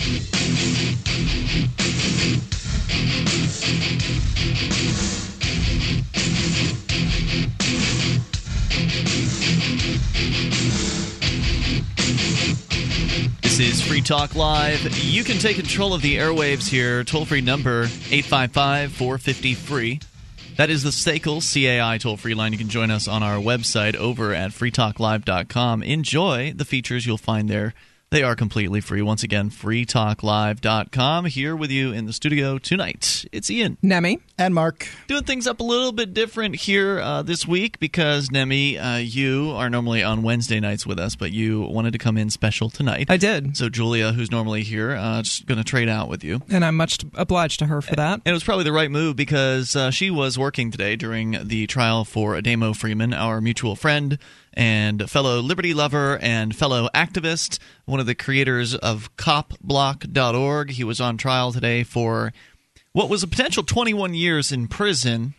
This is Free Talk Live. You can take control of the airwaves here. Toll free number 855 450 free. That is the SACL CAI toll free line. You can join us on our website over at freetalklive.com. Enjoy the features you'll find there. They are completely free. Once again, freetalklive.com. Here with you in the studio tonight. It's Ian. Nemi. And Mark. Doing things up a little bit different here uh, this week because, Nemi, uh, you are normally on Wednesday nights with us, but you wanted to come in special tonight. I did. So Julia, who's normally here, uh, just going to trade out with you. And I'm much obliged to her for that. And it was probably the right move because uh, she was working today during the trial for Ademo Freeman, our mutual friend and fellow liberty lover and fellow activist, one of the creators of copblock.org. He was on trial today for what was a potential 21 years in prison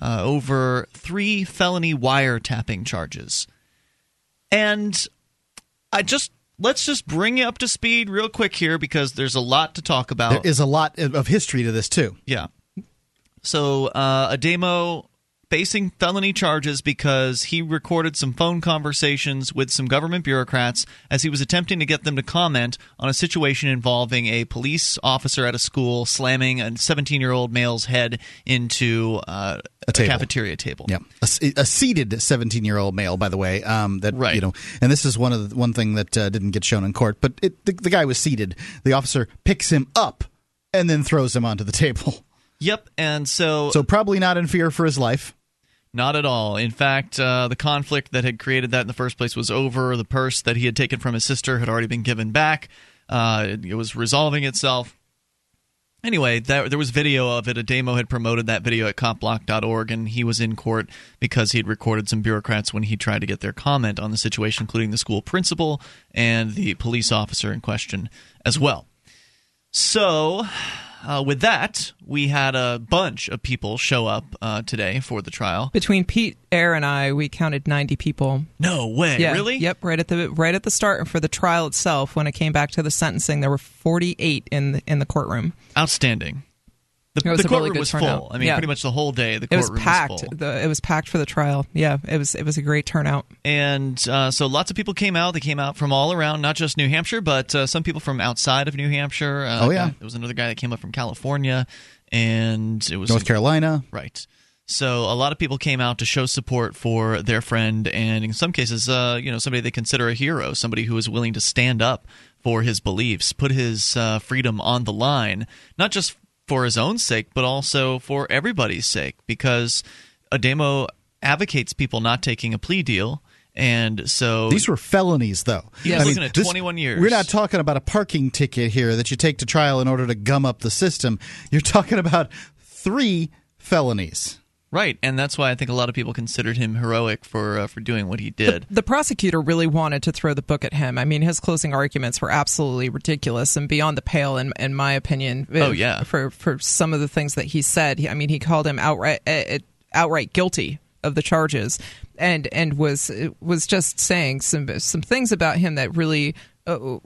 uh, over three felony wiretapping charges. And I just let's just bring you up to speed real quick here because there's a lot to talk about. There is a lot of history to this too. Yeah. So uh, Ademo facing felony charges because he recorded some phone conversations with some government bureaucrats as he was attempting to get them to comment on a situation involving a police officer at a school slamming a 17 year old male's head into uh, a, table. cafeteria table. Yeah, a, a seated 17 year old male, by the way. Um, that right. you know, and this is one of the, one thing that uh, didn't get shown in court. But it, the, the guy was seated. The officer picks him up and then throws him onto the table. Yep, and so so probably not in fear for his life. Not at all. In fact, uh, the conflict that had created that in the first place was over. The purse that he had taken from his sister had already been given back. Uh, it, it, was resolving itself. Anyway, that, there was video of it. Ademo had promoted that video at copblock.org, and he was in court because he had recorded some bureaucrats when he tried to get their comment on the situation, including the school principal and the police officer in question as well. So, uh, with that, we had a bunch of people show up uh, today for the trial. Between Pete Eyre, and I, we counted ninety people. No way! Yeah, really? Yep. Right at the right at the start, and for the trial itself, when it came back to the sentencing, there were forty-eight in the, in the courtroom. Outstanding. The, was the courtroom really was turnout. full. I mean, yeah. pretty much the whole day. The it was courtroom packed. was full. The, it was packed for the trial. Yeah, it was. It was a great turnout. And uh, so lots of people came out. They came out from all around, not just New Hampshire, but uh, some people from outside of New Hampshire. Uh, oh yeah, there was another guy that came up from California, and it was North Carolina. Right. So a lot of people came out to show support for their friend, and in some cases, uh, you know, somebody they consider a hero, somebody who is willing to stand up for his beliefs, put his uh, freedom on the line, not just for his own sake, but also for everybody's sake, because Ademo advocates people not taking a plea deal. And so these were felonies, though. Yeah, looking at 21 years. We're not talking about a parking ticket here that you take to trial in order to gum up the system. You're talking about three felonies. Right, and that's why I think a lot of people considered him heroic for uh, for doing what he did. The, the, prosecutor really wanted to throw the book at him. I mean, his closing arguments were absolutely ridiculous and beyond the pale, in, in my opinion. Oh yeah, for for some of the things that he said. I mean, he called him outright uh, outright guilty of the charges, and and was was just saying some some things about him that really uh,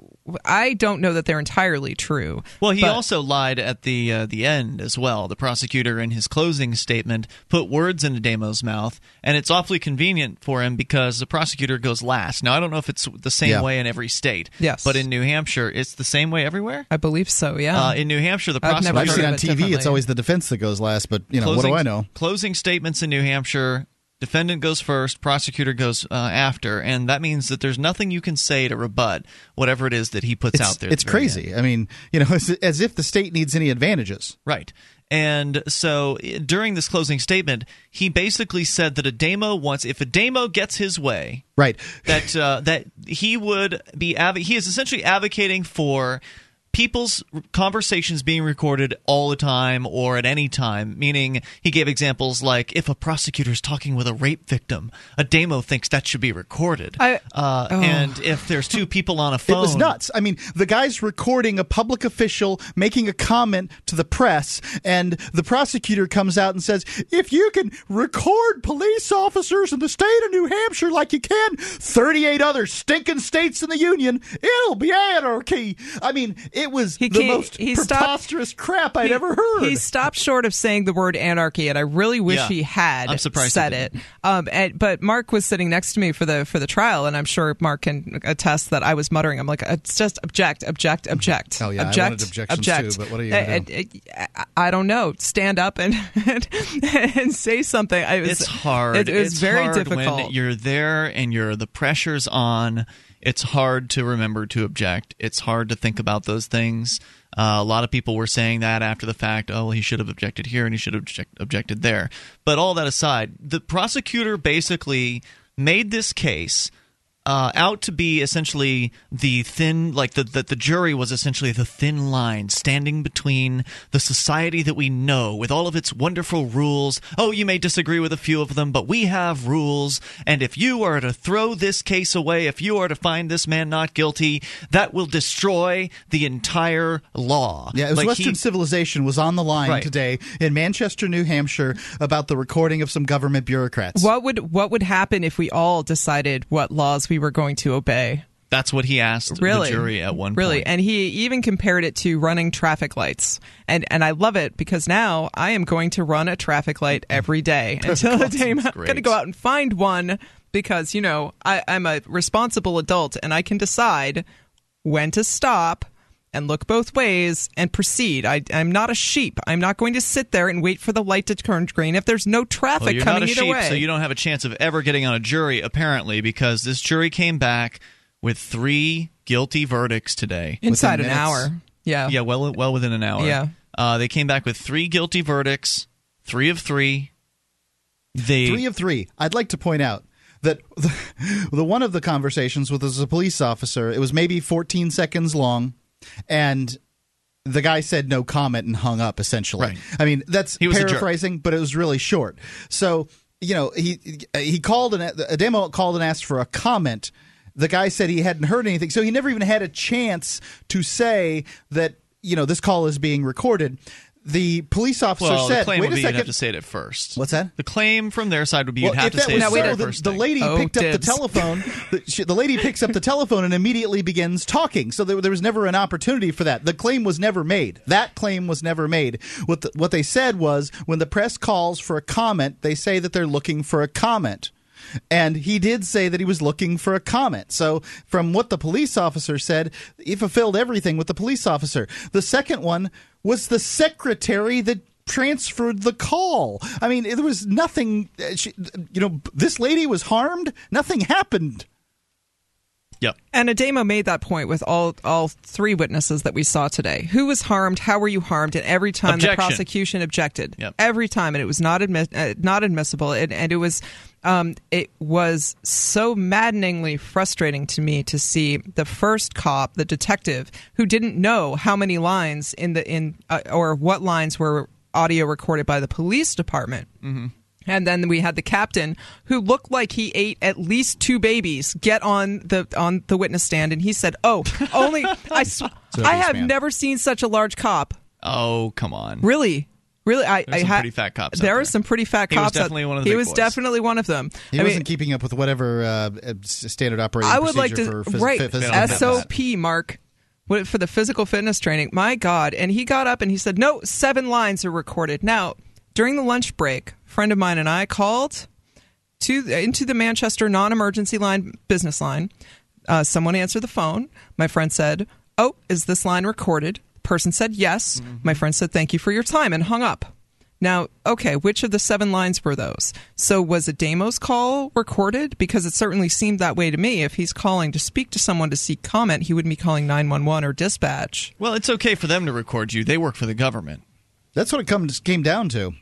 I don't know that they're entirely true. Well, he but, also lied at the uh, the end as well. The prosecutor, in his closing statement, put words into Damo's mouth, and it's awfully convenient for him because the prosecutor goes last. Now, I don't know if it's the same Yeah. way in every state. Yes. but in New Hampshire, it's the same way everywhere. I believe so. Yeah. Uh, in New Hampshire, the prosecutor. I've never prosecutor I've seen on it TV it's always the defense that goes last, but you know closing, what do I know? Closing statements in New Hampshire. Defendant goes first, prosecutor goes uh, after, and that means that there's nothing you can say to rebut whatever it is that he puts It's, out there. it's the very end. crazy. I mean, you know, as, as if the state needs any advantages. Right. And so during this closing statement, he basically said that Ademo wants, if Ademo gets his way, Right. that uh, that he would be adv- he is essentially advocating for people's conversations being recorded all the time or at any time meaning he gave examples like if a prosecutor is talking with a rape victim Ademo thinks that should be recorded I- uh, oh. and if there's two people on a phone, It was nuts. I mean, the guy's recording a public official making a comment to the press, and the prosecutor comes out and says, If you can record police officers in the state of New Hampshire like you can 38 other stinking states in the Union, it'll be anarchy. I mean, it it was He the most he stopped- preposterous crap I'd he, ever heard. He stopped short of saying the word anarchy, and I really wish Yeah. he had I'm surprised said it. Um, and, but Mark was sitting next to me for the for the trial, and I'm sure Mark can attest that I was muttering. I'm like, it's just object, object, object. Oh, yeah, I object, object. too, but what are you I? I, I- don't know. Stand up and and, and say something. I was, it's hard. It, it was it's very difficult. when you're there and you're the pressure's on. It's hard to remember to object. It's hard to think about those things. Uh, a lot of people were saying that after the fact. Oh, well, he should have objected here and he should have object- objected there. But all that aside, the prosecutor basically made this case uh, out to be essentially the thin, like the, the the jury was essentially the thin line standing between the society that we know with all of its wonderful rules. Oh, you may disagree with a few of them, but we have rules, and if you are to throw this case away, if you are to find this man not guilty, that will destroy the entire law. Yeah, it was Like, Western he- civilization was on the line Right. today in Manchester, New Hampshire, about the recording of some government bureaucrats. what would what would happen if we all decided what laws we were going to obey? That's what he asked really the jury at one really point. Really, and he even compared it to running traffic lights and and i love it because now i am going to run a traffic light every day until the day i'm going to go out and find one because you know I, i'm a responsible adult and i can decide when to stop and look both ways and proceed. I, I'm not a sheep. I'm not going to sit there and wait for the light to turn green if there's no traffic Well, you're coming not a either sheep, way. so you don't have a chance of ever getting on a jury, apparently, because this jury came back with three guilty verdicts today. Inside an minutes. hour. Yeah. Yeah, well, well within an hour. Yeah. uh, they came back with three guilty verdicts, three of three. They Three of three. I'd like to point out that the, the one of the conversations with was a police officer. It was maybe 14 seconds long, and the guy said no comment and hung up. Essentially, Right. I mean that's He was paraphrasing, but it was really short. So you know he he called and Ademo called and asked for a comment. The guy said he hadn't heard anything, so he never even had a chance to say that you know this call is being recorded. The police officer well, said, the claim "Wait would a be you'd have to say it at first. What's that? The claim from their side would be Well, you'd have to that say was it at so, the the, first the lady Oh, picked up the telephone. The, she, the lady picks up the telephone and immediately begins talking. So there, there was never an opportunity for that. The claim was never made. That claim was never made. What the, what they said was when the press calls for a comment, they say that they're looking for a comment. And he did say that he was looking for a comment. So, from what the police officer said, he fulfilled everything with the police officer. The second one was the secretary that transferred the call. I mean, there was nothing. uh, She, you know, this lady was harmed. Nothing happened. Yep. And Ademo made that point with all all three witnesses that we saw today. Who was harmed? How were you harmed? And every time Objection. the prosecution objected, Yep. every time, and it was not admit, uh, not admissible. And, and it was um, it was so maddeningly frustrating to me to see the first cop, the detective, who didn't know how many lines in the in uh, or what lines were audio recorded by the police department. And then we had the captain who looked like he ate at least two babies get on the on the witness stand and he said, "Oh, only I sw- I have man. never seen such a large cop. Oh, come on. Really? Really, I, There's I some ha- pretty fat cops There there. are some pretty fat He was cops. out- definitely one of the He big was boys. definitely one of them. He I wasn't mean, keeping up with whatever uh, uh, standard operating I would like to for phys- right phys- physical Yeah. fitness. SOP Mark for the physical fitness training. My God! And he got up and he said, "No, seven lines are recorded." Now, during the lunch break, a friend of mine and I called to into the Manchester non-emergency line business line. Uh, someone answered the phone. My friend said, "Oh, is this line recorded?" Person said, "Yes." My friend said, "Thank you for your time," and hung up. Now, okay, which of the seven lines were those? So was Ademo's call recorded? Because it certainly seemed that way to me. If he's calling to speak to someone to seek comment, he wouldn't be calling 911 or dispatch. Well, it's okay for them to record you. They work for the government. That's what it comes came down to.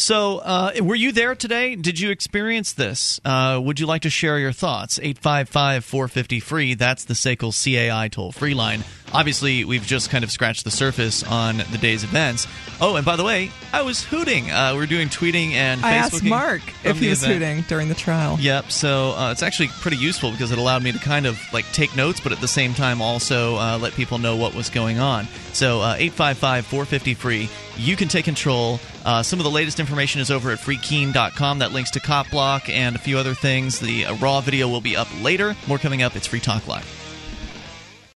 So, uh, were you there today? Did you experience this? Uh, would you like to share your thoughts? 855 450 free. That's the SACL CAI toll free line. Obviously, we've just kind of scratched the surface on the day's events. Oh, and by the way, I was hooting. Uh, we're doing tweeting and I asked Mark if he was event. hooting during the trial. Yep. So uh, it's actually pretty useful because it allowed me to kind of like take notes, but at the same time also uh, let people know what was going on. So uh, eight five five four fifty free. You can take control. Uh, some of the latest information is over at freekeene.com. That links to Cop Block and a few other things. The uh, raw video will be up later. More coming up. It's Free Talk Live.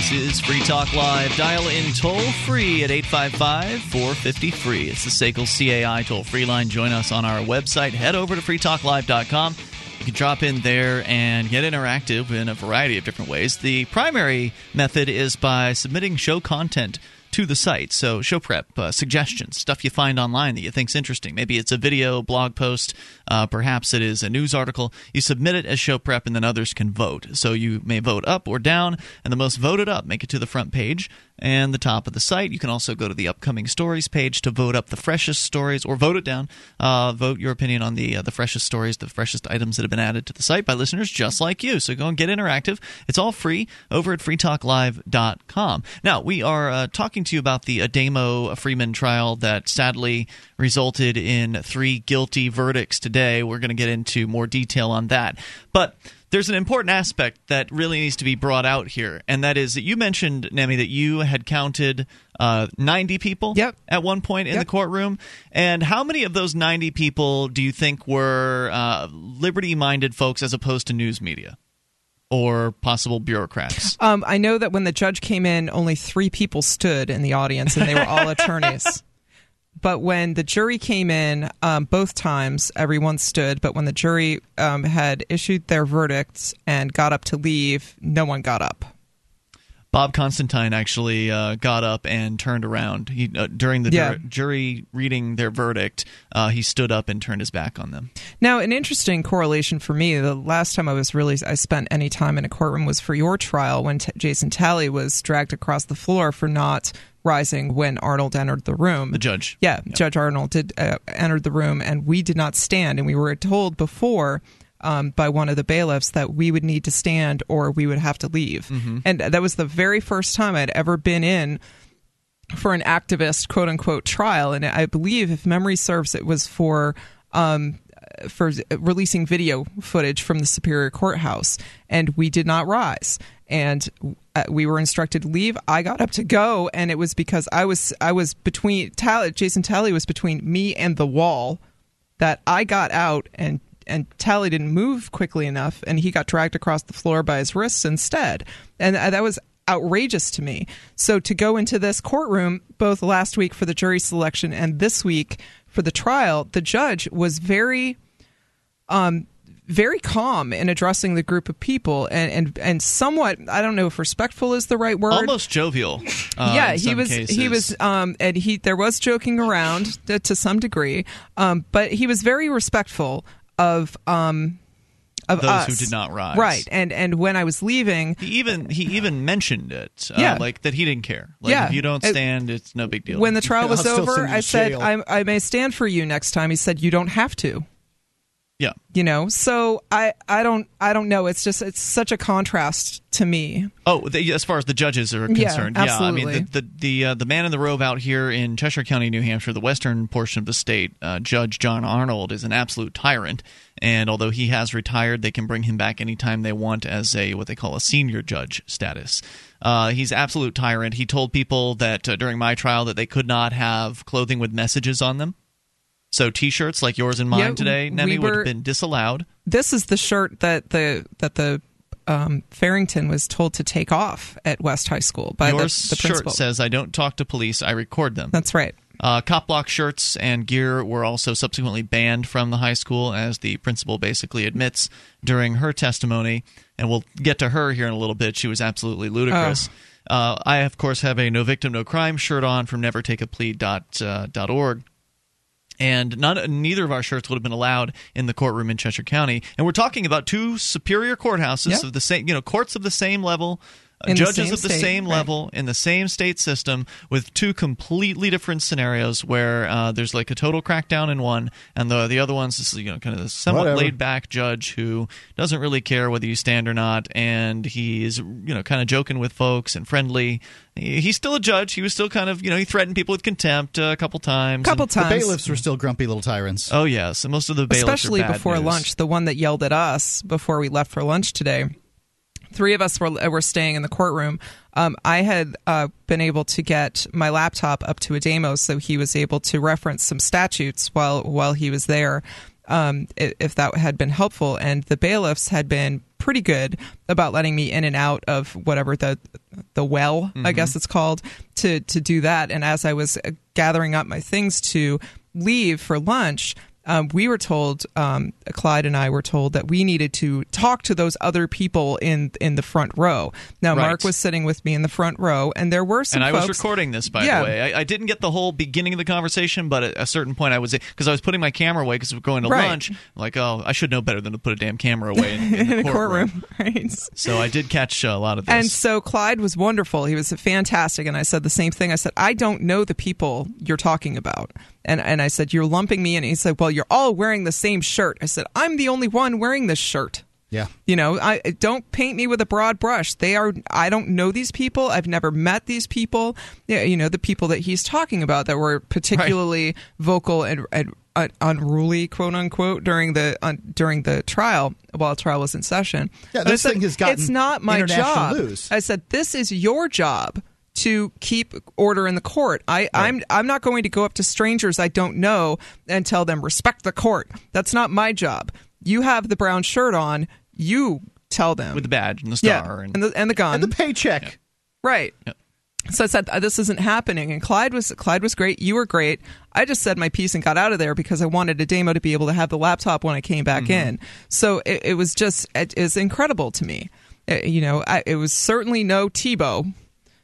This is Free Talk Live. Dial in toll free at 855 450 free. It's the SACL CAI toll free line. Join us on our website. Head over to freetalklive.com. You can drop in there and get interactive in a variety of different ways. The primary method is by submitting show content to the site. So, show prep, uh, suggestions, stuff you find online that you think's interesting. Maybe it's a video, blog post, uh, perhaps it is a news article. You submit it as show prep, and then others can vote. So, you may vote up or down, and the most voted up make it to the front page and the top of the site. You can also go to the upcoming stories page to vote up the freshest stories or vote it down. Uh, vote your opinion on the uh, the freshest stories, the freshest items that have been added to the site by listeners just like you. So go and get interactive. It's all free over at freetalklive.com. Now, we are uh, talking to you about the Ademo Freeman trial that sadly resulted in three guilty verdicts today. We're going to get into more detail on that. But there's an important aspect that really needs to be brought out here, and that is that you mentioned, Nemi, that you had counted uh, 90 people Yep. at one point in Yep. the courtroom. And how many of those 90 people do you think were uh, liberty minded folks as opposed to news media? Or possible bureaucrats. Um, I know that when the judge came in, only three people stood in the audience, and they were all attorneys. But when the jury came in, um, both times everyone stood. But when the jury um, had issued their verdicts and got up to leave, no one got up. Bob Constantine actually uh, got up and turned around. He, uh, during the Yeah. jur- jury reading their verdict, uh, he stood up and turned his back on them. Now, an interesting correlation for me. The last time I was really I spent any time in a courtroom was for your trial when t- Jason Talley was dragged across the floor for not rising when Arnold entered the room. The judge. Yeah, Judge Arnold did uh, entered the room, and we did not stand, and we were told before. Um, by one of the bailiffs that we would need to stand or we would have to leave, and that was the very first time I'd ever been in for an activist quote unquote trial, and I believe, if memory serves, it was for um, for releasing video footage from the Superior Courthouse, and we did not rise, and uh, we were instructed to leave. I got up to go, and it was because I was I was between Talley, Jason Talley was between me and the wall that I got out and and Talley didn't move quickly enough, and he got dragged across the floor by his wrists instead, and uh, that was outrageous to me. So to go into this courtroom both last week for the jury selection and this week for the trial, the judge was very um very calm in addressing the group of people and and, and somewhat I don't know if respectful is the right word Almost jovial. Uh, yeah, he was. cases. He was. Um, and he there was joking around to, to some degree, um, but he was very respectful of um, of Those us who did not rise. Right, and and when I was leaving, He even he even mentioned it. Uh, Yeah. like that he didn't care. Like Yeah. if you don't It- stand, it's no big deal. when the trial was over, I said. I, I may stand for you next time. He said you don't have to. Yeah. You know, so I I don't I don't know. It's just it's such a contrast to me. Oh, the, as far as the judges are concerned, Yeah, concerned, I mean the the the, uh, the man in the robe out here in Cheshire County, New Hampshire, the western portion of the state, uh, Judge John Arnold is an absolute tyrant. And although he has retired, they can bring him back anytime they want as a what they call a senior judge status. Uh, he's absolute tyrant. He told people that uh, during my trial that they could not have clothing with messages on them. So T-shirts like yours and mine today, we Nemi, would have been disallowed. This is the shirt that the that the um, Farrington was told to take off at West High School by Your the, the shirt principal. says, "I don't talk to police. I record them." That's right. Uh, cop block shirts and gear were also subsequently banned from the high school, as the principal basically admits during her testimony. And we'll get to her here in a little bit. She was absolutely ludicrous. Uh, I, of course, have a No Victim, No Crime shirt on from nevertakeaplea.org. Uh, dot org. And none, neither of our shirts would have been allowed in the courtroom in Cheshire County. And we're talking about two superior courthouses Yep. of the same, you know, courts of the same level. In judges same at the state, same right. level in the same state system with two completely different scenarios where uh, there's like a total crackdown in one, and the the other one's this you know kind of a somewhat Whatever. laid back judge who doesn't really care whether you stand or not, and he's you know kind of joking with folks and friendly. He- He's still a judge. He was still kind of you know he threatened people with contempt uh, a couple times. couple and- The bailiffs were still grumpy little tyrants. Oh yes, and most of the bailiffs are especially bad before news. lunch. The one that yelled at us before we left for lunch today. Three of us were were staying in the courtroom. Um, I had uh, been able to get my laptop up to Ademo, so he was able to reference some statutes while while he was there. Um, if that had been helpful, and the bailiffs had been pretty good about letting me in and out of whatever the the well, I guess it's called, to to do that. And as I was uh, gathering up my things to leave for lunch, um, we were told, um, Clyde and I were told that we needed to talk to those other people in in the front row. Now, Right. Mark was sitting with me in the front row, and there were some and I was recording this, by Yeah. the way. I, I didn't get the whole beginning of the conversation, but at a certain point, I was because I was putting my camera away because we're going to Right. lunch. Like, oh, I should know better than to put a damn camera away in, in, the in a courtroom. courtroom, right? So I did catch uh, a lot of this. And so Clyde was wonderful. He was fantastic. And I said the same thing. I said, I don't know the people you're talking about. And and I said, You're lumping me in. And he said, Well, you're all wearing the same shirt. I said, I'm the only one wearing this shirt. Yeah. You know, I don't paint me with a broad brush. They are. I don't know these people. I've never met these people. Yeah, you know, the people that he's talking about that were particularly vocal and, and uh, unruly, quote unquote, during the uh, during the trial while trial was in session. Yeah, this said, thing has gotten It's not my job. news. I said, this is your job to keep order in the court. I, I'm I'm not going to go up to strangers I don't know and tell them respect the court. That's not my job. You have the brown shirt on. You tell them with the badge and the yeah, star. and, the and the gun. And the paycheck. right. Yep. So I said "Uh, this isn't happening, and Clyde was Clyde was great. You were great. I just said my piece and got out of there because I wanted Ademo to be able to have the laptop when I came back Mm-hmm. in. So it, it was just it is incredible to me. Uh, you know, I, it was certainly no Tebow.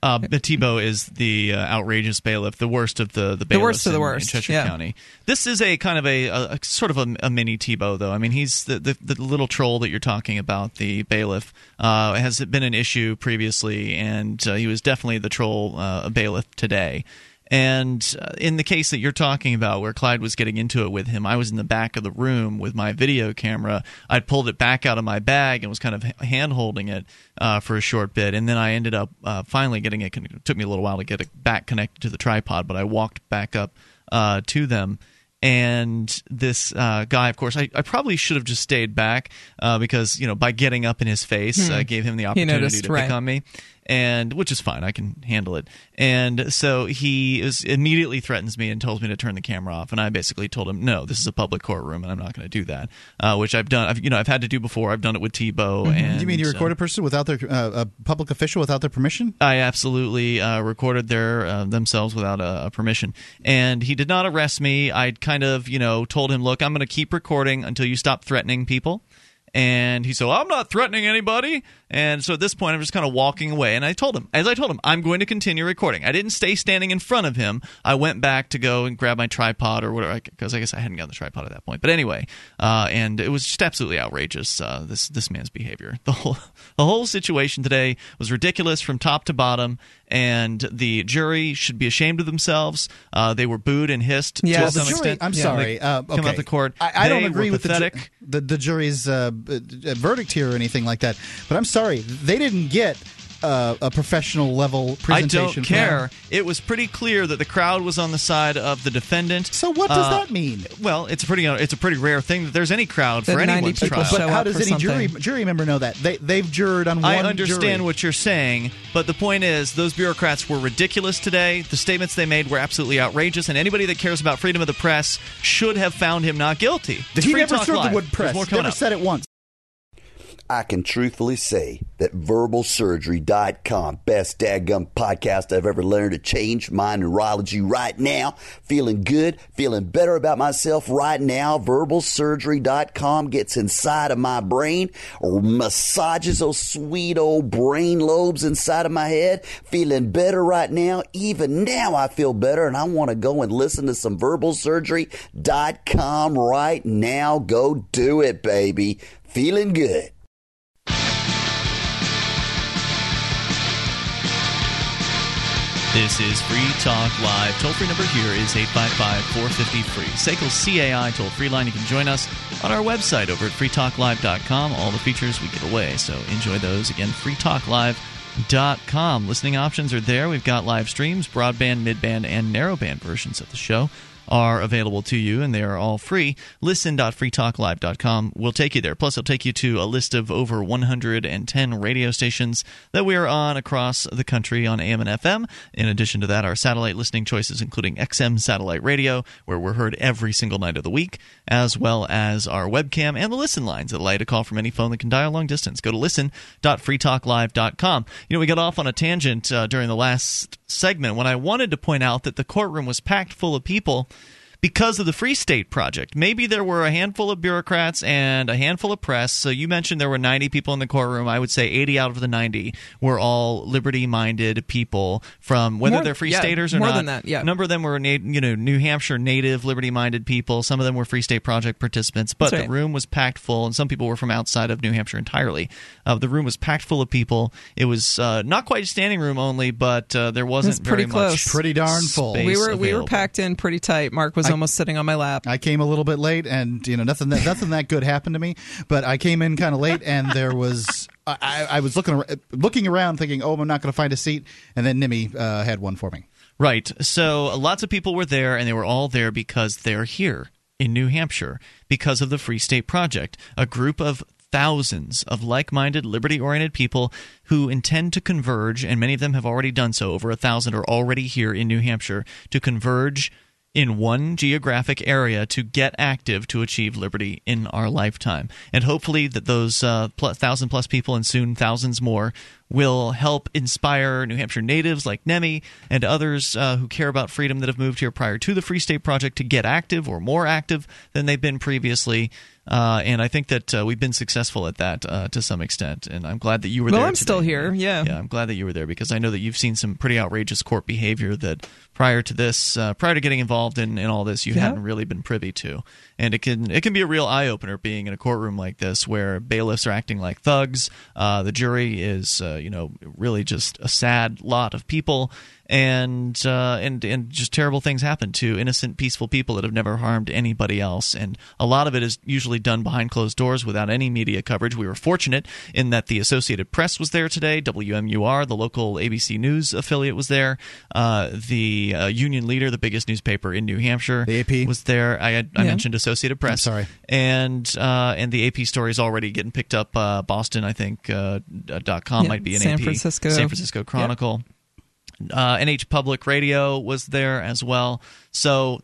Uh, but Tebow is the uh, outrageous bailiff, the worst of the the bailiffs worst of the in- worst, in Cheshire yeah. County. This is a kind of a, a, a sort of a, a mini Tebow, though. I mean, he's the, the the little troll that you're talking about. The bailiff uh, has been an issue previously, and uh, he was definitely the troll uh, bailiff today. And uh, in the case that you're talking about, where Clyde was getting into it with him, I was in the back of the room with my video camera. I'd pulled it back out of my bag and was kind of hand holding it uh, for a short bit, and then I ended up uh, finally getting it. It took me a little while to get it back connected to the tripod, but I walked back up uh, to them. And this uh, guy, of course, I, I probably should have just stayed back uh, because you know by getting up in his face, uh, gave him the opportunity noticed, to right. pick on me and which is fine i can handle it and so he is immediately threatens me and tells me to turn the camera off and i basically told him no this is a public courtroom and i'm not going to do that uh, which i've done I've, you know i've had to do before i've done it with tebow and Mm-hmm. you mean you uh, record a person without their uh, a public official without their permission? I absolutely uh, recorded their uh, themselves without a, a permission, and he did not arrest me. I kind of, you know, told him, "Look, I'm going to keep recording until you stop threatening people." And he said, "I'm not threatening anybody." And so at this point, I'm just kind of walking away. And I told him, as I told him, I'm going to continue recording. I didn't stay standing in front of him. I went back to go and grab my tripod or whatever, because I guess I hadn't gotten the tripod at that point. But anyway, uh, and it was just absolutely outrageous. Uh, this this man's behavior. The whole the whole situation today was ridiculous from top to bottom. And the jury should be ashamed of themselves. Uh, they were booed and hissed Yeah, to the some jury, extent. I'm sorry. they Uh, come out the court. I, I don't agree with the, ju- the the jury's uh, uh, verdict here or anything like that. But I'm sorry, they didn't get uh, a professional level presentation. I presentation. don't care. them. It was pretty clear that the crowd was on the side of the defendant. So what does Uh, that mean? Well, it's a pretty uh, it's a pretty rare thing that there's any crowd That for 90 anyone's trial. But how does any jury something. jury member know that they they've jurred on one? I understand jury. what you're saying, but the point is, those bureaucrats were ridiculous today. The statements they made were absolutely outrageous, and anybody that cares about freedom of the press should have found him not guilty. It's He Free never Talk served the wood press. more Never up. said it once. I can truthfully say that verbalsurgery.com, best dadgum podcast I've ever learned to change my neurology right now. Feeling good, feeling better about myself right now. Verbalsurgery.com gets inside of my brain or massages those sweet old brain lobes inside of my head. Feeling better right now. Even now I feel better and I want to go and listen to some verbalsurgery.com right now. Go do it, baby. Feeling good. This is Free Talk Live. Toll free number here is 855 450 free. SACL's CAI toll free line. You can join us on our website over at freetalklive.com. All the features we give away, so enjoy those. Again, freetalklive.com. Listening options are there. We've got live streams, broadband, midband, and narrowband versions of the show are available to you, and they are all free. Listen.freetalklive.com will take you there. Plus, it'll take you to a list of over 110 radio stations that we are on across the country on AM and FM. In addition to that, our satellite listening choices, including XM satellite radio, where we're heard every single night of the week, as well as our webcam and the listen lines that allow you to call from any phone that can dial long distance. Go to listen.freetalklive.com. You know, we got off on a tangent uh, during the last segment when I wanted to point out that the courtroom was packed full of people because of the Free State Project. Maybe there were a handful of bureaucrats and a handful of press. So you mentioned there were 90 people in the courtroom. I would say 80 out of the 90 were all liberty-minded people from whether More- they're Free yeah, Staters or more not. than that, yeah. A number of them were you know New Hampshire native liberty-minded people. Some of them were Free State Project participants, but That's the room was packed full, and some people were from outside of New Hampshire entirely. Uh, the room was packed full of people. It was uh, not quite standing room only, but uh, there wasn't It's pretty very close. much Pretty darn full. we were we were packed in pretty tight. Mark was almost sitting on my lap. I came a little bit late, and you know nothing that nothing that good happened to me. But I came in kind of late, and there was I, I I was looking ar- looking around, thinking, "Oh, I'm not going to find a seat," and then Nemi uh, had one for me. Right. So lots of people were there, and they were all there because they're here in New Hampshire because of the Free State Project, a group of thousands of like minded, liberty oriented people who intend to converge, and many of them have already done so. Over a thousand are already here in New Hampshire to converge in one geographic area to get active to achieve liberty in our lifetime. And hopefully, that those uh, thousand plus people and soon thousands more will help inspire New Hampshire natives like Nemi and others uh, who care about freedom that have moved here prior to the Free State Project to get active or more active than they've been previously. Uh, and I think that uh, we've been successful at that uh, to some extent. And I'm glad that you were Well, there. Well, I'm today. still here, yeah. Yeah, I'm glad that you were there because I know that you've seen some pretty outrageous court behavior that prior to this, uh, prior to getting involved in, in all this, you Yeah. hadn't really been privy to. And it can it can be a real eye opener being in a courtroom like this where bailiffs are acting like thugs. Uh, the jury is uh, you know really just a sad lot of people. And uh, and and just terrible things happen to innocent, peaceful people that have never harmed anybody else. And a lot of it is usually done behind closed doors without any media coverage. We were fortunate in that the Associated Press was there today, WMUR, the local ABC News affiliate was there, uh, the uh, Union Leader, the biggest newspaper in New Hampshire, The AP? was there. I had, I Yeah. mentioned Associated Press. sorry. and uh, and the AP story is already getting picked up. Uh, Boston, I think uh, dot com Yeah, might be an San AP. Francisco. San Francisco Chronicle. Uh, NH Public Radio was there as well. So,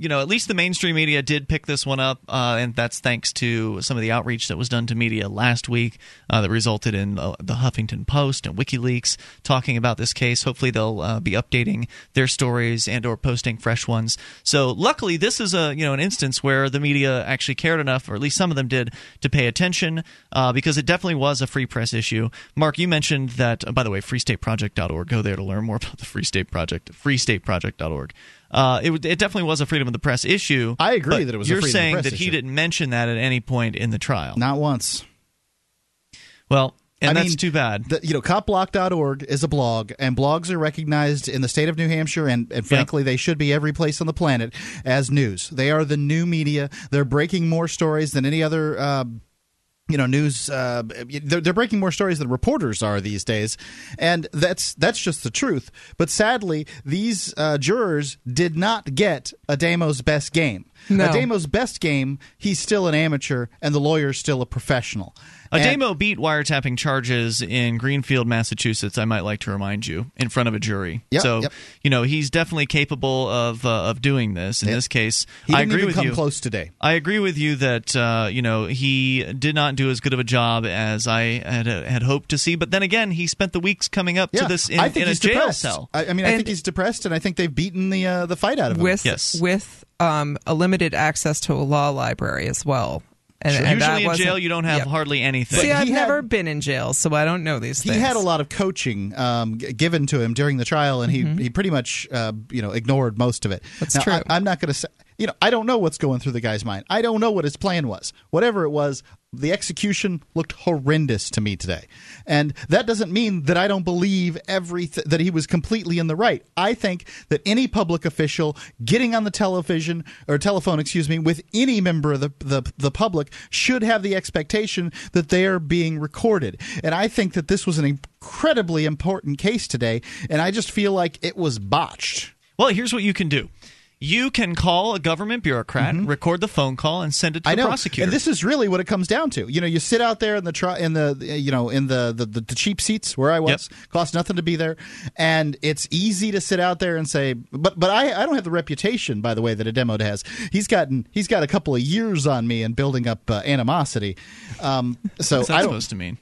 you know, at least the mainstream media did pick this one up, uh, and that's thanks to some of the outreach that was done to media last week uh, that resulted in uh, the Huffington Post and WikiLeaks talking about this case. Hopefully, they'll uh, be updating their stories and or posting fresh ones. So, luckily, this is a you know an instance where the media actually cared enough, or at least some of them did, to pay attention uh, because it definitely was a free press issue. Mark, you mentioned that. uh, by the way, freestateproject.org. Go there to learn more about the Free State Project. Freestateproject.org. Uh, it, it definitely was a freedom of the press issue. I agree that it was a You're freedom of the saying that he didn't mention that at any point in the trial. Not once. Well, and I that's mean, too bad. The, you know, copblock.org is a blog, and blogs are recognized in the state of New Hampshire, and, and frankly, they should be every place on the planet as news. They are the new media. They're breaking more stories than any other. Uh, you know, news. Uh, they're, they're breaking more stories than reporters are these days, and that's that's just the truth. But sadly, these uh, jurors did not get Ademo's best game. No. Ademo's best game, he's still an amateur, and the lawyer's still a professional. And- Ademo beat wiretapping charges in Greenfield, Massachusetts. I might like to remind you in front of a jury. Yep, so yep. you know he's definitely capable of uh, of doing this. In Yep. this case, he I didn't agree even with come you. close today. I agree with you that uh, you know he did not do as good of a job as I had had hoped to see. But then again, he spent the weeks coming up Yeah, to this in, I think in a jail depressed. cell. I, I mean, I And- think he's depressed, and I think they've beaten the uh, the fight out of him. with Yes. with um, a limited access to a law library as well. And, and Usually in jail, you don't have Yep. hardly anything. See, I've he had- never been in jail, so I don't know these he had a lot of coaching um, g- given to him during the trial, and he, he pretty much uh, you know ignored most of it. Mm-hmm. That's now, true. I, I'm not going to say you know I don't know what's going through the guy's mind. I don't know what his plan was. Whatever it was, the execution looked horrendous to me today. And that doesn't mean that I don't believe everything that he was completely in the right. I think that any public official getting on the television or telephone, excuse me, with any member of the, the, the public should have the expectation that they are being recorded. And I think that this was an incredibly important case today, and I just feel like it was botched. Well, here's what you can do. You can call a government bureaucrat, record the phone call, and send it to Mm-hmm. I the know, prosecutor. and this is really what it comes down to. You know, you sit out there in the tri- in the you know in the the, the, cheap seats where I was, cost nothing to be there, and it's easy to sit out there and say, but but I, I don't have the reputation, by the way, that Ademo has. He's gotten he's got a couple of years on me in building up uh, animosity. Um, so What's that I don't supposed to mean?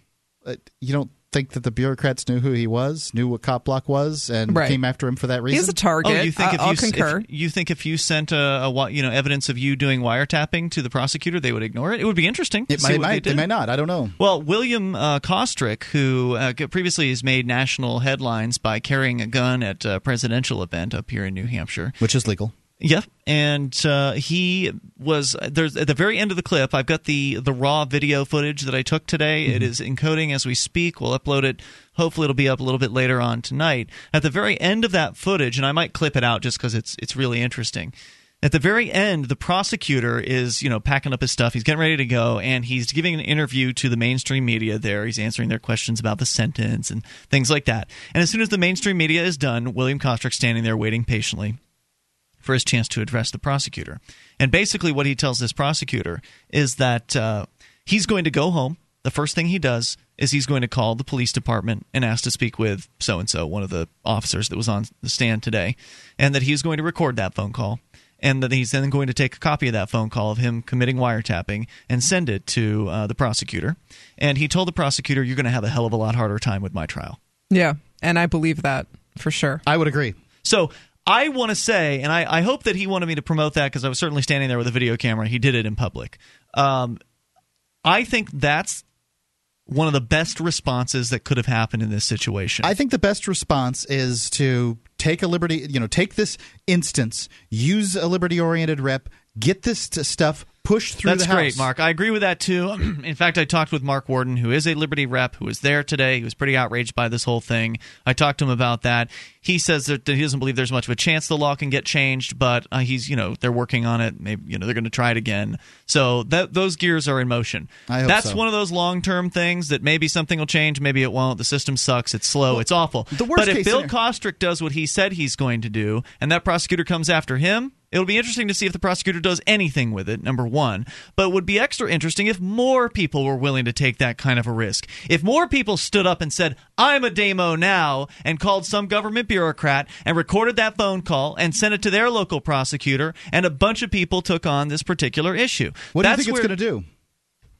uh, you don't think that the bureaucrats knew who he was, knew what Cop Block was, and Right. came after him for that reason. He's a target. Oh, you think I- if I'll you s- if concur. you think if you sent a, a you know evidence of you doing wiretapping to the prosecutor, they would ignore it? It would be interesting. to it see might, they might they may not. I don't know. Well, William uh, Kostric, who uh, previously has made national headlines by carrying a gun at a presidential event up here in New Hampshire. Which is legal. Yep, and uh, he was there's at the very end of the clip. I've got the the raw video footage that I took today. It is encoding as we speak. We'll upload it. Hopefully, it'll be up a little bit later on tonight. At the very end of that footage, and I might clip it out just because it's it's really interesting. At the very end, the prosecutor is, you know, packing up his stuff. He's getting ready to go, and he's giving an interview to the mainstream media. There, he's answering their questions about the sentence and things like that. And as soon as the mainstream media is done, William Kostric's standing there waiting patiently for his chance to address the prosecutor. And basically, what he tells this prosecutor is that uh, he's going to go home. The first thing he does is he's going to call the police department and ask to speak with so and so, one of the officers that was on the stand today, and that he's going to record that phone call. And that he's then going to take a copy of that phone call of him committing wiretapping and send it to uh, the prosecutor. And he told the prosecutor, You're going to have a hell of a lot harder time with my trial. Yeah, and I believe that for sure. I would agree. So I want to say, and I, I hope that he wanted me to promote that because I was certainly standing there with a video camera. He did it in public. Um, I think that's one of the best responses that could have happened in this situation. I think the best response is to take a liberty, you know, take this instance, use a liberty oriented rep, get this stuff pushed through That's the House. great, Mark. I agree with that too. In fact, I talked with Mark Warden, who is a Liberty rep, who was there today. He was pretty outraged by this whole thing. I talked to him about that. He says that he doesn't believe there's much of a chance the law can get changed, but uh, he's, you know, they're working on it. Maybe, you know, they're going to try it again. So that those gears are in motion. I hope That's so. one of those long-term things that maybe something will change, maybe it won't. The system sucks. It's slow. it's awful. the worst but if Bill scenario- Kostric does what he said he's going to do, and that prosecutor comes after him, it'll be interesting to see if the prosecutor does anything with it, number one. But it would be extra interesting if more people were willing to take that kind of a risk. If more people stood up and said, I'm Ademo now, and called some government bureaucrat and recorded that phone call and sent it to their local prosecutor, and a bunch of people took on this particular issue. What do you That's think it's going to do?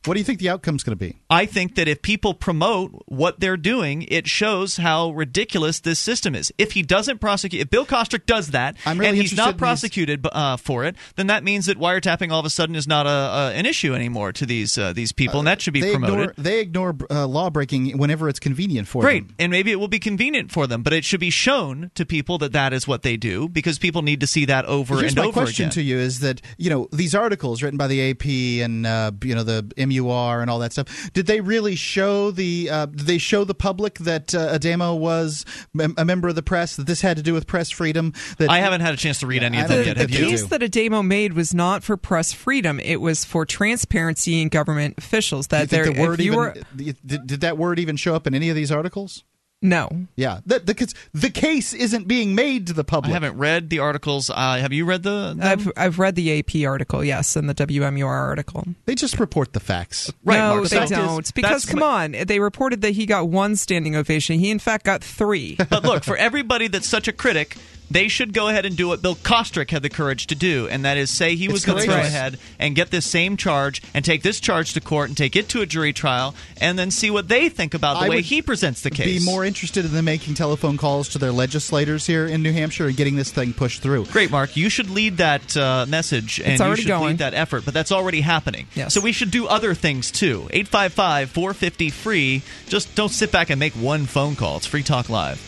What do you think the outcome's going to be? I think that if people promote what they're doing, it shows how ridiculous this system is. If he doesn't prosecute, if Bill Kostric does that, really and he's not these- prosecuted uh, for it, then that means that wiretapping all of a sudden is not a, an issue anymore to these uh, these people, and that should be they promoted. ignore they ignore uh, law breaking whenever it's convenient for Great, them. Great, and maybe it will be convenient for them, but it should be shown to people that that is what they do because people need to see that over Here's and over again. my question to you: Is that you know these articles written by the AP and uh, you know the MUR and all that stuff? Did they really show the? Uh, did they show the public that uh, Ademo was mem- a member of the press? That this had to do with press freedom? That I haven't had a chance to read any of them yet. think Have they you? do. case that Ademo made was not for press freedom; it was for transparency in government officials. Do you That think there, the word if you even were did, did that word even show up in any of these articles? No, Yeah, that because the case isn't being made to the public. I public. haven't read the articles. Uh, have you read the? them? I've I've read the AP article, yes, and the WMUR article. They just report the facts. Right, no, Mark. they So- don't. Because come my- on, they reported that he got one standing ovation. He in fact got three. But look, for everybody that's such a critic, they should go ahead and do what Bill Kostric had the courage to do, and that is say he was going to go ahead and get this same charge and take this charge to court and take it to a jury trial, and then see what they think about the I way would he presents the case. Be more interested in them making telephone calls to their legislators here in New Hampshire and getting this thing pushed through. Great, Mark. You should lead that uh, message and It's you should going. lead that effort, but that's already happening. Yes. So we should do other things too. 855 450 free. Just don't sit back and make one phone call. It's Free Talk Live.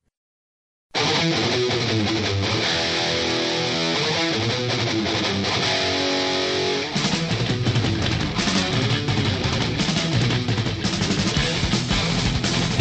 Música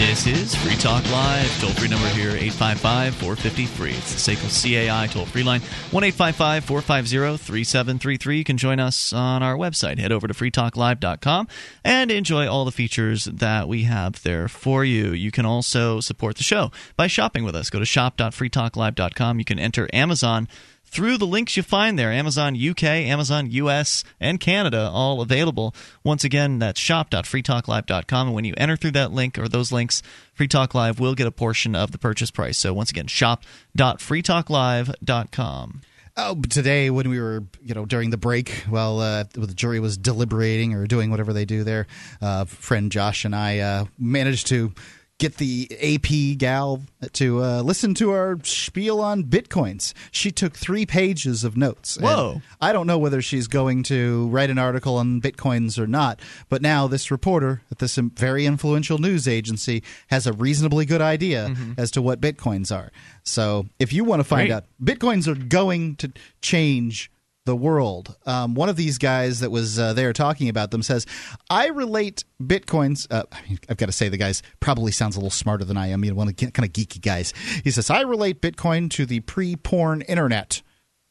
This is Free Talk Live. Toll free number here 855 450 free. It's the SACL CAI toll free line 1 855 450 3733. You can join us on our website. Head over to freetalklive.com and enjoy all the features that we have there for you. You can also support the show by shopping with us. Go to shop.freetalklive.com. You can enter Amazon through the links you find there Amazon UK, Amazon US, and Canada, all available. Once again, that's shop.freetalklive.com. And when you enter through that link or those links, Free Talk Live will get a portion of the purchase price. So once again, shop.freetalklive.com. Oh, today when we were, you know, during the break, while uh, the jury was deliberating or doing whatever they do there, uh, friend Josh and I uh, managed to get the AP gal to uh, listen to our spiel on bitcoins. She took three pages of notes. Whoa. I don't know whether she's going to write an article on bitcoins or not, but now this reporter at this very influential news agency has a reasonably good idea as to what bitcoins are. So if you want to find Great. out, bitcoins are going to change the world. Um, one of these guys that was uh, there talking about them says, "I relate bitcoins." Uh, I mean, I've got to say, the guy's probably sounds a little smarter than I am. You know, one of the kind of geeky guys. He says, "I relate Bitcoin to the pre-porn internet."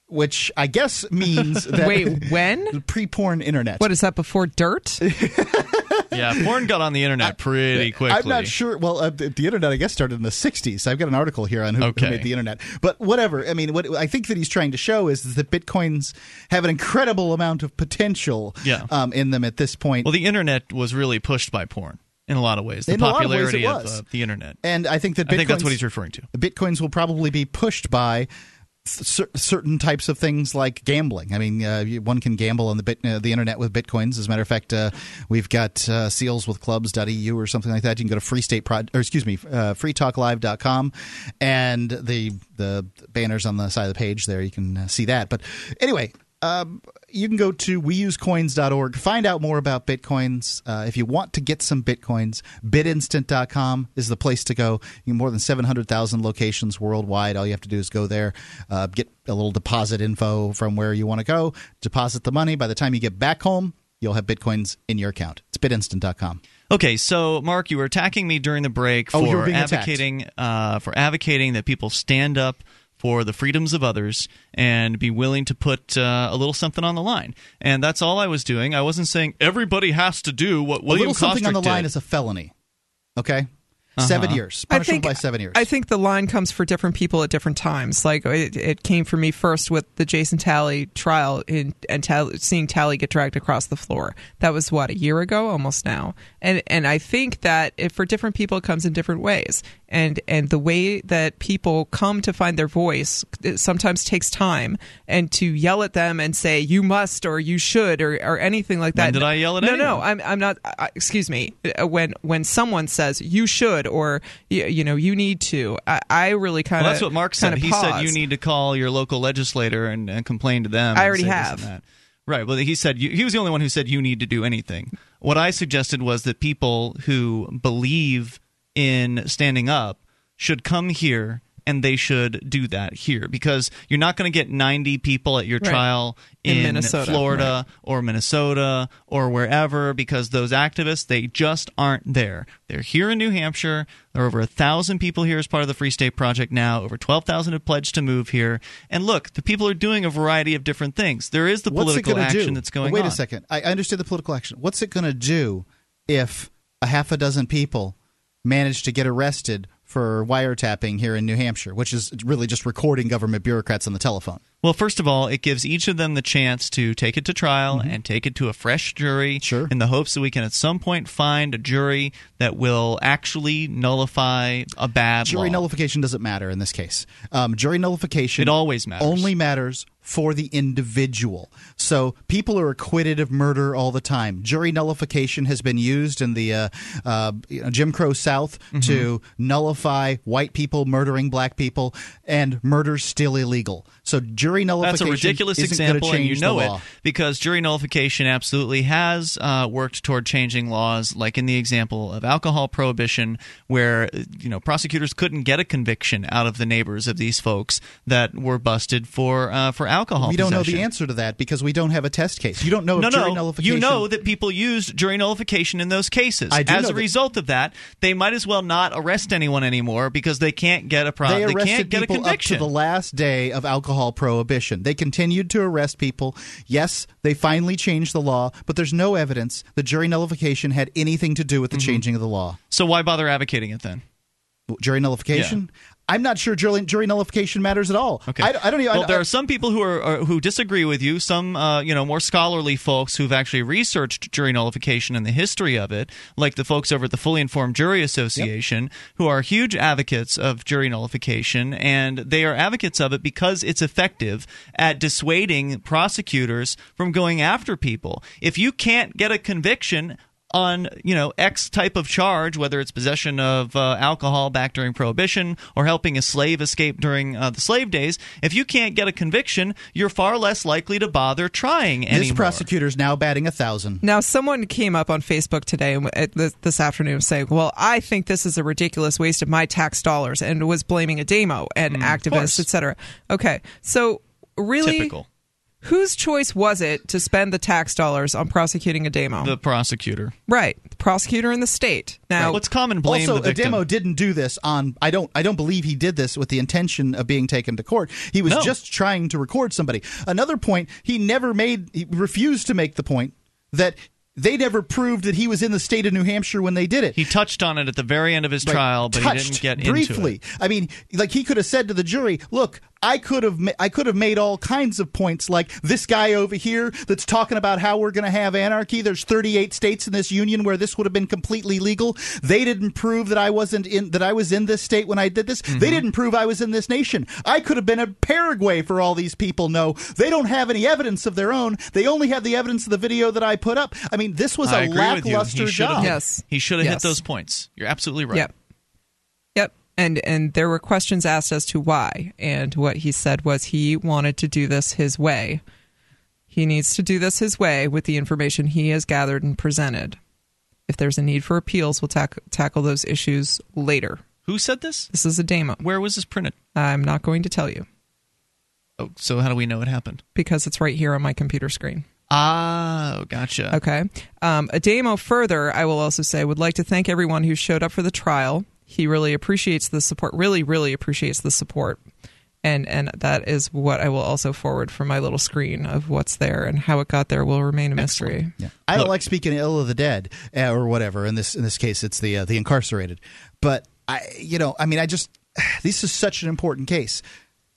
Which I guess means that Wait, when? the pre-porn internet. What is that before dirt? Yeah, porn got on the internet pretty quickly. I'm not sure. Well, uh, the, the internet, I guess, started in the '60s. I've got an article here on who, who Okay. made the internet. But whatever. I mean, what I think that he's trying to show is that bitcoins have an incredible amount of potential Yeah. um, in them at this point. Well, the internet was really pushed by porn in a lot of ways. The In a lot of ways it popularity of, was. uh, the internet. and I think that I think that's what he's referring to. Bitcoins will probably be pushed by cer- certain types of things like gambling. I mean, uh, one can gamble on the bit, uh, the internet with bitcoins. As a matter of fact, uh, we've got uh, seals with clubs.eu or something like that. You can go to free state pro- or excuse me, uh, freetalklive.com and the the banners on the side of the page there. You can uh, see that. But anyway. Um, you can go to weusecoins.org, find out more about bitcoins. Uh, if you want to get some bitcoins, bitinstant.com is the place to go. You have more than 700,000 locations worldwide. All you have to do is go there, uh, get a little deposit info from where you want to go, deposit the money. By the time you get back home, you'll have bitcoins in your account. It's bitinstant.com. Okay, so Mark, you were attacking me during the break Oh, for attacked. advocating uh, for advocating that people stand up for the freedoms of others and be willing to put uh, a little something on the line. And that's all I was doing. I wasn't saying everybody has to do what a William little something on the Kostric line is a felony. Okay? Seven years. I think by seven years. I think the line comes for different people at different times. Like it, it came for me first with the Jason Talley trial in, and Talley, seeing Talley get dragged across the floor. That was what a year ago, almost now. And and I think that it, for different people, it comes in different ways. And and the way that people come to find their voice it sometimes takes time. And to yell at them and say you must or you should or, or anything like that. When did I yell at No, anyone? no. I'm I'm not. Uh, excuse me. Uh, When when someone says you should or you, you know you need to, I, I really kind of. Well, that's what Mark said. He said you need to call your local legislator and, and complain to them. I already have. that. Right. Well, he said you, he was the only one who said you need to do anything. What I suggested was that people who believe in standing up should come here and they should do that here because you're not going to get 90 people at your Right. trial In in, Minnesota, Florida or Minnesota or wherever because those activists they just aren't there. They're here in New Hampshire. There are over a thousand people here as part of the Free State Project now. Over twelve thousand have pledged to move here. And look, the people are doing a variety of different things. There is the What's it political action do? that's going Wait on. a second. I I understand the political action. What's it going to do if a half a dozen people manage to get arrested for wiretapping here in New Hampshire, which is really just recording government bureaucrats on the telephone? Well, first of all, it gives each of them the chance to take it to trial and take it to a fresh jury Mm-hmm. Sure. in the hopes that we can at some point find a jury that will actually nullify a bad Jury law. nullification doesn't matter in this case. Um, jury nullification It always matters. Only matters for the individual. So people are acquitted of murder all the time. Jury nullification has been used in the uh, uh, you know, Jim Crow South Mm-hmm. to nullify white people murdering black people, and murder's still illegal. So jury nullification. That's a ridiculous example, and you know it because jury nullification absolutely has uh, worked toward changing laws, like in the example of alcohol prohibition, where you know prosecutors couldn't get a conviction out of the neighbors of these folks that were busted for uh, for alcohol. We don't know the answer to that because we don't have a test case. You don't know No, if jury no. nullification. You know that people used jury nullification in those cases. I do As a that- result of that, they might as well not arrest anyone anymore because they can't get a pro- they they, can't get a people up to the last day of alcohol prohibition. They continued to arrest people. Yes, they finally changed the law, but there's no evidence that jury nullification had anything to do with the Mm-hmm. changing of the law. so why bother advocating it then? Jury nullification? I'm not sure jury, jury nullification matters at all. Okay. I, I don't even. Well, I, there are some people who are, are who disagree with you. Some, uh, you know, more scholarly folks who've actually researched jury nullification and the history of it, like the folks over at the Fully Informed Jury Association, who are huge advocates of jury nullification, and they are advocates of it because it's effective at dissuading prosecutors from going after people. If you can't get a conviction on you know X type of charge, whether it's possession of uh, alcohol back during Prohibition or helping a slave escape during uh, the slave days, if you can't get a conviction, you're far less likely to bother trying this anymore. prosecutor's now batting a thousand. Now, someone came up on Facebook today and this, this afternoon saying, "Well, I think this is a ridiculous waste of my tax dollars," and was blaming Ademo and Mm, course. activists, etc. Okay, so really, Typical. Whose choice was it to spend the tax dollars on prosecuting Ademo? The prosecutor. right, the prosecutor in the state. Now, What's common blame also, the victim. Ademo didn't do this on. I don't. I don't believe he did this with the intention of being taken to court. He was No. just trying to record somebody. Another point he never made. He refused to make the point that they never proved that he was in the state of New Hampshire when they did it. He touched on it at the very end of his Like, trial, but he didn't get briefly. into it. I mean, like he could have said to the jury, "Look, I could have, ma- I could have made all kinds of points, like this guy over here that's talking about how we're going to have anarchy. There's 38 states in this union where this would have been completely legal. They didn't prove that I wasn't in, that I was in this state when I did this. Mm-hmm. They didn't prove I was in this nation. I could have been in Paraguay for all these people know. They don't have any evidence of their own. They only have the evidence of the video that I put up. I mean, this was I a agree with you. lackluster He should job. Yes. He should have Yes. hit those points. You're absolutely right. Yep. And and there were questions asked as to why, and what he said was he wanted to do this his way. He needs to do this his way with the information he has gathered and presented. If there's a need for appeals, we'll tack- tackle those issues later. Who said this? This is Ademo. Where was this printed? I'm not going to tell you Oh, so how do we know it happened? because it's right here on my computer screen. Ah, gotcha. Okay. Um, Ademo further, I will also say, would like to thank everyone who showed up for the trial. He really appreciates the support. Really, really appreciates the support, and and that is what I will also forward from my little screen of what's there and how it got there will remain a mystery. Yeah. I don't Look. like speaking ill of the dead uh, or whatever. In this in this case, it's the uh, the incarcerated. But I, you know, I mean, I just this is such an important case.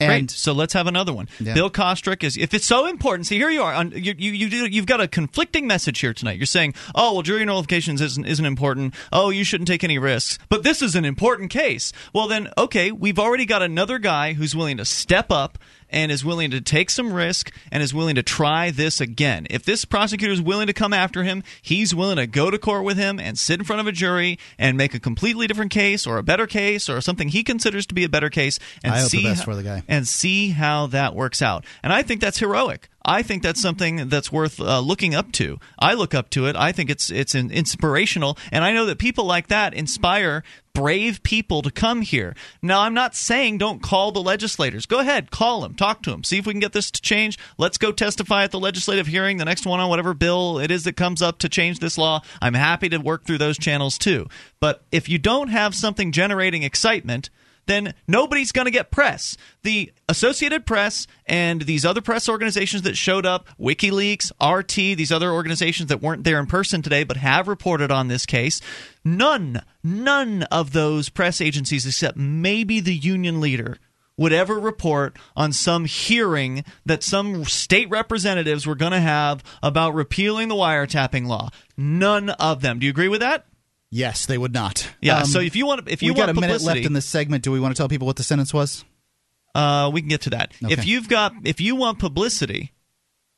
And Great. So let's have another one. Yeah. Bill Kostric is. If it's so important, see here you are. On, you you you do, you've got a conflicting message here tonight. You're saying, oh well, jury nullifications isn't isn't important. Oh, you shouldn't take any risks. But this is an important case. Well then, okay, we've already got another guy who's willing to step up and is willing to take some risk and is willing to try this again. If this prosecutor is willing to come after him, he's willing to go to court with him and sit in front of a jury and make a completely different case or a better case or something he considers to be a better case and I hope the see best how- for the guy. and see how that works out. And I think that's heroic. I think that's something that's worth uh, looking up to. I look up to it. I think it's it's in- inspirational, and I know that people like that inspire brave people to come here. Now, I'm not saying don't call the legislators. Go ahead, call them, talk to them, see if we can get this to change. Let's go testify at the legislative hearing, the next one on whatever bill it is that comes up to change this law. I'm happy to work through those channels too. But if you don't have something generating excitement, then nobody's going to get press. The Associated Press and these other press organizations that showed up, WikiLeaks, RT, these other organizations that weren't there in person today but have reported on this case, none, none of those press agencies except maybe the union leader would ever report on some hearing that some state representatives were going to have about repealing the wiretapping law. None of them. Do you agree with that? Yes, they would not. Yeah. Um, so if you want, if you we got want a minute left in this segment. Do we want to tell people what the sentence was? uh, we can get to that. If you've got, if you want publicity,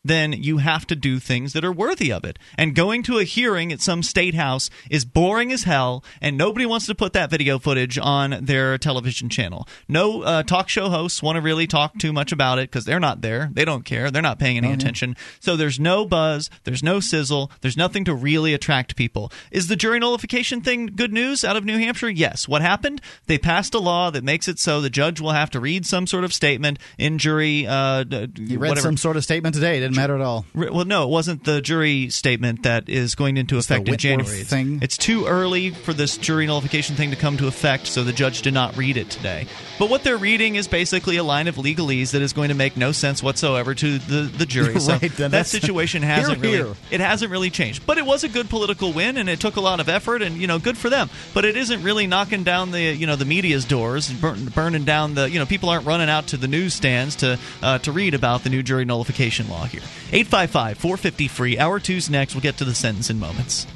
then you have to do things that are worthy of it. And going to a hearing at some state house is boring as hell, and nobody wants to put that video footage on their television channel. No uh, talk show hosts want to really talk too much about it because they're not there. They don't care. They're not paying any attention. So there's no buzz, there's no sizzle, there's nothing to really attract people. Is the jury nullification thing good news out of New Hampshire? Yes. What happened? They passed a law that makes it so the judge will have to read some sort of statement in jury. Uh, You read whatever. some sort of statement today. It didn't matter at all. Well, no, it wasn't the jury statement that is going into It's effect in January. It's, thing? it's too early for this jury nullification thing to come to effect, so the judge did not read it today. But what they're reading is basically a line of legalese that is going to make no sense whatsoever to the, the jury. So Right, that situation hasn't really hear. it hasn't really changed. But it was a good political win, and it took a lot of effort, and you know, good for them. But it isn't really knocking down the you know the media's doors, and burn, burning down the you know people aren't running out to the newsstands to uh, to read about the new jury nullification law here. 855-450 free. Hour two's next. We'll get to the sentence in moments.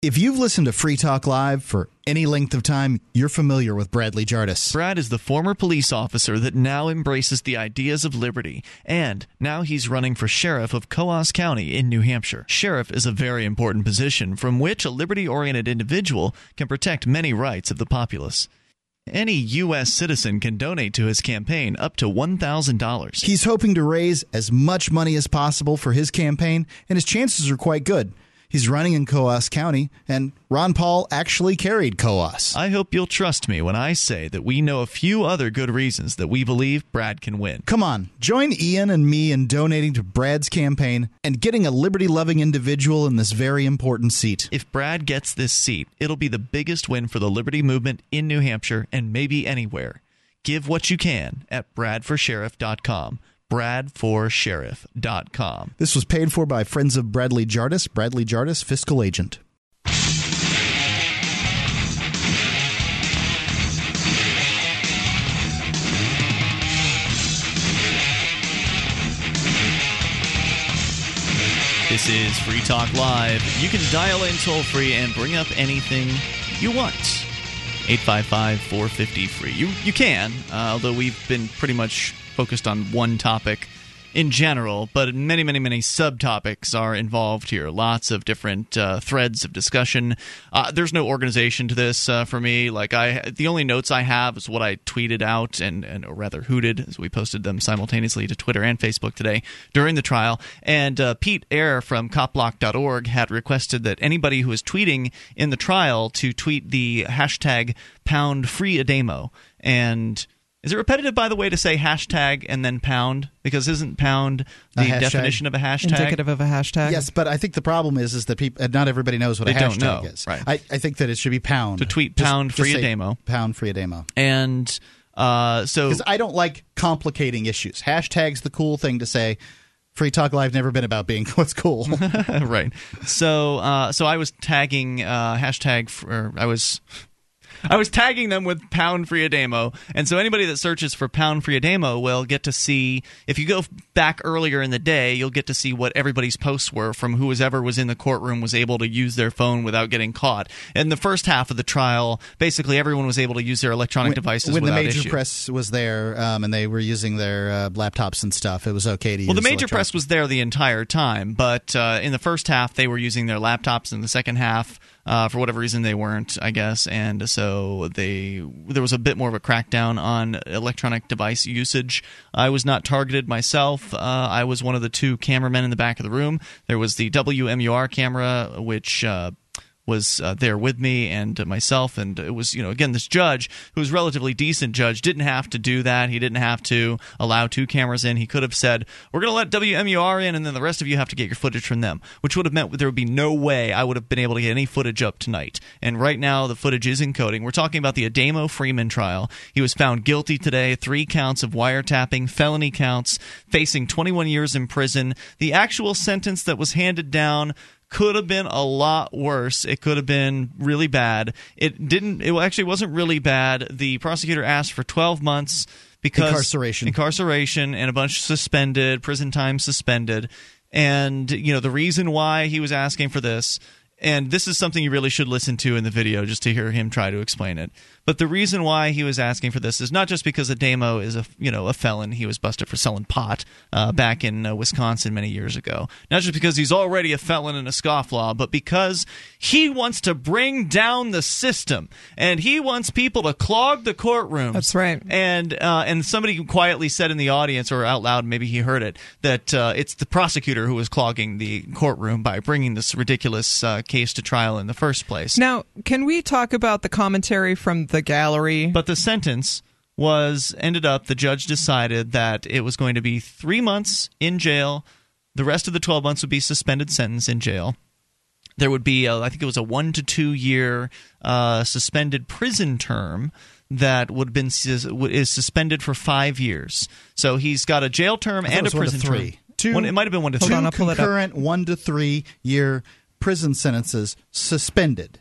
If you've listened to Free Talk Live for any length of time, you're familiar with Bradley Jardis. Brad is the former police officer that now embraces the ideas of liberty, and now he's running for sheriff of Coos County in New Hampshire. Sheriff is a very important position from which a liberty oriented individual can protect many rights of the populace. Any U.S. citizen can donate to his campaign up to $1,000. He's hoping to raise as much money as possible for his campaign, and his chances are quite good. He's running in Coos County, and Ron Paul actually carried Coos. I hope you'll trust me when I say that we know a few other good reasons that we believe Brad can win. Come on, join Ian and me in donating to Brad's campaign and getting a liberty loving individual in this very important seat. If Brad gets this seat, it'll be the biggest win for the liberty movement in New Hampshire and maybe anywhere. Give what you can at bradforsheriff.com. Bradforsheriff.com. This was paid for by Friends of Bradley Jardis, Bradley Jardis, fiscal agent. This is Free Talk Live. You can dial in toll free and bring up anything you want. 855 450 free. You, you can, uh, although we've been pretty much focused on one topic in general, but many, many, many subtopics are involved here. Lots of different uh, threads of discussion. Uh, there's no organization to this uh, for me. Like I, the only notes I have is what I tweeted out and, and or rather hooted, as we posted them simultaneously to Twitter and Facebook today during the trial. And uh, Pete Eyre from copblock.org had requested that anybody who is tweeting in the trial to tweet the hashtag pound free Ademo and is it repetitive, by the way, to say hashtag and then pound? Because isn't pound the definition of a hashtag? Indicative of a hashtag. Yes, but I think the problem is is that people, not everybody knows what They a don't hashtag know, is. right. I, I think that it should be pound To tweet pound just free say Ademo. Pound free Ademo. And uh, so Because I don't like complicating issues. Hashtag's the cool thing to say. Free Talk Live never been about being what's cool. right. So uh, so I was tagging uh, hashtag for I was. I was tagging them with pound free Ademo, and so anybody that searches for pound free Ademo will get to see. If you go back earlier in the day, you'll get to see what everybody's posts were from whoever was in the courtroom was able to use their phone without getting caught. In the first half of the trial, basically everyone was able to use their electronic devices when the major issue. press was there um, and they were using their uh, laptops and stuff, it was okay to use. Well, the major press was there the entire time, but uh, in the first half they were using their laptops. In the second half, uh, for whatever reason, they weren't, I guess, and so they there was a bit more of a crackdown on electronic device usage. I was not targeted myself. Uh, I was one of the two cameramen in the back of the room. There was the WMUR camera, which. Was uh, there with me and uh, myself, and it was you know again this judge who was relatively decent judge didn't have to do that. He didn't have to allow two cameras in. He could have said we're going to let WMUR in, and then the rest of you have to get your footage from them, which would have meant there would be no way I would have been able to get any footage up tonight. And right now the footage is encoding. We're talking about the Ademo Freeman trial. He was found guilty today, three counts of wiretapping, felony counts, facing 21 years in prison. The actual sentence that was handed down could have been a lot worse. It could have been really bad. It didn't. It actually wasn't really bad. The prosecutor asked for 12 months because Incarceration. incarceration, and a bunch suspended, prison time suspended. And you know the reason why he was asking for this, and this is something you really should listen to in the video just to hear him try to explain it. But the reason why he was asking for this is not just because Ademo is a you know a felon. He was busted for selling pot uh, back in uh, Wisconsin many years ago. Not just because he's already a felon and a scofflaw, but because he wants to bring down the system and he wants people to clog the courtroom. That's right. And uh, and somebody quietly said in the audience or out loud, maybe he heard it, that uh, it's the prosecutor who was clogging the courtroom by bringing this ridiculous uh, case to trial in the first place. Now, can we talk about the commentary from the gallery? But the sentence was ended up. The judge decided that it was going to be three months in jail. The rest of the twelve months would be suspended sentence in jail. There would be, a, I think it was a one to two year uh, suspended prison term that would have been is suspended for five years. So he's got a jail term and a was one to prison three. term. Two- One- it might have been one to Hold two. on, I'll pull it up. concurrent one to three year prison sentences suspended.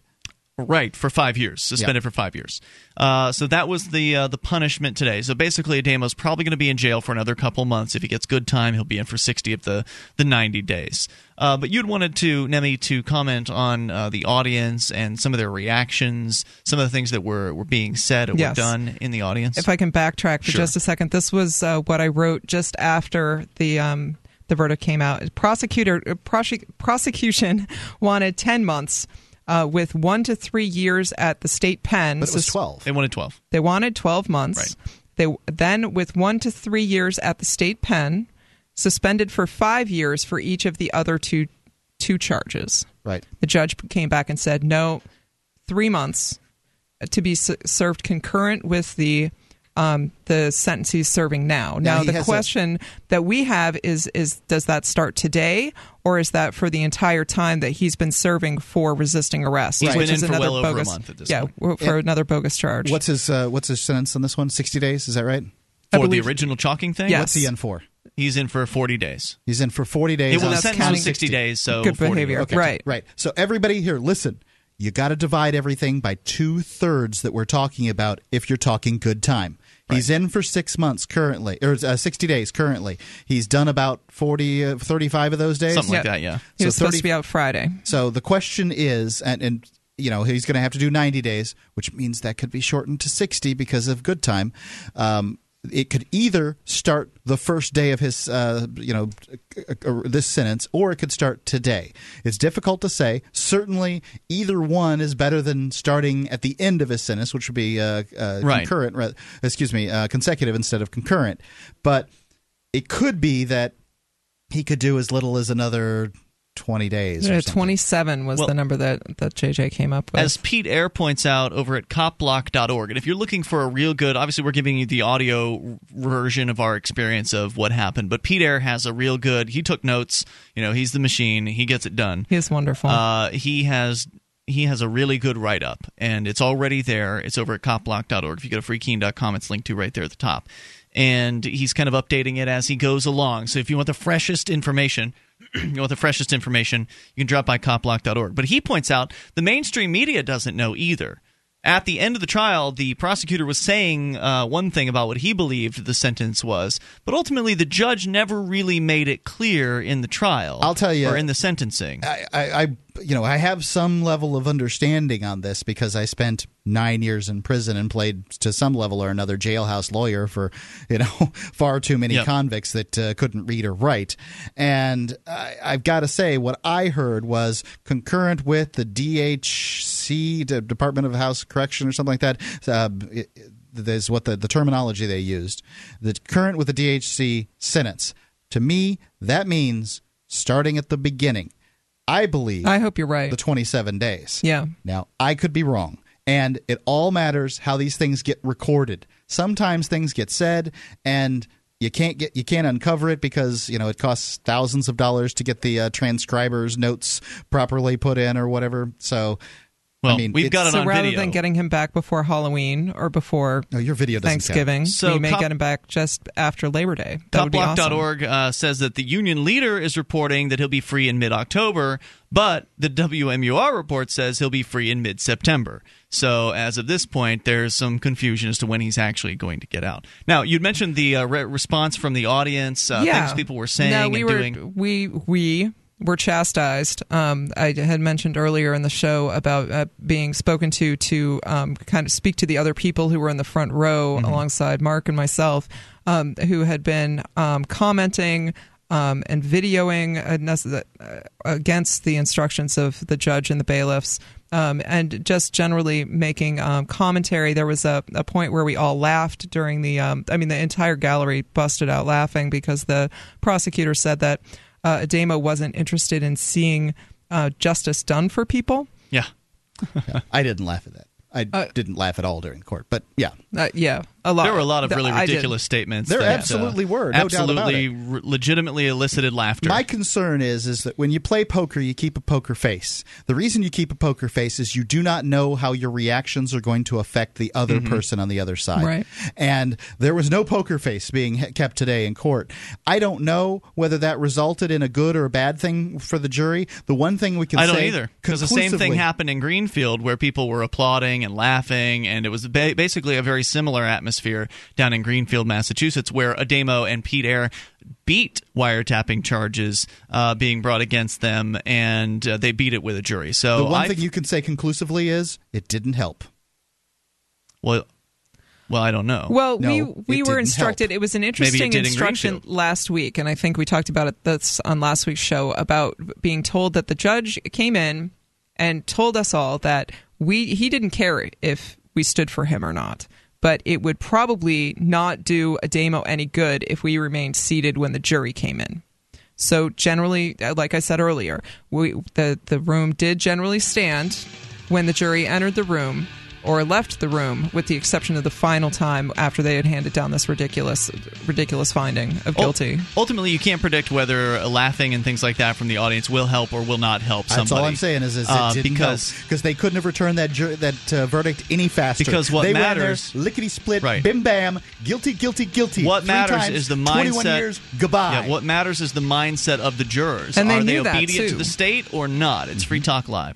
Right for five years, suspended for five years. Uh, so that was the uh, the punishment today. So basically, Ademo's probably going to be in jail for another couple months. If he gets good time, he'll be in for sixty of the the ninety days. Uh, but you'd wanted to Nemi to comment on uh, the audience and some of their reactions, some of the things that were were being said or Yes. were done in the audience. if I can backtrack for Sure. just a second, this was uh, what I wrote just after the um, the verdict came out. Prosecutor uh, prosec- prosecution wanted ten months. Uh, with one to three years at the state pen, But it was Sus- 12. they wanted twelve. They wanted 12 months. Right. They then with 1 to 3 years at the state pen, suspended for 5 years for each of the other two two charges. Right. The judge came back and said, "No, 3 months to be s- served concurrent with the um, the sentence he's serving now. Now, he the has a- question that we have is is does that start today or is that for the entire time that he's been serving for resisting arrest, He's been which in is for another well over a bogus month at this yeah, point. w- for another bogus charge. What's his uh, What's his sentence on this one? Sixty days. Is that right? I For the original chalking thing, Yes. What's he in for? he's in for forty days. He's in for forty days. It was on the counting- was sixty days, so Good behavior. Okay. Right. Right. So everybody here, listen. You got to divide everything by two thirds that we're talking about if you're talking good time. He's in for six months currently, or uh, 60 days currently. He's done about 40, uh, 35 of those days. Something like that, yeah. He So was supposed to be out Friday. So the question is, and, and you know, he's going to have to do 90 days, which means that could be shortened to 60 because of good time. Um, it could either start the first day of his, uh, you know, uh, uh, this sentence, or it could start today. It's difficult to say. Certainly, either one is better than starting at the end of his sentence, which would be uh, uh, Right. concurrent. Excuse me, uh, consecutive instead of concurrent. But it could be that he could do as little as another 20 days. Yeah, something. 27 was Well- the number that, that JJ came up with. As Pete Eyre points out over at copblock.org, and if you're looking for a real good, obviously we're giving you the audio version of our experience of what happened, but Pete Eyre has a real good, he took notes, you know, he's the machine, he gets it done. He's wonderful. Uh, he has he has a really good write up, and it's already there. It's over at copblock.org. If you go to freekeene.com, it's linked to right there at the top. And he's kind of updating it as he goes along. So if you want the freshest information, want the freshest information, you can drop by copblock.org. But he points out the mainstream media doesn't know either. At the end of the trial, the prosecutor was saying uh, one thing about what he believed the sentence was, but ultimately the judge never really made it clear in the trial. I'll tell you- or in the sentencing. I, I, I, you know, I have some level of understanding on this because I spent nine years in prison and played to some level or another jailhouse lawyer for, you know, far too many Yep. convicts that uh, couldn't read or write. And I, I've got to say, what I heard was concurrent with the DHC, Department of House Correction or something like that. Uh, it, is what the, the terminology they used. The current with the DHC sentence. To me, that means starting at the beginning. I believe I hope you're right. the 27 days. yeah. Now, I could be wrong. And it all matters how these things get recorded. Sometimes things get said and you can't get you can't uncover it because, you know, it costs thousands of dollars to get the uh, transcribers notes properly put in or whatever. So Well, I mean, we've got it so on rather video. than getting him back before Halloween or before No, your video doesn't count. Thanksgiving, So we may cop- get him back just after Labor Day. That would be awesome. Uh, says that the union leader is reporting that he'll be free in mid October, but the WMUR report says he'll be free in mid September. So, as of this point, there's some confusion as to when he's actually going to get out. Now, you'd mentioned the uh, re- response from the audience, uh, yeah. things people were saying no, we and were, doing. We we were chastised. Um, I had mentioned earlier in the show about uh, being spoken to to um, kind of speak to the other people who were in the front row Mm-hmm. alongside Mark and myself, um, who had been um, commenting. Um, and videoing uh, against the instructions of the judge and the bailiffs, um, and just generally making um, commentary. There was a, a point where we all laughed during the. Um, I mean, the entire gallery busted out laughing because the prosecutor said that uh, Ademo wasn't interested in seeing uh, justice done for people. Yeah. I didn't laugh at that. I Uh, didn't laugh at all during court. But yeah, Uh, yeah, a lot. There were a lot of really I did. ridiculous statements. There that, uh, absolutely were, no doubt about absolutely it. re- legitimately elicited laughter. My concern is is that when you play poker, you keep a poker face. The reason you keep a poker face is you do not know how your reactions are going to affect the other person on the other side. Right. And there was no poker face being kept today in court. I don't know whether that resulted in a good or a bad thing for the jury. The one thing we can I don't say either because the same thing happened in Greenfield where people were applauding and laughing, and it was ba- basically a very similar atmosphere down in Greenfield, Massachusetts, where Ademo and Pete Eyre beat wiretapping charges uh, being brought against them, and uh, they beat it with a jury. So The one I thing you can say conclusively is it didn't help. well, well, I don't know. Well, No, we we were instructed. help. It was an interesting did in instruction last week, and I think we talked about it this on last week's show about being told that the judge came in and told us all that we he didn't care if we stood for him or not, but it would probably not do Ademo any good if we remained seated when the jury came in. So generally, uh, like I said earlier, we, the the room did generally stand when the jury entered the room or left the room, with the exception of the final time after they had handed down this ridiculous ridiculous finding of Ul- guilty. Ultimately, you can't predict whether laughing and things like that from the audience will help or will not help That's somebody. all I'm saying is, is it Uh, didn't because because they couldn't have returned that jur- that uh, verdict any faster. Because what they matters- went lickety split, Right. bim bam, guilty, guilty, guilty. what Three matters times, is the 21 mindset. years. Goodbye. Yeah, what matters is the mindset of the jurors. And they Are they knew that, obedient to the state or not? It's Free Talk Live.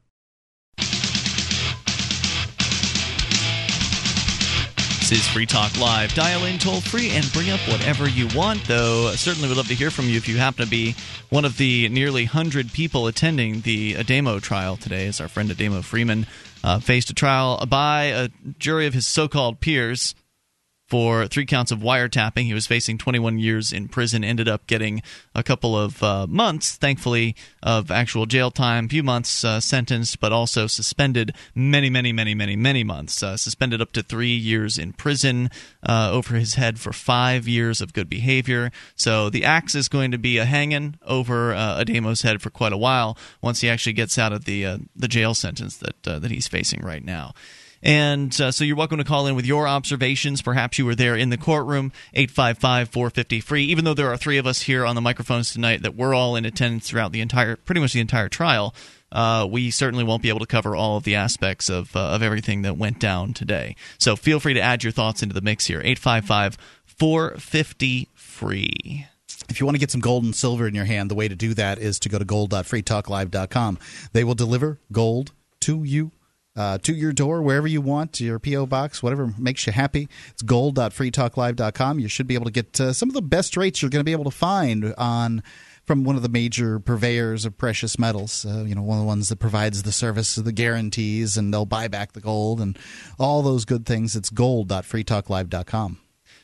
This is Free Talk Live. Dial in toll free and bring up whatever you want, though. Certainly we'd love to hear from you if you happen to be one of the nearly 100 people attending the Ademo trial today, as our friend Ademo Freeman uh, faced a trial by a jury of his so called peers for three counts of wiretapping. He was facing 21 years in prison, ended up getting a couple of uh, months, thankfully, of actual jail time, a few months uh, sentenced, but also suspended many, many, many, many, many months. Uh, suspended up to three years in prison uh, over his head for five years of good behavior. So the axe is going to be a hanging over uh, Ademo's head for quite a while once he actually gets out of the uh, the jail sentence that that he's facing right now. And uh, so you're welcome to call in with your observations. Perhaps you were there in the courtroom, 855 450 free. Even though there are three of us here on the microphones tonight that we're all in attendance throughout the entire, pretty much the entire trial, uh, we certainly won't be able to cover all of the aspects of, uh, of everything that went down today. So feel free to add your thoughts into the mix here, 855 450 free. If you want to get some gold and silver in your hand, the way to do that is to go to gold.freetalklive.com. They will deliver gold to you. Uh, to your door, wherever you want, your P.O. box, whatever makes you happy. It's gold.freetalklive.com. You should be able to get uh, some of the best rates you're going to be able to find on from one of the major purveyors of precious metals. Uh, you know, one of the ones that provides the service, the guarantees, and they'll buy back the gold and all those good things. It's gold.freetalklive.com.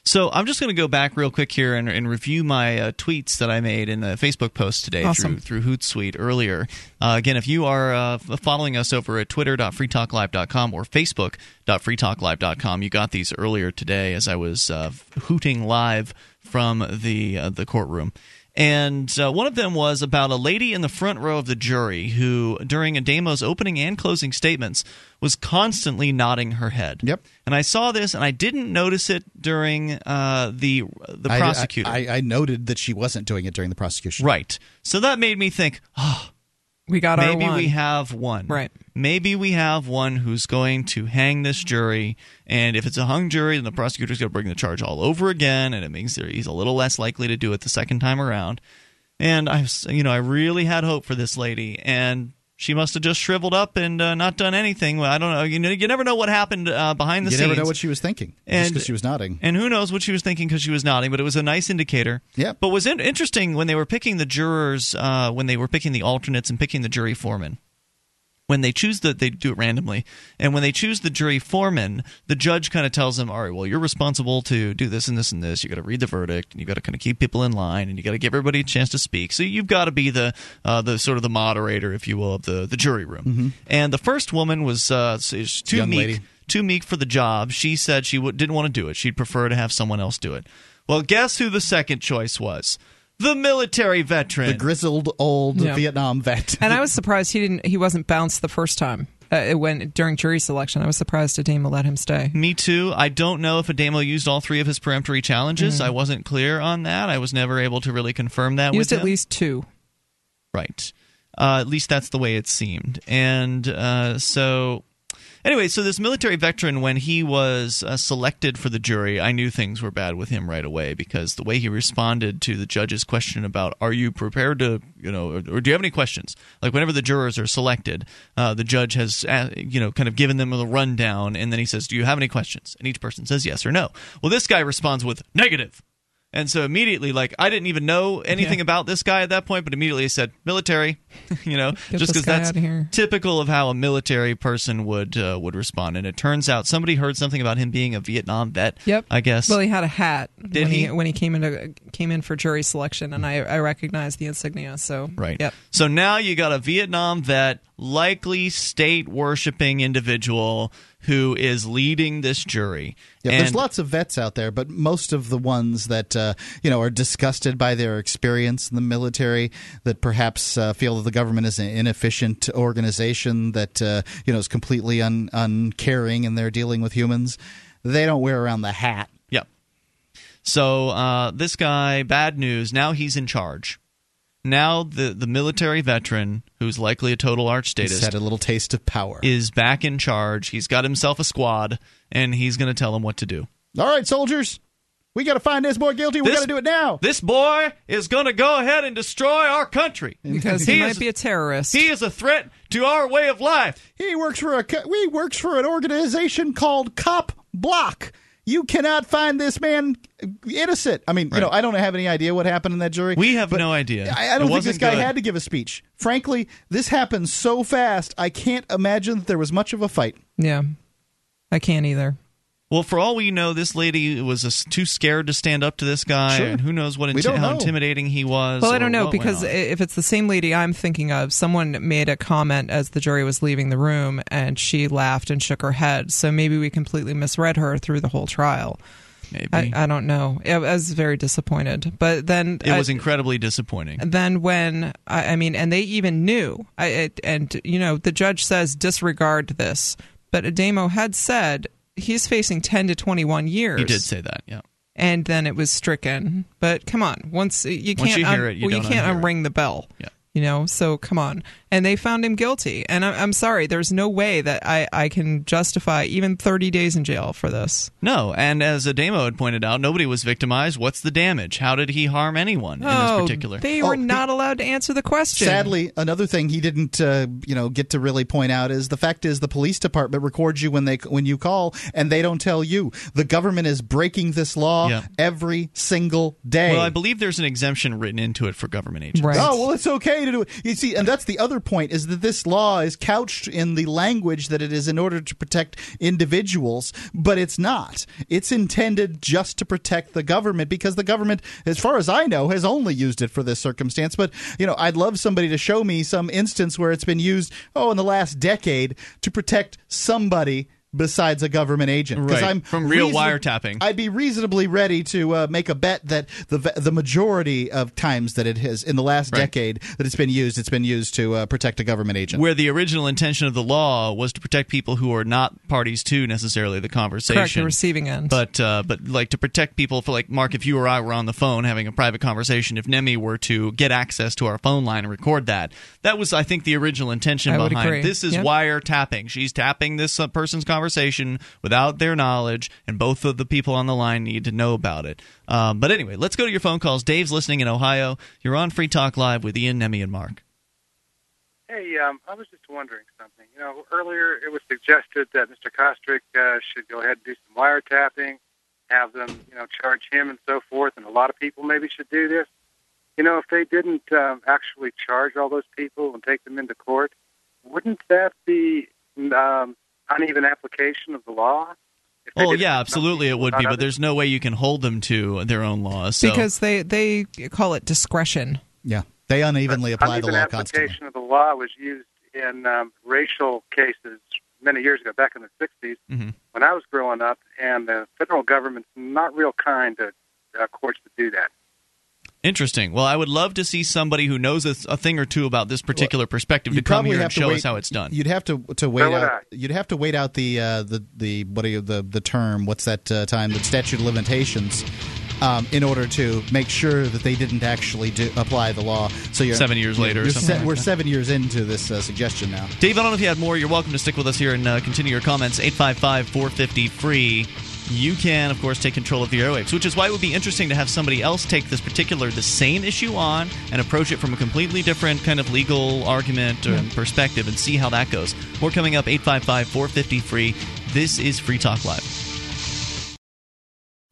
So I'm just going to go back real quick here and, and review my uh, tweets that I made in the Facebook post today Awesome. through through Hootsuite earlier. Uh, again, if you are uh, following us over at twitter.freetalklive.com or facebook.freetalklive.com, you got these earlier today as I was uh, hooting live from the uh, the courtroom. And uh, one of them was about a lady in the front row of the jury who, during Ademo's opening and closing statements, was constantly nodding her head. Yep. And I saw this, and I didn't notice it during uh, the the I- prosecutor. I, I, I noted that she wasn't doing it during the prosecution. right. So that made me think, oh, We got our maybe one. we have one. Right. Maybe we have one who's going to hang this jury, and if it's a hung jury, then the prosecutor's going to bring the charge all over again, and it means he's a little less likely to do it the second time around. And I, you know, I really had hope for this lady, and she must have just shriveled up and uh, not done anything. I don't know. You know, you never know what happened uh, behind the You scenes. You never know what she was thinking. just And- because she was nodding. And who knows what she was thinking because she was nodding, but it was a nice indicator. Yeah. But was in- interesting when they were picking the jurors, uh, when they were picking the alternates and picking the jury foreman. When they choose the, they do it randomly, and when they choose the jury foreman, the judge kind of tells them, "All right, well, you're responsible to do this and this and this. You got to read the verdict, and you got to kind of keep people in line, and you got to give everybody a chance to speak. So you've got to be the, uh, the sort of the moderator, if you will, of the the jury room. And the first woman was uh, too Young meek lady. too meek for the job. She said she w- didn't want to do it. She'd prefer to have someone else do it. Well, guess who the second choice was? The military veteran. The grizzled old Yeah. Vietnam vet. And I was surprised he didn't. He wasn't bounced the first time uh, when during jury selection. I was surprised Ademo let him stay. Me too. I don't know if Ademo used all three of his peremptory challenges. I wasn't clear on that. I was never able to really confirm that. Used with at him. least two. Right. Uh, at least that's the way it seemed. And uh, so, anyway, so this military veteran, when he was uh, selected for the jury, I knew things were bad with him right away because the way he responded to the judge's question about, "Are you prepared to, you know, or, or do you have any questions?" Like whenever the jurors are selected, uh, the judge has, uh, you know, kind of given them a rundown, and then he says, "Do you have any questions?" And each person says yes or no. Well, this guy responds with negative. And so immediately, like I didn't even know anything Yeah. about this guy at that point, but immediately I said military, you know, Get just because that's typical of how a military person would uh, would respond. And it turns out somebody heard something about him being a Vietnam vet. Yep. I guess. Well, he had a hat Did when he? he? when he came into came in for jury selection, and I I recognized the insignia. So Right. Yep. So now you got a Vietnam vet, likely state worshiping individual who is leading this jury. Yeah, and there's lots of vets out there, but most of the ones that uh, you know are disgusted by their experience in the military, that perhaps uh, feel that the government is an inefficient organization that uh, you know is completely un- uncaring and they're dealing with humans, they don't wear around the hat. Yep. So uh, this guy, bad news. Now he's in charge. Now the the military veteran, who's likely a total arch He's had a little taste of power. is back in charge. He's got himself a squad, and he's going to tell them what to do. All right, soldiers, we got to find this boy guilty. We This- got to do it now. This boy is going to go ahead and destroy our country Because he, He might is- be a terrorist. He is a threat to our way of life. He works for a co- he works for an organization called Cop Block. You cannot find this man innocent. I mean, you know, I don't have any idea what happened in that jury. We have no idea. I, I don't think this guy good. had to give a speech. Frankly, this happened so fast. I can't imagine that there was much of a fight. yeah. I can't either. Well, for all we know, this lady was too scared to stand up to this guy, Sure. and who knows what inti- don't how know. intimidating he was. Well, I don't know because if it's the same lady I'm thinking of, someone made a comment as the jury was leaving the room and she laughed and shook her head. So maybe we completely misread her through the whole trial. maybe I, I don't know. I was very disappointed. But then it I- was incredibly disappointing. then when I, I mean, and they even knew. I it, and you know the judge says disregard this, but Ademo had said he's facing ten to twenty one years. He did say that, yeah. and then it was stricken. But come on, once you can't, you hear it, you well, don't can't unhear it. unring the bell. Yeah. You know, so come on. And they found him guilty. And I'm, I'm sorry, there's no way that I, I can justify even 30 days in jail for this. No, and as Ademo had pointed out, nobody was victimized. What's the damage? How did he harm anyone in oh, this particular? Case? They Oh, were he- not allowed to answer the question. Sadly, another thing he didn't, uh, you know, get to really point out is the fact is the police department records you when they when you call, and they don't tell you. The government is breaking this law Yeah. every single day. well, I believe there's an exemption written into it for government agents. Right. Oh well, it's okay to do it. You see, and that's the other point is that this law is couched in the language that it is in order to protect individuals, but it's not. It's intended just to protect the government because the government, as far as I know, has only used it for this circumstance. But, you know, I'd love somebody to show me some instance where it's been used, oh, in the last decade to protect somebody besides a government agent. Right. I'm From real reason- wiretapping. I'd be reasonably ready to uh, make a bet that the the majority of times that it has in the last Right. decade that it's been used, it's been used to uh, protect a government agent. Where the original intention of the law was to protect people who are not parties to necessarily the conversation. Correct, the receiving end. But uh, but like to protect people for like Mark, if you or I were on the phone having a private conversation, if Nemi were to get access to our phone line and record that, that was I think the original intention I would behind agree. this is Yep. wiretapping. She's tapping this uh, person's conversation without their knowledge, and both of the people on the line need to know about it. Um, but anyway, let's go to your phone calls. Dave's listening in Ohio. You're on Free Talk Live with Ian, Nemi, and Mark. Hey, um, I was just wondering something. You know, earlier it was suggested that Mr. Kostric uh, should go ahead and do some wiretapping, have them, you know, charge him and so forth, and a lot of people maybe should do this. You know, if they didn't um, actually charge all those people and take them into court, wouldn't that be um, uneven application of the law? Oh yeah, absolutely it would be, but there's no way you can hold them to their own laws. So. because they they call it discretion. yeah, they unevenly apply the uneven law application constantly. of the law was used in um, racial cases many years ago, back in the 60s, Mhm. when I was growing up, and the federal government's not real kind to uh, courts to do that. Interesting. Well, I would love to see somebody who knows a, a thing or two about this particular perspective to come probably here and show wait, us how it's done. You'd have to to wait out. I. You'd have to wait out the uh, the the what are you, the the term? What's that uh, time? The statute of limitations. Um, in order to make sure that they didn't actually do, apply the law, so you're Seven years later or you're something like we're that. seven years into this uh, suggestion now. Dave, I don't know if you had more. You're welcome to stick with us here and uh, continue your comments. 855 450 free. You can, of course, take control of the airwaves, which is why it would be interesting to have somebody else take this particular, the same issue on and approach it from a completely different kind of legal argument or perspective and see how that goes. More coming up, 855 450 free. This is Free Talk Live.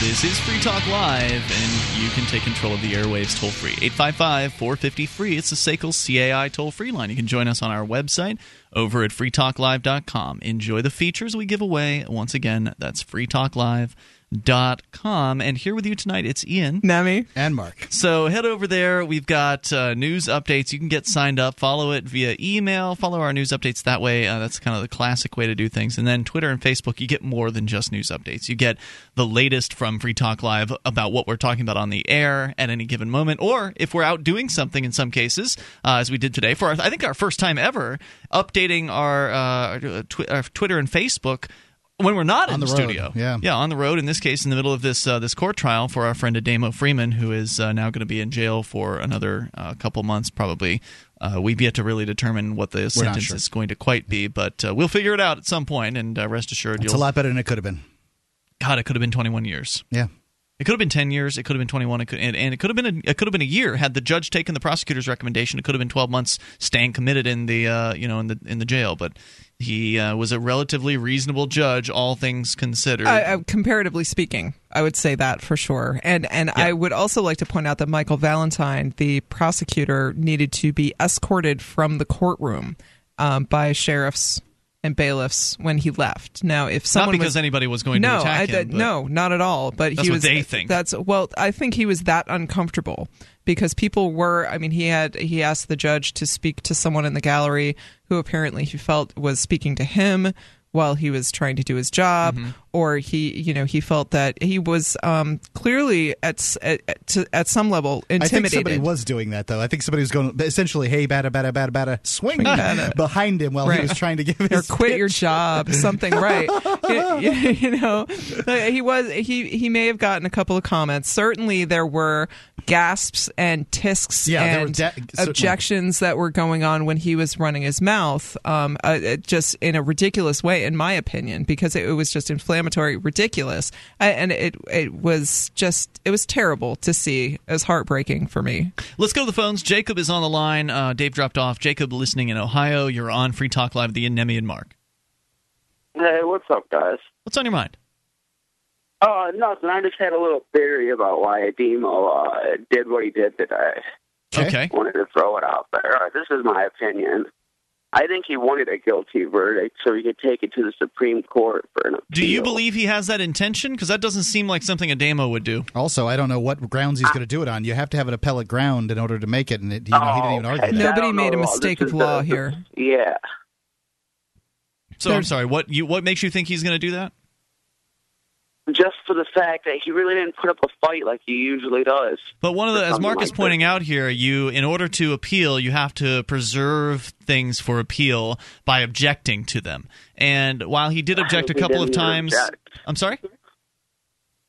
This is Free Talk Live, and you can take control of the airwaves toll free. 855 450 free. It's the SACL CAI toll free line. You can join us on our website over at freetalklive.com. Enjoy the features we give away. Once again, that's freetalklive.com. And here with you tonight, it's Ian. Nemi. And Mark, So head over there. We've got uh, news updates. You can get signed up. Follow it via email. Follow our news updates that way. Uh, that's kind of the classic way to do things. And then Twitter and Facebook, you get more than just news updates. You get the latest from Free Talk Live about what we're talking about on the air at any given moment, or if we're out doing something in some cases, uh, as we did today for our, I think our first time ever, updating our, uh, tw- our Twitter and Facebook. When we're not On in the the, studio, yeah. yeah, on the road. In this case, in the middle of this uh, this court trial for our friend Ademo Freeman, who is uh, now going to be in jail for another uh, couple months, probably. Uh, we've yet to really determine what the sentence sure. is going to quite be, but uh, we'll figure it out at some point. And uh, rest assured, it's you'll. a lot better than it could have been. God, it could have been 21 years. Yeah. It could have been 10 years. It could have been 21. It could, and, and it could have been a, it could have been a year had the judge taken the prosecutor's recommendation. It could have been 12 months staying committed in the uh, you know in the in the jail. But he uh, was a relatively reasonable judge, all things considered. I, comparatively speaking, I would say that for sure. And and I would also like to point out that Michael Valentine, the prosecutor, needed to be escorted from the courtroom um, by sheriffs and bailiffs when he left. Now, if Not because was, anybody was going no, to attack I, him. no, not at all. But That's he what was. they think. That's well, I think he was that uncomfortable because people were. I mean, he had he asked the judge to speak to someone in the gallery who apparently he felt was speaking to him. while he was trying to do his job, Mm-hmm. Or he, you know, he felt that he was um, clearly at, at at to- at some level intimidated. I think somebody was doing that though. I think somebody was going essentially, "Hey, bada bada bada bada, swing behind him while Right. he was trying to give or quit your pitch. job, something right? you, you know, he was he he may have gotten a couple of comments. Certainly, there were gasps and tisks Yeah, and de- objections that were going on when he was running his mouth, um, uh, just in a ridiculous way, in my opinion, because it, it was just inflammatory, ridiculous, I, and it it was just it was terrible to see. It was heartbreaking for me. Let's go to the phones. Jacob is on the line. Uh, Dave dropped off. Jacob, listening in Ohio. You're on Free Talk Live, the Nemi and Mark. Hey, what's up, guys? What's on your mind? Uh, nothing. I just had a little theory about why Ademo uh, did what he did today. Okay. Wanted to throw it out there. This is my opinion. I think he wanted a guilty verdict so he could take it to the Supreme Court for an appeal. Do you believe he has that intention? Because that doesn't seem like something Ademo would do. Also, I don't know what grounds he's going to do it on. You have to have an appellate ground in order to make it, and it, you oh, know, he didn't even Oh, argue okay. that. Nobody made a mistake of law the- here. Yeah. So I'm sorry. What you what makes you think he's going to do that? Just for the fact that he really didn't put up a fight like he usually does. But one of the, as Mark is like pointing out here, you in order to appeal, you have to preserve things for appeal by objecting to them. And while he did object a couple of times, object. I'm sorry.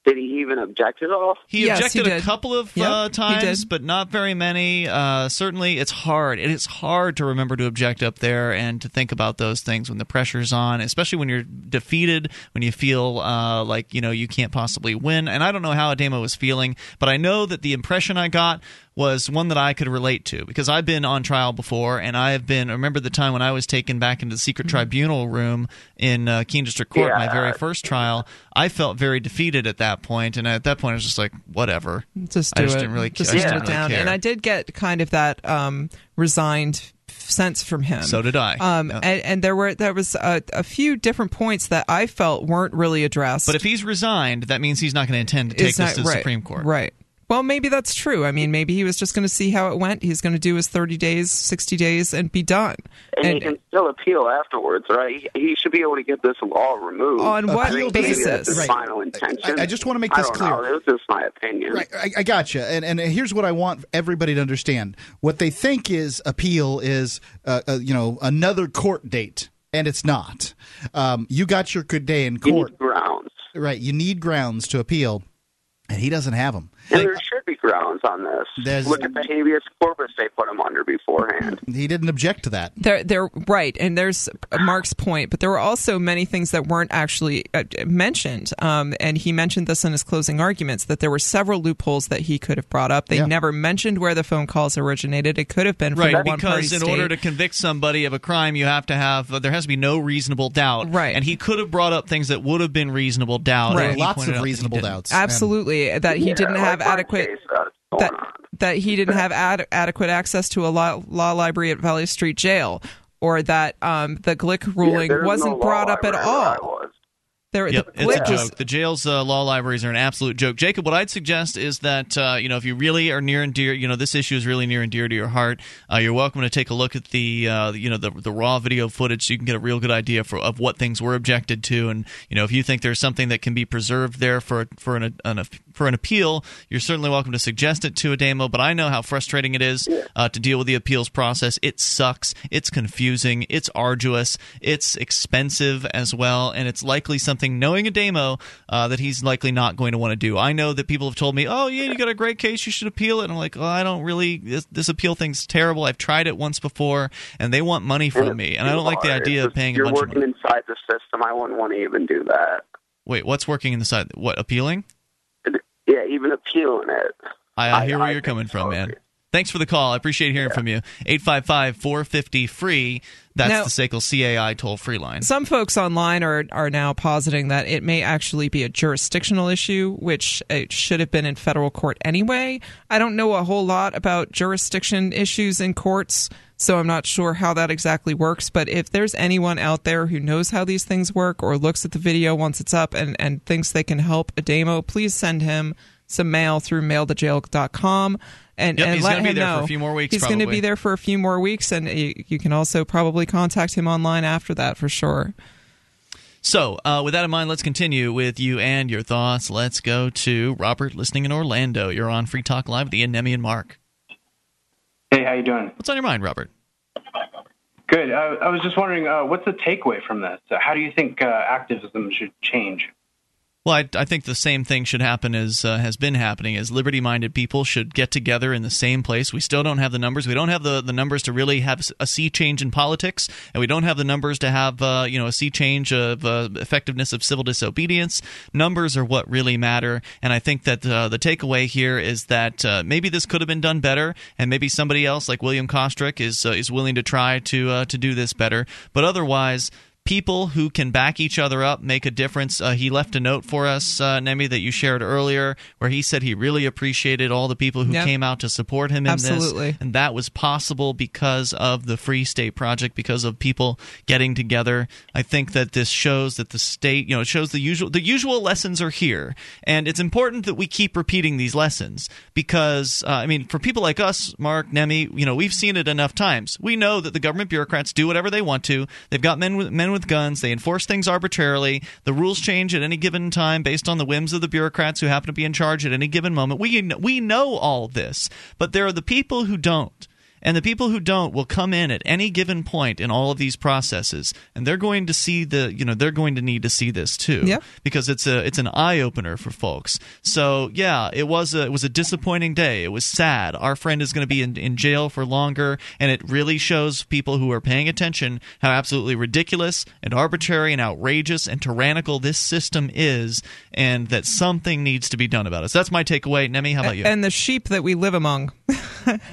Did he even object at all? He Yes, objected he a couple of Yep, uh, times, but not very many. Uh, certainly, it's hard. It is hard to remember to object up there and to think about those things when the pressure's on, especially when you're defeated, when you feel uh, like you know you can't possibly win. And I don't know how Ademo was feeling, but I know that the impression I got was one that I could relate to because I've been on trial before, and I have been. I remember the time when I was taken back into the secret Mm-hmm. tribunal room in uh, Keene District Court, my very first trial. I felt very defeated at that point, and at that point, I was just like, whatever. Just I do just it. didn't really- just I just shut didn't it really down. care. And I did get kind of that um, resigned sense from him. So did I. Um, Yeah. and, and there were there was a, a few different points that I felt weren't really addressed. But if he's resigned, that means he's not going to intend to take It's this not- to the right, Supreme Court. Right. Well, maybe that's true. I mean, maybe he was just going to see how it went. He's going to do his 30 days, 60 days, and be done. And, he can still appeal afterwards, right? He should be able to get this law removed. On what I basis? Right. final intention. I- I just wanna make I this don't clear. Know. It was just my opinion. Right, I, I gotcha. And and here's what I want everybody to understand: what they think is appeal is, uh, uh, you know, another court date, and it's not. Um, you got your good day in You court, need grounds. right? You need grounds to appeal, and he doesn't have them. And there should be grounds on this. Look at the habeas corpus they put him under beforehand. He didn't object to that. They're, they're right, and there's Mark's point, but there were also many things that weren't actually uh, mentioned. Um, and he mentioned this in his closing arguments that there were several loopholes that he could have brought up. They Yeah. never mentioned where the phone calls originated. It could have been from Right, a one party because in state. order to convict somebody of a crime, you have to have uh, there has to be no reasonable doubt. Right. and he could have brought up things that would have been reasonable doubt. Right. Lots of reasonable didn't. doubts. And- Absolutely, that he Yeah, didn't like have adequate that that he didn't have ad- adequate access to a law, law library at Valley Street Jail, or that um, the Glik ruling there's wasn't no brought up at library where I all. There, Yep, the it's a joke. The jail's uh, law libraries are an absolute joke. Jacob, what I'd suggest is that uh, you know if you really are near and dear, you know this issue is really near and dear to your heart. Uh, you're welcome to take a look at the uh, you know the the raw video footage so you can get a real good idea for of what things were objected to, and you know if you think there's something that can be preserved there for for an, an for an appeal, you're certainly welcome to suggest it to Ademo. But I know how frustrating it is uh, to deal with the appeals process. It sucks. It's confusing. It's arduous. It's expensive as well, and it's likely something knowing Ademo uh, that he's likely not going to want to do. I know that people have told me, "Oh yeah, you got a great case. You should appeal it." And I'm like, "Oh, I don't really. This, this appeal thing's terrible. I've tried it once before, and they want money from me, and I don't like the idea of paying a You're bunch of working money." inside the system. I wouldn't want to even do that. Wait, what's working inside? What appealing? Yeah, even appealing it. I, I hear I- where I you're coming from, man. Thanks for the call. I appreciate hearing from you. 855 450 free. That's Now- the SACL CAI toll free line. Some folks online are are now positing that it may actually be a jurisdictional issue, which it should have been in federal court anyway. I don't know a whole lot about jurisdiction issues in courts, so I'm not sure how that exactly works. But if there's anyone out there who knows how these things work or looks at the video once it's up and, and thinks they can help Ademo, please send him some mail through mailtojail.com and, Yep, and he's let him there for know. a few more weeks, He's going to be there for a few more weeks, and you, you can also probably contact him online after that for sure. So, uh, with that in mind, let's continue with you and your thoughts. Let's go to Robert, listening in Orlando. You're on Free Talk Live with Ian Nemi and Mark. Hey, how you doing? What's on your mind, Robert? Good. I, I was just wondering, uh, what's the takeaway from this? Uh, how do you think uh, activism should change? Well, I, I, think the same thing should happen as uh, has been happening. As liberty-minded people should get together in the same place. We still don't have the numbers. We don't have the, the numbers to really have a sea change in politics, and we don't have the numbers to have uh, you know a sea change of uh, effectiveness of civil disobedience. Numbers are what really matter, and I think that uh, the takeaway here is that uh, maybe this could have been done better, and maybe somebody else like William Kostric is uh, is willing to try to to do this better. But otherwise people who can back each other up make a difference. Uh, he left a note for us, uh, Nemi, that you shared earlier, where he said he really appreciated all the people who Yep. came out to support him in Absolutely. this, and that was possible because of the Free State Project, because of people getting together. I think that this shows that the state, you know, it shows the usual the usual lessons are here, and it's important that we keep repeating these lessons because, uh, I mean, for people like us, Mark, Nemi, you know, we've seen it enough times. We know that the government bureaucrats do whatever they want to. They've got men with men with guns. They enforce things arbitrarily. The rules change at any given time based on the whims of the bureaucrats who happen to be in charge at any given moment. We we know all this, but there are the people who don't. And the people who don't will come in at any given point in all of these processes, and they're going to see the, you know, they're going to need to see this too, Yep. because it's a, it's an eye opener for folks. So yeah, it was a, it was a disappointing day. It was sad. Our friend is going to be in, in jail for longer, and it really shows people who are paying attention how absolutely ridiculous and arbitrary and outrageous and tyrannical this system is, and that something needs to be done about it. So that's my takeaway. Nemi, how about you? And the sheep that we live among.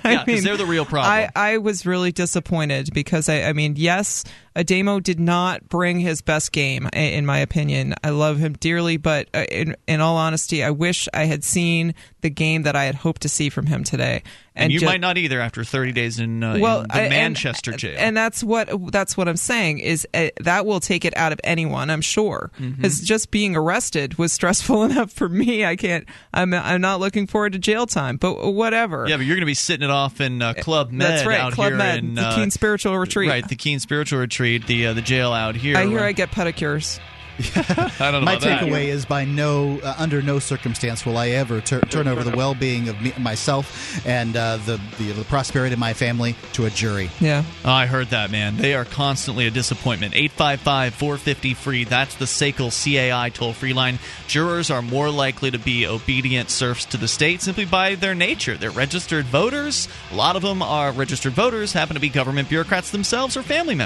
Yeah, 'cause they're the real problem. I, I was really disappointed because I, I mean, yes, Ademo did not bring his best game, in my opinion. I love him dearly, but uh, in, in all honesty, I wish I had seen the game that I had hoped to see from him today. and you ju- might not either after 30 days in, uh, well, in the I- and- Manchester jail. and that's what that's what I'm saying is uh, that will take it out of anyone. I'm sure Mm-hmm. just being arrested was stressful enough for me. I can't. I'm I'm not looking forward to jail time, but whatever. yeah, but you're going to be sitting it off in uh, Club Med That's right, Club here Med, in the uh, Keene Spiritual Retreat. Right, the Keene Spiritual Retreat, the uh, the jail out here. I hear I get pedicures. I don't know My about that. takeaway is by no, uh, under no circumstance will I ever tur- turn over the well-being of me, myself and uh, the, the the prosperity of my family to a jury. Yeah. Oh, I heard that, man. They are constantly a disappointment. 855 450 free. That's the SACL CAI toll free line. Jurors are more likely to be obedient serfs to the state simply by their nature. They're registered voters. A lot of them are registered voters, happen to be government bureaucrats themselves or family members.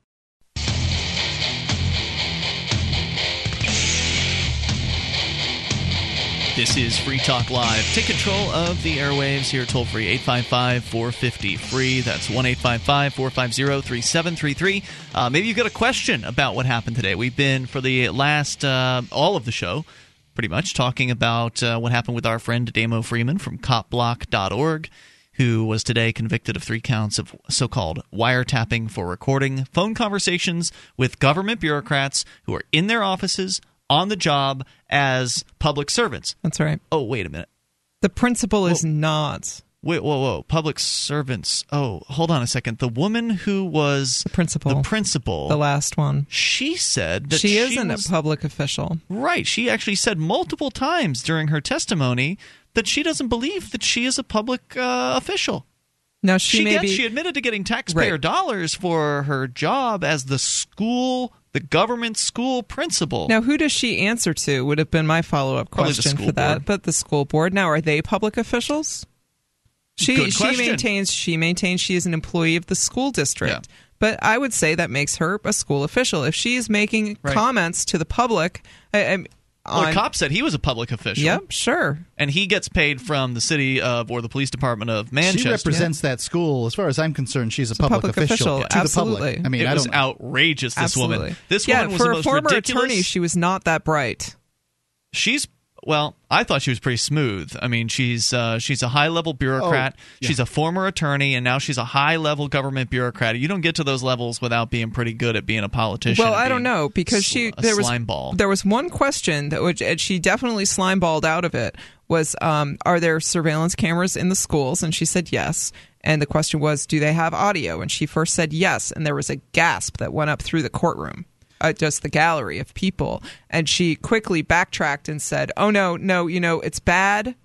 This is Free Talk Live. Take control of the airwaves here toll free 855 450 free. That's 1 855 450 3733. Uh, Maybe you've got a question about what happened today. We've been, for the last, uh, all of the show, pretty much, talking about uh, what happened with our friend Damo Freeman from copblock.org. Who was today convicted of three counts of so called wiretapping for recording phone conversations with government bureaucrats who are in their offices on the job as public servants. That's right. Oh, wait a minute. The principle is not Wait, whoa, whoa. Public servants. Oh, hold on a second. The woman who was the principal. the principal, the last one. she said that She she isn't was, a public official. Right. She actually said multiple times during her testimony that she doesn't believe that she is a public uh, official. Now she, She, gets, be. she admitted to getting taxpayer Right. dollars for her job as the school, the government school principal. now, who does she answer to? Would have been my follow up question for that. board. But the school board. Now, are they public officials? She she maintains she maintains she is an employee of the school district. Yeah. But I would say that makes her a school official. If she is making Right. comments to the public, I, I, Well, on a cop said he was a public official. Yep, sure. And he gets paid from the city of or the police department of Manchester. She represents that school. As far as I'm concerned, she's a public, public official, to absolutely. the public. I mean, it I was don't. outrageous. This Absolutely. woman. This yeah, woman was for the a former ridiculous. attorney, she was not that bright. she's well, I thought she was pretty smooth. I mean, she's uh, she's a high level bureaucrat. Oh, yeah. She's a former attorney, and now she's a high level government bureaucrat. You don't get to those levels without being pretty good at being a politician. Well, I don't know because sl- she there was ball. there was one question that which and she definitely slime balled out of it was um, are there surveillance cameras in the schools and she said yes and the question was do they have audio and she first said yes and there was a gasp that went up through the courtroom uh, just the gallery of people and she quickly backtracked and said oh no no you know it's bad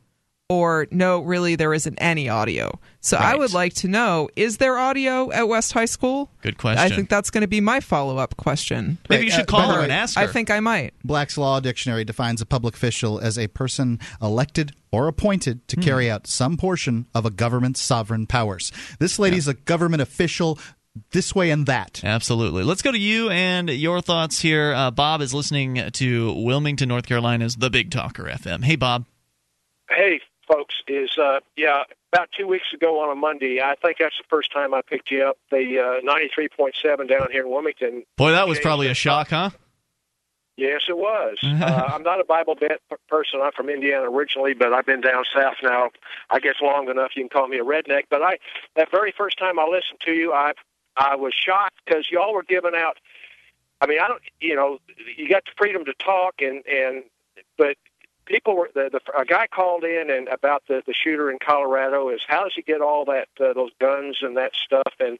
or no really there isn't any audio so i would like to know is there audio at west high school Good question. I think that's going to be my follow up question. Maybe you should uh, call by her way, and ask her. I think I might. Black's Law Dictionary defines a public official as a person elected or appointed Hmm. to carry out some portion of a government's sovereign powers. This lady's a government official this way and that. Absolutely. Let's go to you and your thoughts here. Uh, Bob is listening to Wilmington, North Carolina's The Big Talker FM. Hey, Bob. Hey, folks, is uh, yeah, about two weeks ago on a Monday, I think that's the first time I picked you up. The uh, ninety three point seven down here in Wilmington. Boy, that was probably a shock, huh? Yes, it was. uh, I'm not a Bible Belt p- person. I'm from Indiana originally, but I've been down south now. I guess long enough you can call me a redneck. But I, that very first time I listened to you, I, I was shocked because y'all were giving out. I mean, I don't. You know, you got the freedom to talk, and and but people were the, the a guy called in and about the the shooter in Colorado is how does he get all that uh, those guns and that stuff and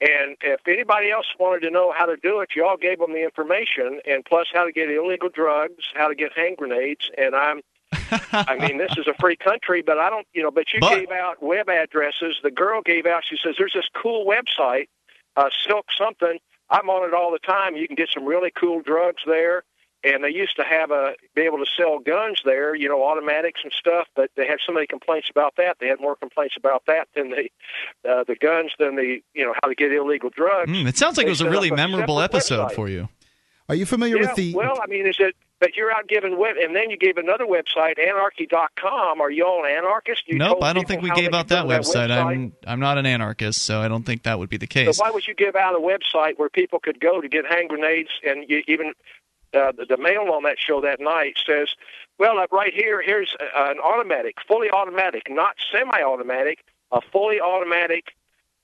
and if anybody else wanted to know how to do it, y'all gave them the information, and plus how to get illegal drugs, how to get hand grenades. And I'm, I mean, this is a free country, but I don't, you know, but you But- gave out web addresses. The girl gave out, she says, there's this cool website, uh, Silk something. I'm on it all the time. You can get some really cool drugs there. And they used to have a be able to sell guns there, you know, automatics and stuff. But they had so many complaints about that. They had more complaints about that than the uh, the guns than the you know how to get illegal drugs. Mm, it sounds like it was a really a memorable episode website. for you. Are you familiar yeah, with the well, I mean, is it? But you're out giving web, and then you gave another website, anarchy.com. Are you all an anarchist? You Nope, I don't think we gave out that go to website. I'm I'm not an anarchist, so I don't think that would be the case. So why would you give out a website where people could go to get hand grenades and you, even uh, the, the mail on that show that night says, well, uh, right here, here's uh, an automatic, fully automatic, not semi-automatic, a fully automatic,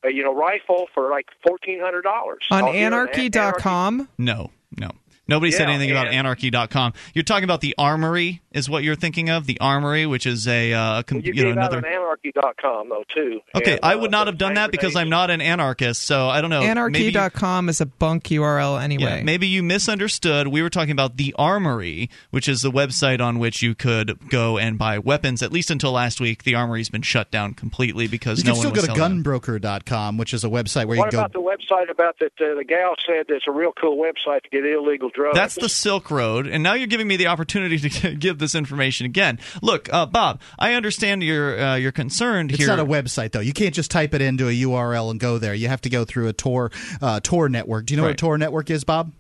uh, you know, rifle for like fourteen hundred dollars On anarchy.com. No, no. Nobody said Yeah, anything about and- anarchy.com. You're talking about the Armory, is what you're thinking of? The Armory, which is a uh, com- You, you know gave out another. an anarchy.com though too. Okay, And, I uh, would not have done that because. I'm not an anarchist, so I don't know. Maybe you- Anarchy.com is a bunk URL anyway. Yeah, maybe you misunderstood. We were talking about the Armory, which is the website on which you could go and buy weapons. At least until last week, the Armory's been shut down completely because You no can still one go to selling them. gunbroker.com, which is a website where What you can about go. the website about that? Uh, the gal said it's a real cool website to get illegal drugs. That's the Silk Road, and now you're giving me the opportunity to give this information again. Look, uh, Bob, I understand you're uh, you're concerned It's here. not a website though. You can't just type it into a URL and go there. You have to go through a Tor uh, Tor network. Do you know what Right. a Tor network is, Bob?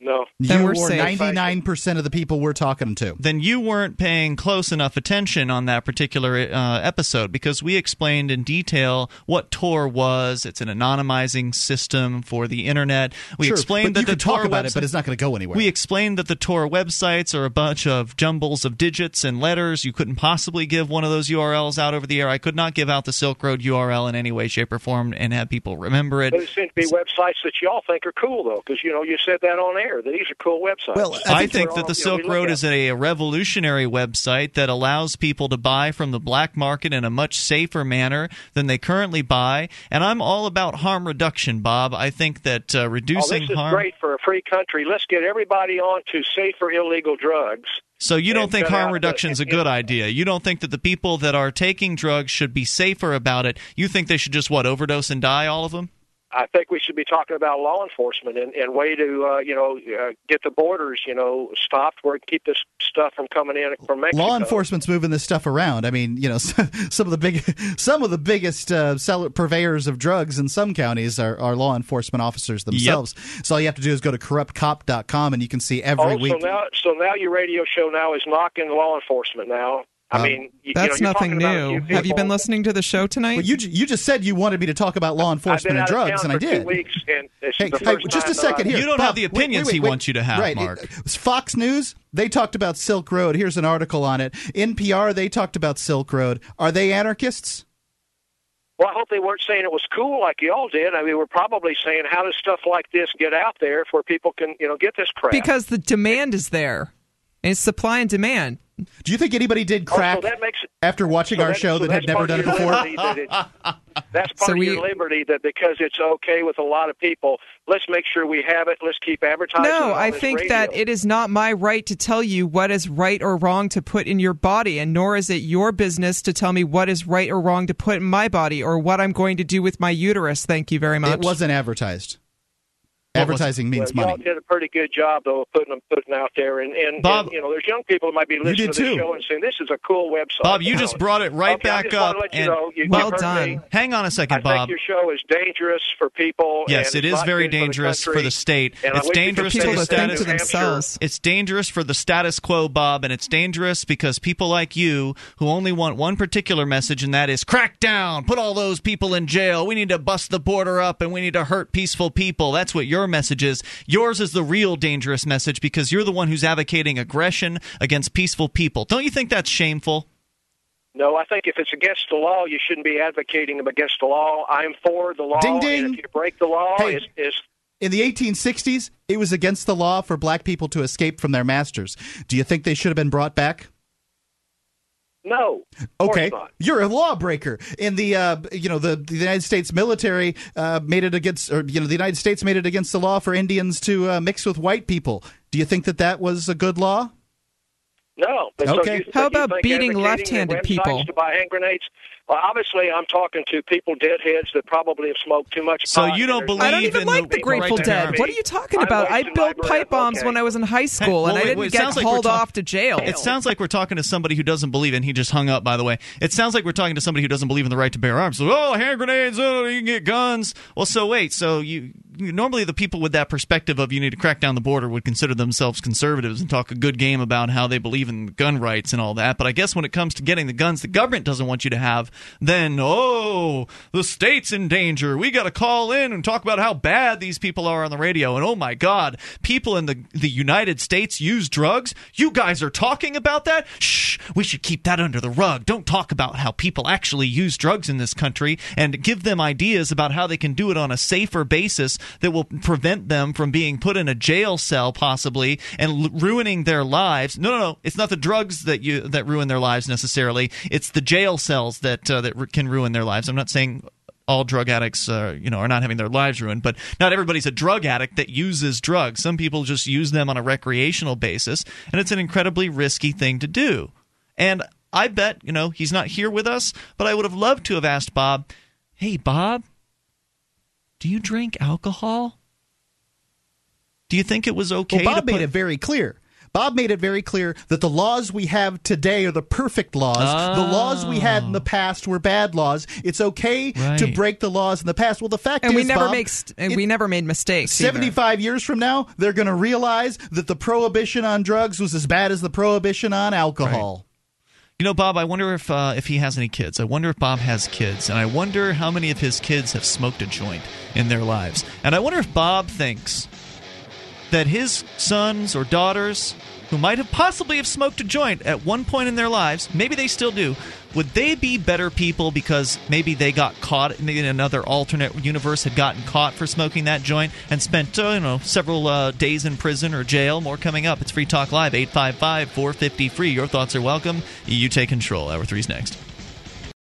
No. Then you we're or ninety nine percent of the people we're talking to. then you weren't paying close enough attention on that particular uh, episode because we explained in detail what Tor was. It's an anonymizing system for the internet. We sure, explained but that you the could talk about website, it, but it's not going to go anywhere. We explained that the Tor websites are a bunch of jumbles of digits and letters. You couldn't possibly give one of those URLs out over the air. I could not give out the Silk Road URL in any way, shape, or form and have people remember it. But it seems to be websites that y'all think are cool, though, because you know you said that on air that these are cool websites. Well, I think think that all- the you know, Silk Road is a revolutionary website that allows people to buy from the black market in a much safer manner than they currently buy. And I'm all about harm reduction, Bob. I think that uh, oh, reducing this is harm. great for a free country. Let's get everybody on to safer illegal drugs. So you don't think harm reduction is a good idea? You don't think that the people that are taking drugs should be safer about it? You think they should just what overdose and die, all of them? I think we should be talking about law enforcement and, and way to uh, you know uh, get the borders you know stopped where it keep this stuff from coming in from Mexico. Law enforcement's moving this stuff around. I mean, you know, some of the big, some of the biggest uh, sell- purveyors of drugs in some counties are, are law enforcement officers themselves. Yep. So all you have to do is go to corruptcop.com and you can see every oh, week. So now, so now your radio show now is knocking law enforcement now. I Um, mean, you, That's you know, nothing you're talking about a new. few Have you been listening to the show tonight? Well, you you just said you wanted me to talk about law enforcement and drugs, and I did. and Hey, hey, just a second here. You don't Bob, have the wait, wait, opinions wait, he wants you to have, right. Mark. It- Fox News, they talked about Silk Road. Here's an article on it. NPR, they talked about Silk Road. Are they anarchists? Well, I hope they weren't saying it was cool like y'all did. I mean, we're probably saying how does stuff like this get out there where people can, you know, get this crap. because the demand is there. It's supply and demand. Do you think anybody did Oh, so crack that makes after watching so our that- show so that had never done it before? that it- that's part So of we- your liberty that because it's okay with a lot of people, let's make sure we have it. Let's keep advertising. No, I think radio. that it is not my right to tell you what is right or wrong to put in your body, and nor is it your business to tell me what is right or wrong to put in my body or what I'm going to do with my uterus. Thank you very much. It wasn't advertised. What was Advertising means well, y'all money. did a pretty good job though of putting them putting out there, and and, Bob- and, you know, there's young people that might be listening to the show and saying this is a cool website. Bob, you just brought it right Okay, I back just wanna up. let you and know, you- Well you've done. me. hang on a second, think Bob. your show is dangerous for people. Yes, and it's very good for the dangerous for the state. It's wish you could dangerous say for the to that to status. New Hampshire. themselves. It's dangerous for the status quo, Bob, and it's dangerous because people like you, who only want one particular message, and that is crack down, put all those people in jail. We need to bust the border up, and we need to hurt peaceful people. That's what your message is. Yours is the real dangerous message because you're the one who's advocating aggression against peaceful people. Don't you think that's shameful? No, I think if it's against the law, you shouldn't be advocating them against the law. I'm for the law. Ding, and ding. if you break the law, Hey. is is In the 1860s, it was against the law for black people to escape from their masters. Do you think they should have been brought back? No. Okay, not. you're a lawbreaker. In the uh, you know the, the United States military uh, made it against, or you know the United States made it against the law for Indians to uh, mix with white people. Do you think that that was a good law? No. But so Okay. you- How about beating left-handed people? To buy hand grenades? Well, obviously, I'm talking to people, deadheads, that probably have smoked too much So pot, you don't believe I don't in even like the the Grateful right Dead. What are you talking about? I wasting built pipe bombs Okay. when I was in high school, well, and I didn't wait, it get sounds like we're hauled talk- off to jail. It sounds like we're talking to somebody who doesn't believe, and he just hung up, by the way. It sounds like we're talking to somebody who doesn't believe in the right to bear arms. So, oh, hand grenades, oh, you can get guns. Well, so wait, so you, you normally the people with that perspective of you need to crack down the border would consider themselves conservatives and talk a good game about how they believe in gun rights and all that. But I guess when it comes to getting the guns the government doesn't want you to have, then oh, the state's in danger. We got to call in and talk about how bad these people are on the radio. And oh my God, people in the the United States use drugs. You guys are talking about that? Shh, we should keep that under the rug. Don't talk about how people actually use drugs in this country and give them ideas about how they can do it on a safer basis that will prevent them from being put in a jail cell possibly and l- ruining their lives. No, no, no. It's not the drugs that you that ruin their lives necessarily. It's the jail cells that uh, that r- can ruin their lives. I'm not saying all drug addicts uh, you know are not having their lives ruined but not everybody's a drug addict that uses drugs some people just use them on a recreational basis and it's an incredibly risky thing to do and i bet you know he's not here with us but i would have loved to have asked bob hey bob do you drink alcohol do you think it was okay Well, Bob put made it very clear. Bob made it very clear that the laws we have today are the perfect laws. The laws we had in the past were bad laws. It's okay to break the laws in the past. Well, the fact and is, we never Bob, make st- it- we never made mistakes. either. 75 years from now, they're going to realize that the prohibition on drugs was as bad as the prohibition on alcohol. You know, Bob, I wonder if uh, if he has any kids. I wonder if Bob has kids, and I wonder how many of his kids have smoked a joint in their lives. And I wonder if Bob thinks that his sons or daughters who might have possibly have smoked a joint at one point in their lives, maybe they still do, would they be better people because maybe they got caught, in another alternate universe had gotten caught for smoking that joint and spent, uh, you know, several uh, days in prison or jail? More coming up. It's Free Talk Live, 855 450 free. Your thoughts are welcome. You take control. Hour three's next.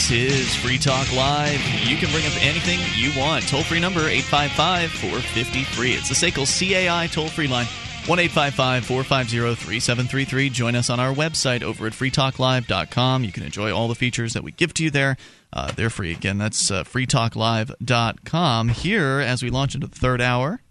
This is Free Talk Live. You can bring up anything you want. Toll free number 855 450 free. It's the SACL CAI toll free line 1 450 3733. Join us on our website over at freetalklive.com. You can enjoy all the features that we give to you there. Uh, they're free. Again, that's uh, freetalklive.com. Here, as we launch into the third hour,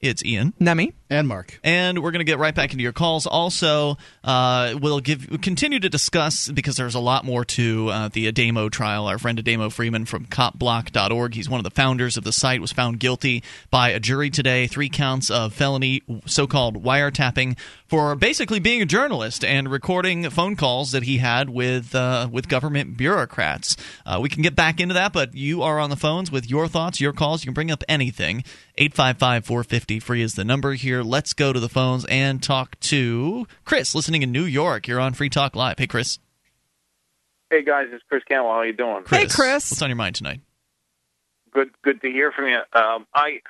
it's Ian. Nemi. And Mark. And we're going to get right back into your calls. Also, uh, we'll give continue to discuss because there's a lot more to uh, the Ademo trial. Our friend Ademo Freeman from copblock.org, he's one of the founders of the site, was found guilty by a jury today, three counts of felony so-called wiretapping for basically being a journalist and recording phone calls that he had with uh, with government bureaucrats. Uh, we can get back into that, but you are on the phones with your thoughts, your calls. You can bring up anything. 855 450 free is the number here. Let's go to the phones and talk to Chris, listening in New York. You're on Free Talk Live. Hey, Chris. Hey guys, it's Chris Campbell. How you doing? Chris, Hey, Chris. What's on your mind tonight? Good, good to hear from you. Um, I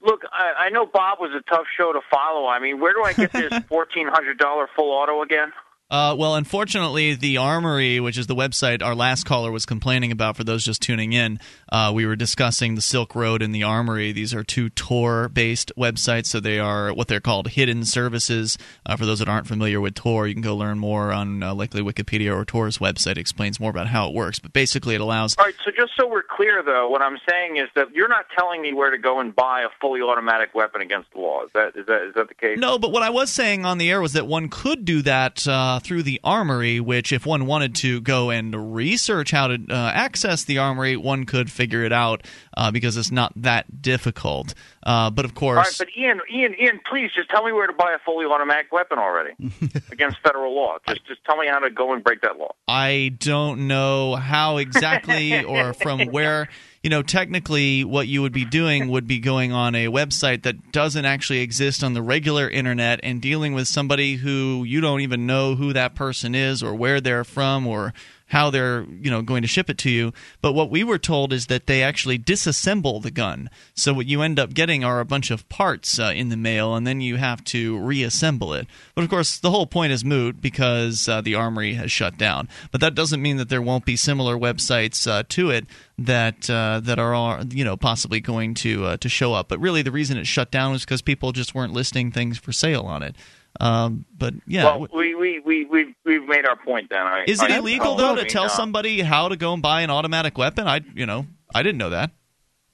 look. I, I know Bob was a tough show to follow. I mean, where do I get this fourteen hundred dollar full auto again? Uh, well, unfortunately, the Armory, which is the website our last caller was complaining about, for those just tuning in, uh, we were discussing the Silk Road and the Armory. These are two Tor based websites, so they are what they're called hidden services. Uh, for those that aren't familiar with Tor, you can go learn more on uh, likely Wikipedia or Tor's website, explains more about how it works. But basically, it allows. All right. So just so we're clear, though, what I'm saying is that you're not telling me where to go and buy a fully automatic weapon against the law. Is that is that is that the case? No, but what I was saying on the air was that one could do that uh, through the Armory, which, if one wanted to go and research how to uh, access the Armory, one could figure it out uh, because it's not that difficult. Uh, but of course, All right, but Ian, Ian, Ian, please just tell me where to buy a fully automatic weapon already against federal law. Just just tell me how to go and break that law. I don't know how exactly or from where. You know, technically, what you would be doing would be going on a website that doesn't actually exist on the regular internet and dealing with somebody who you don't even know who that person is or where they're from or how they're you know going to ship it to you. But what we were told is that they actually disassemble the gun. So what you end up getting are a bunch of parts uh, in the mail and then you have to reassemble it. But of course the whole point is moot because uh, the armory has shut down. But that doesn't mean that there won't be similar websites uh, to it that uh, that are you know possibly going to uh, to show up. But really the reason it shut down is because people just weren't listing things for sale on it um, but yeah Well, we we we we we've made our point then. I, is it I- illegal though to tell uh, somebody how to go and buy an automatic weapon? I, you know, I didn't know that.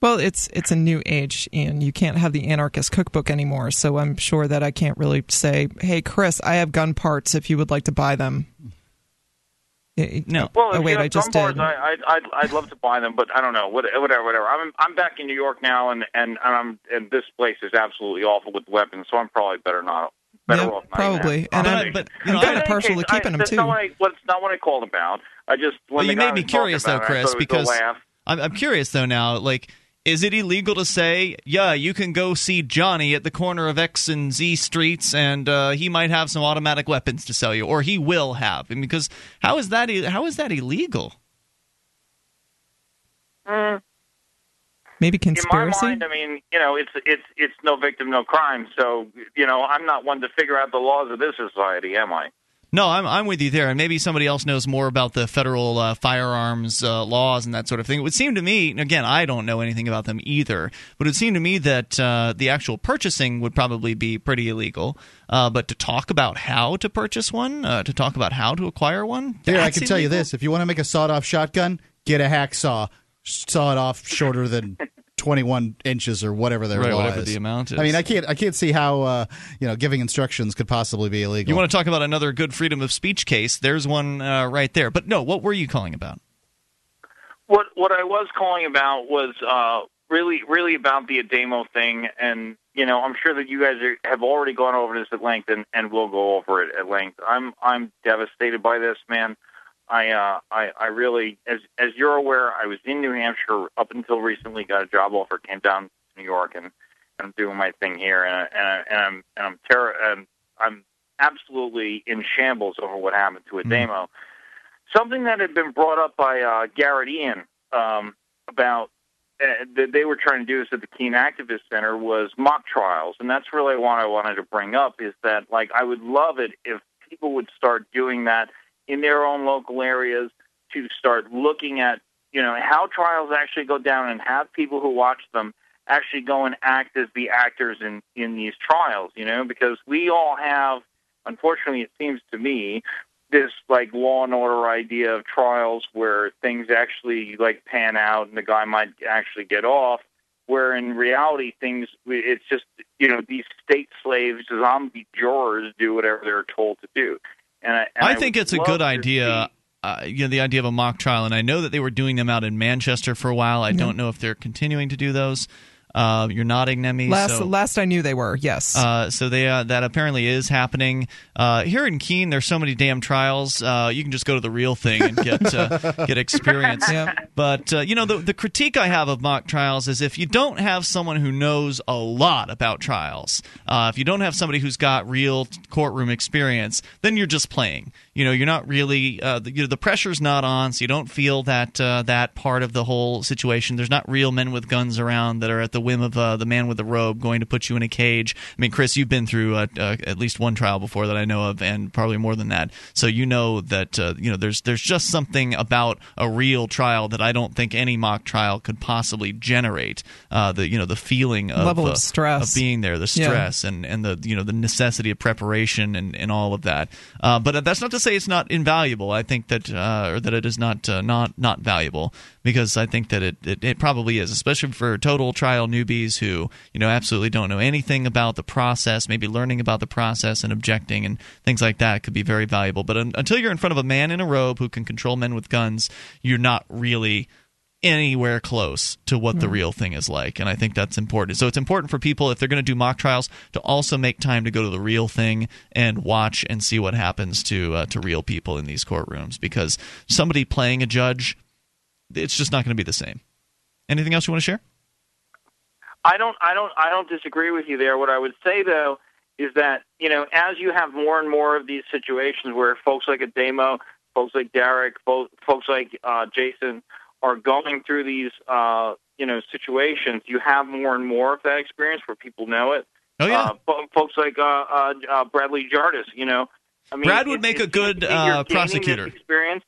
Well, it's it's a new age, and You can't have the anarchist cookbook anymore. So I'm sure that I can't really say, "Hey, Chris, I have gun parts. If you would like to buy them." No. Well, oh wait, I just did. I, I'd, I'd I'd love to buy them, but I don't know. Whatever, whatever. I'm I'm back in New York now, and and, and I'm and this place is absolutely awful with weapons, so I'm probably better not. Better Yeah, off probably. And I'm- but, you know, I'm kinda in any partial to case, I- keeping 'em, that's too. Not I, it's not what I called about. I just Well, you made me curious though, I Chris, thought it was a because. I'm, I'm curious though now. Like, is it illegal to say, yeah, you can go see Johnny at the corner of X and Z streets, and uh, he might have some automatic weapons to sell you, or he will have? I mean, because how is that? How is that illegal? Mm. Maybe conspiracy. In conspiracy. my mind, I mean, you know, it's it's it's no victim, no crime. So, you know, I'm not one to figure out the laws of this society, am I? No, I'm I'm with you there, and maybe somebody else knows more about the federal uh, firearms uh, laws and that sort of thing. It would seem to me, again, I don't know anything about them either, but it would seem to me that uh, the actual purchasing would probably be pretty illegal. Uh, but to talk about how to purchase one, uh, to talk about how to acquire one, Here, I can tell you this: if you want to make a sawed-off shotgun, get a hacksaw, saw it off shorter than 21 inches or whatever their Right, law whatever is. the amount is. I mean. I can't, I can't see how uh, you know giving instructions could possibly be illegal. You want to talk about another good freedom of speech case? There's one uh, right there. But no, what were you calling about? What what I was calling about was uh, really really about the Ademo thing, and you know I'm sure that you guys are, have already gone over this at length, and, and will go over it at length. I'm I'm devastated by this, man. I uh, I I really, as as you're aware, I was in New Hampshire up until recently. Got a job offer, came down to New York, and, and I'm doing my thing here, and I, and, I, and I'm and I'm terror and I'm absolutely in shambles over what happened to Ademo. Something that had been brought up by uh, Garret Ean um, about uh, that they were trying to do this at the Keene Activist Center was mock trials, and that's really what I wanted to bring up. Is that like I would love it if people would start doing that in their own local areas to start looking at you know how trials actually go down and have people who watch them actually go and act as the actors in in these trials. You know because we all have, unfortunately, it seems to me this like law and order idea of trials where things actually like pan out and the guy might actually get off where in reality things it's just you know these state slaves zombie jurors do whatever they're told to do and I, and I I think would it's a good idea. Uh, you know, the idea of a mock trial, and I know that they were doing them out in Manchester for a while. I don't know if they're continuing to do those. Uh, you're nodding, Nemi. Last so, last I knew they were. Yes. uh, so they uh, that apparently is happening uh, here in Keene. There's so many damn trials. Uh, you can just go to the real thing and get uh, get experience. But uh, you know, the the critique I have of mock trials is if you don't have someone who knows a lot about trials, uh, if you don't have somebody who's got real courtroom experience, then you're just playing. You know, you're not really uh, the, you know, the pressure's not on, so you don't feel that uh, that part of the whole situation. There's not real men with guns around that are at the whim of uh, the man with the robe going to put you in a cage. I mean, Chris, you've been through uh, uh, at least one trial before that I know of, and probably more than that. So you know that uh, you know there's there's just something about a real trial that I don't think any mock trial could possibly generate. Uh, the you know the feeling of Level of stress. of being there, the Yeah. stress and and the you know the necessity of preparation and, and all of that. Uh, but that's not to say it's not invaluable. I think that uh, or that it is not uh, not not valuable because I think that it, it it probably is, especially for total trial newbies who you know absolutely don't know anything about the process. Maybe learning about the process and objecting and things like that could be very valuable. But un- until you're in front of a man in a robe who can control men with guns, you're not really anywhere close to what the real thing is like and i think that's important. So it's important for people if they're going to do mock trials to also make time to go to the real thing and watch and see what happens to uh, to real people in these courtrooms because somebody playing a judge it's just not going to be the same. Anything else you want to share? I don't, I don't, I don't disagree with you there. What I would say though is that you know, as you have more and more of these situations where folks like Ademo, folks like Derek, folks, folks like uh, Jason are going through these, uh, you know, situations, you have more and more of that experience where people know it. Oh yeah, uh, folks like uh, uh, uh, Bradley Jardis, you know. I mean, Brad would it- make it a good, seems to you're uh, prosecutor. Experience.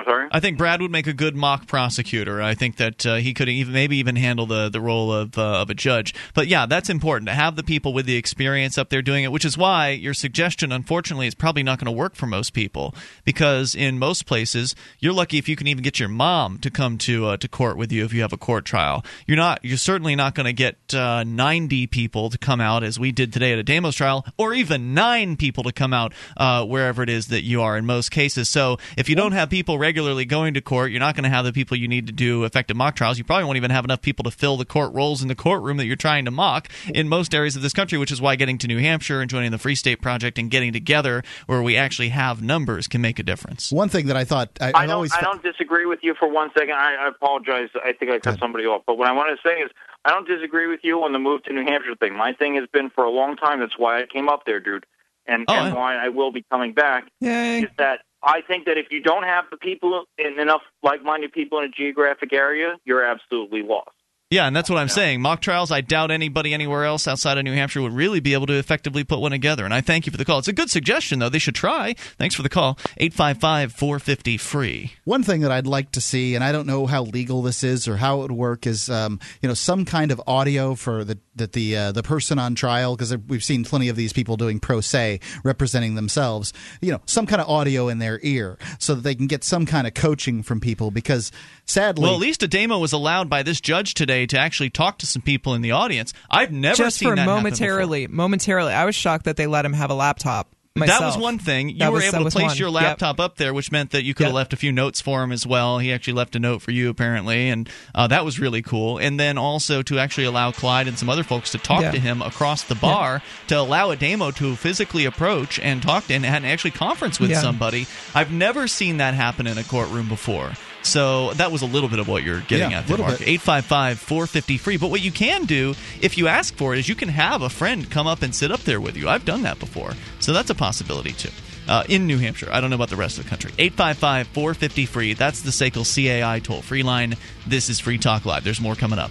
I'm sorry. I think Brad would make a good mock prosecutor. I think that uh, he could even maybe even handle the the role of uh, of a judge. But yeah, that's important to have the people with the experience up there doing it. Which is why your suggestion, unfortunately, is probably not going to work for most people because in most places you're lucky if you can even get your mom to come to uh, to court with you if you have a court trial. You're not. You're certainly not going to get uh, 90 people to come out as we did today at Ademo's trial, or even nine people to come out uh, wherever it is that you are in most cases. So if you don't have people regularly going to court, you're not going to have the people you need to do effective mock trials. You probably won't even have enough people to fill the court roles in the courtroom that you're trying to mock in most areas of this country, which is why getting to New Hampshire and joining the Free State Project and getting together where we actually have numbers can make a difference. One thing that I thought I, I don't. always I don't disagree with you for one second. I, I apologize. I think I cut somebody off. But what I want to say is, I don't disagree with you on the move to New Hampshire thing. My thing has been for a long time. That's why I came up there, dude, and Oh, and yeah. why I will be coming back. Yay. Is that I think that if you don't have the people and enough like-minded people in a geographic area, you're absolutely lost. Yeah, and that's what I'm saying. Mock trials, I doubt anybody anywhere else outside of New Hampshire would really be able to effectively put one together. And I thank you for the call. It's a good suggestion, though. They should try. Thanks for the call. 855 450 free. One thing that I'd like to see, and I don't know how legal this is or how it would work, is um, you know some kind of audio for the that the uh, the person on trial because we've seen plenty of these people doing pro se representing themselves. You know, some kind of audio in their ear so that they can get some kind of coaching from people because sadly, well, at least Ademo was allowed by this judge today to actually talk to some people in the audience. I've never just seen for that happen momentarily. Momentarily, I was shocked that they let him have a laptop. Myself. That was one thing. You That were was- able to place one. your Yep. laptop up there, which meant that you could have left a few notes for him as well. He actually left a note for you, apparently, and uh, that was really cool. And then also to actually allow Clyde and some other folks to talk Yeah. to him across the bar, to allow Ademo to physically approach and talk to and, and actually conference with Yeah. somebody. I've never seen that happen in a courtroom before. So that was a little bit of what you're getting Yeah, at there, Mark. 855 450 free. But what you can do, if you ask for it, is you can have a friend come up and sit up there with you. I've done that before. So that's a possibility, too. Uh, in New Hampshire. I don't know about the rest of the country. 855 450 free. That's the SACL CAI toll free line. This is Free Talk Live. There's more coming up.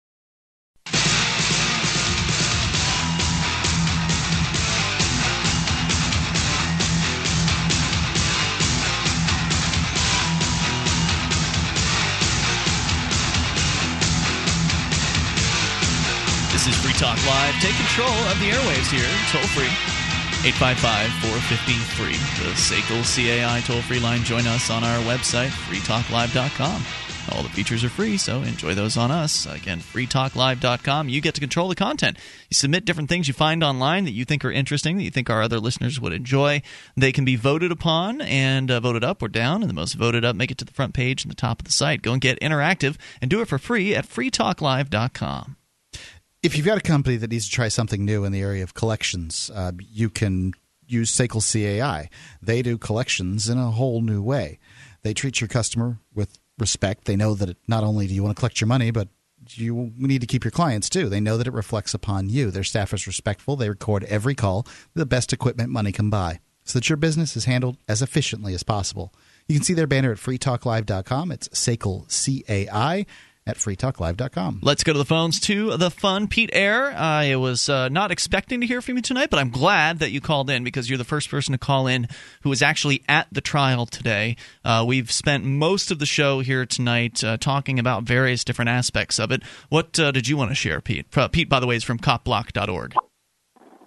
is Free Talk Live. Take control of the airwaves here, toll free. 855 450 free. The SACL CAI toll free line. Join us on our website, freetalklive.com. All the features are free, so enjoy those on us. Again, freetalklive.com. You get to control the content. You submit different things you find online that you think are interesting, that you think our other listeners would enjoy. They can be voted upon and uh, voted up or down, and the most voted up make it to the front page and the top of the site. Go and get interactive and do it for free at freetalklive.com. if you've got a company that needs to try something new in the area of collections, uh, you can use SACL CAI. They do collections in a whole new way. They treat your customer with respect. They know that not only do you want to collect your money, but you need to keep your clients too. They know that it reflects upon you. Their staff is respectful. They record every call the best equipment money can buy so that your business is handled as efficiently as possible. You can see their banner at freetalklive.com. It's SACL CAI at freetalklive.com. Let's go to the phones to the fun. Pete Eyre, I was uh, not expecting to hear from you tonight, but I'm glad that you called in because you're the first person to call in who was actually at the trial today. Uh, we've spent most of the show here tonight uh, talking about various different aspects of it. What uh, did you want to share, Pete? Uh, Pete, by the way, is from copblock.org.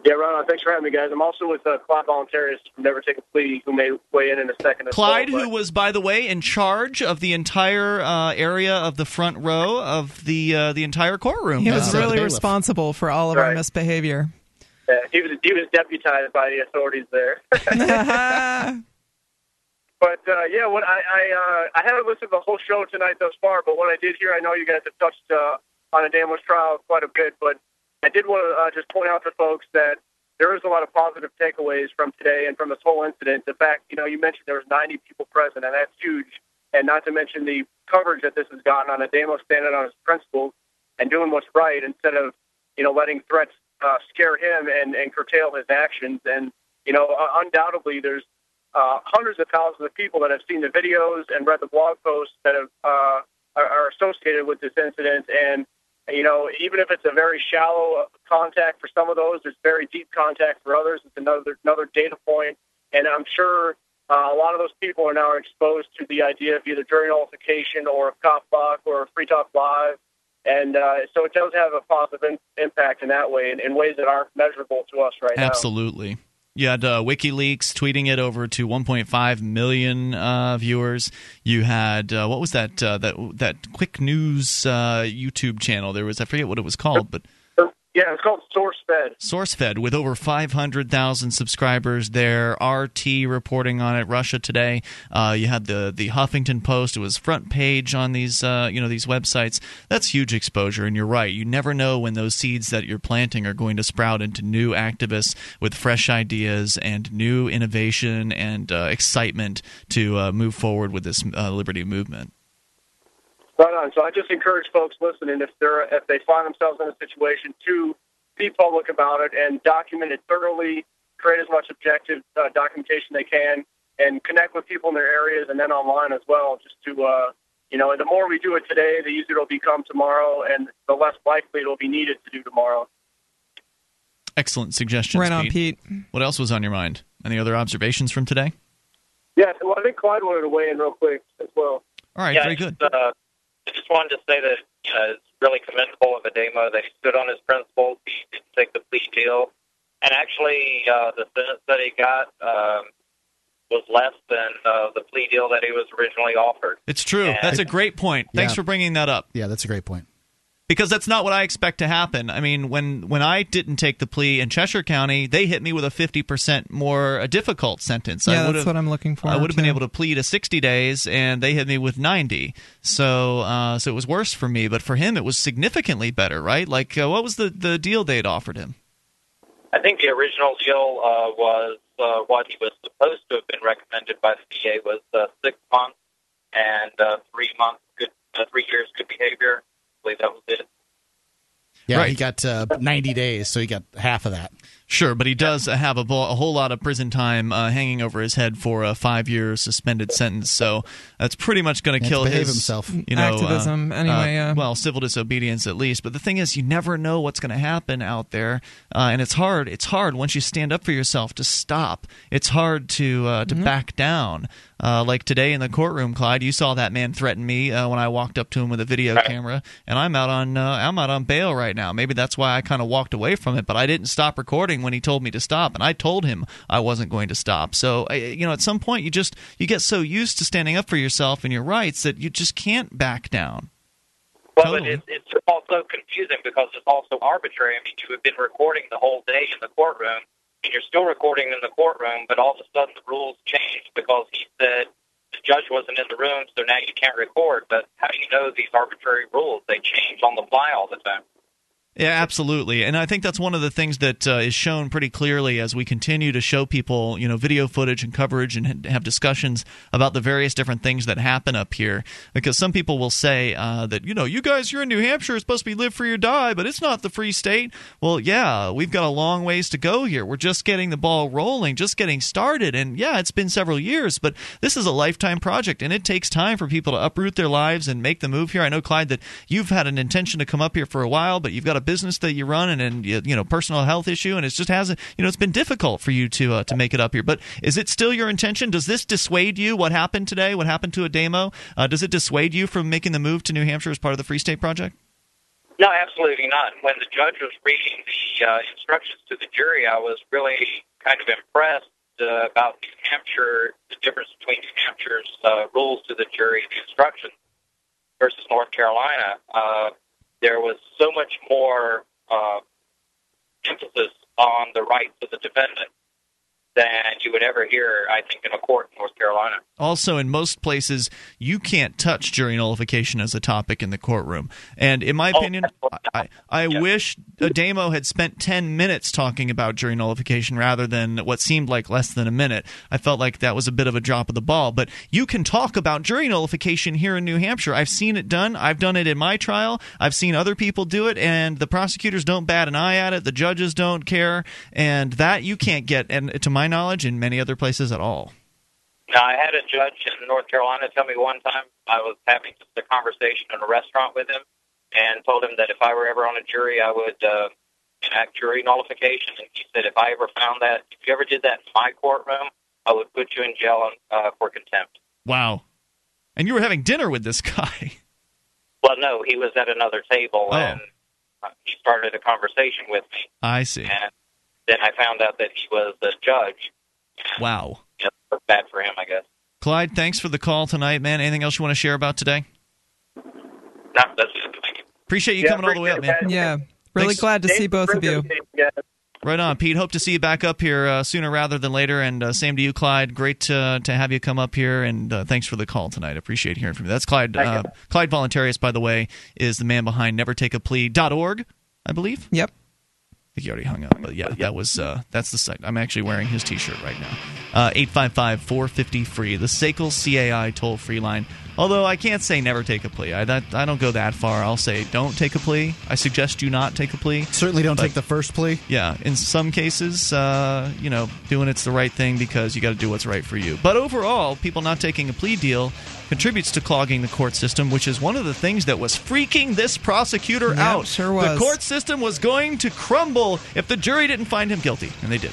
Yeah, Ron. Thanks for having me, guys. I'm also with uh, Clyde Voluntarist from Never Take a Plea, who may weigh in in a second. Clyde, well, who was, by the way, in charge of the entire uh, area of the front row of the uh, the entire courtroom. He was Uh, really responsible for all of our misbehavior. Yeah, he was he was deputized by the authorities there. but uh, yeah, what I I, uh, I haven't listened to the whole show tonight thus far, but what I did hear, I know you guys have touched uh, on Ademo's trial quite a bit, but I did want to uh, just point out to folks that there is a lot of positive takeaways from today and from this whole incident. The fact, you know, you mentioned there was 90 people present, and that's huge. And not to mention the coverage that this has gotten on Ademo standing on his principles and doing what's right instead of, you know, letting threats uh, scare him and, and curtail his actions. And, you know, uh, undoubtedly there's uh, hundreds of thousands of people that have seen the videos and read the blog posts that have, uh, are, are associated with this incident. And, you know, even if it's a very shallow contact for some of those, there's very deep contact for others. It's another another data point, and I'm sure uh, a lot of those people are now exposed to the idea of either jury nullification or a cop block or a free talk live, and uh, so it does have a positive in, impact in that way, in, in ways that aren't measurable to us right now. Absolutely. You had uh, WikiLeaks tweeting it over to 1.5 million uh, viewers. You had uh, what was that uh, that that quick news uh, YouTube channel? There was I forget what it was called, but Yeah, it's called SourceFed. SourceFed with over 500,000 subscribers there. RT reporting on it. Russia Today. Uh, you had the the Huffington Post. It was front page on these uh, you know these websites. That's huge exposure. And you're right. You never know when those seeds that you're planting are going to sprout into new activists with fresh ideas and new innovation and uh, excitement to uh, move forward with this uh, liberty movement. Right on. So I just encourage folks listening if they're if they find themselves in a situation to be public about it and document it thoroughly, create as much objective uh, documentation they can, and connect with people in their areas and then online as well. Just to uh, you know, and the more we do it today, the easier it'll become tomorrow, and the less likely it'll be needed to do tomorrow. Excellent suggestions, Right on, Pete. What else was on your mind? Any other observations from today? Yeah, well, I think Clyde wanted to weigh in real quick as well. All right, yeah, very just, good. Uh, I just wanted to say that you know, it's really commendable of Ademo that he stood on his principles. He didn't take the plea deal, and actually, uh, the sentence that he got um, was less than uh, the plea deal that he was originally offered. It's true. And- That's a great point. Thanks Yeah. for bringing that up. Yeah, that's a great point. Because that's not what I expect to happen. I mean, when when I didn't take the plea in Cheshire County, they hit me with a fifty percent more a difficult sentence. I Yeah, would that's have- what I'm looking for. I would have been able to plead to sixty days, and they hit me with ninety. So, uh, so it was worse for me. But for him, it was significantly better, right? Like, uh, what was the the deal they'd offered him? I think the original deal uh, was uh, what he was supposed to have been recommended by the VA was uh, six months and uh, three months good, uh, three years good behavior. I believe that was it. Yeah, Right. he got uh, 90 days, so he got half of that. Sure, but he does have a, bo- a whole lot of prison time uh, hanging over his head for a five-year suspended sentence. So that's pretty much going to kill his himself. You know, Activism, uh, anyway, uh, yeah. Well, civil disobedience at least. But the thing is, you never know what's going to happen out there, uh, and it's hard. It's hard once you stand up for yourself to stop. It's hard to uh, Mm-hmm. to back down. Uh, like today in the courtroom, Clyde, you saw that man threaten me uh, when I walked up to him with a video camera, and I'm out on uh, I'm out on bail right now. Maybe that's why I kind of walked away from it, but I didn't stop recording when he told me to stop, and I told him I wasn't going to stop. So you know, at some point, you just you get so used to standing up for yourself and your rights that you just can't back down. Well, Totally. but it, it's also confusing because it's also arbitrary. I mean, you have been recording the whole day in the courtroom, you're still recording in the courtroom, but all of a sudden the rules changed because he said the judge wasn't in the room, so now you can't record. But how do you know these arbitrary rules? They change on the fly all the time. Yeah, absolutely, and I think that's one of the things that uh, is shown pretty clearly as we continue to show people, you know, video footage and coverage and have discussions about the various different things that happen up here. Because some people will say uh, that, you know, you guys, you're in New Hampshire, it's supposed to be live free or die, but it's not the free state. Well, yeah, we've got a long ways to go here. We're just getting the ball rolling, just getting started, and yeah, it's been several years, but this is a lifetime project, and it takes time for people to uproot their lives and make the move here. I know, Clyde, that you've had an intention to come up here for a while, but you've got a business that you run and, and you know personal health issue, and it just hasn't you know it's been difficult for you to uh, to make it up here. But is it still your intention? Does this dissuade you? What happened today? What happened to Ademo? Uh, does it dissuade you from making the move to New Hampshire as part of the Free State Project? No, absolutely not. When the judge was reading the uh, instructions to the jury, I was really kind of impressed uh, about New Hampshire, the difference between New Hampshire's uh, rules to the jury, the instructions, versus North Carolina. Uh, there was so much more uh, emphasis on the rights of the defendant than you would ever hear, I think, in a court in North Carolina. Also, in most places, you can't touch jury nullification as a topic in the courtroom. And in my oh, opinion, I, I wish Ademo had spent 10 minutes talking about jury nullification rather than what seemed like less than a minute. I felt like that was a bit of a drop of the ball. But you can talk about jury nullification here in New Hampshire. I've seen it done. I've done it in my trial. I've seen other people do it, and the prosecutors don't bat an eye at it. The judges don't care. And that you can't get, and to my knowledge, in many other places at all. Now, I had a judge in North Carolina tell me one time I was having just a conversation in a restaurant with him and told him that if I were ever on a jury, I would uh, enact jury nullification. And he said if I ever found that, if you ever did that in my courtroom, I would put you in jail uh, for contempt. Wow. And you were having dinner with this guy. Well, no, he was at another table Oh. and uh, he started a conversation with me. I see. And then I found out that he was a judge. Wow. You know, bad for him, I guess. Clyde, thanks for the call tonight, man. Anything else you want to share about today? No, that's it. Thank you. Appreciate you Yeah, coming all the way up, man. it, Yeah. Really Thanks. glad to see both of you. Right on, Pete. Hope to see you back up here uh, sooner rather than later. And uh, same to you, Clyde. Great uh, to have you come up here, and uh, thanks for the call tonight. Appreciate hearing from you. That's Clyde. Uh, Clyde Voluntarius, by the way, is the man behind NeverTakeAPlea.org, I believe. Yep. I think he already hung up, but yeah, that was uh, that's the site. I'm actually wearing his T-shirt right now. Uh, Eight five five four fifty free. The SACL CAI toll free line. Although I can't say never take a plea. I that I don't go that far. I'll say don't take a plea. I suggest you not take a plea. Certainly don't But- take the first plea. Yeah, in some cases, uh, you know, doing it's the right thing because you got to do what's right for you. But overall, people not taking a plea deal contributes to clogging the court system, which is one of the things that was freaking this prosecutor Yeah, out. sure The court system was going to crumble if the jury didn't find him guilty, and they did.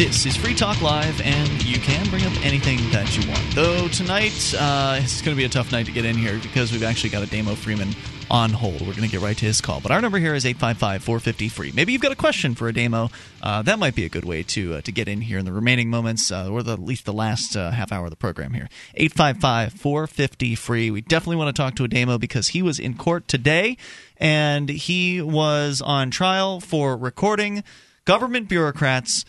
This is Free Talk Live, and you can bring up anything that you want. Though tonight, uh, it's going to be a tough night to get in here because we've actually got Ademo Freeman on hold. We're going to get right to his call. But our number here is 855 450 free. Maybe you've got a question for Ademo. Uh, that might be a good way to uh, to get in here in the remaining moments, uh, or the, at least the last uh, half hour of the program here. 855 450 free. We definitely want to talk to Ademo because he was in court today and he was on trial for recording government bureaucrats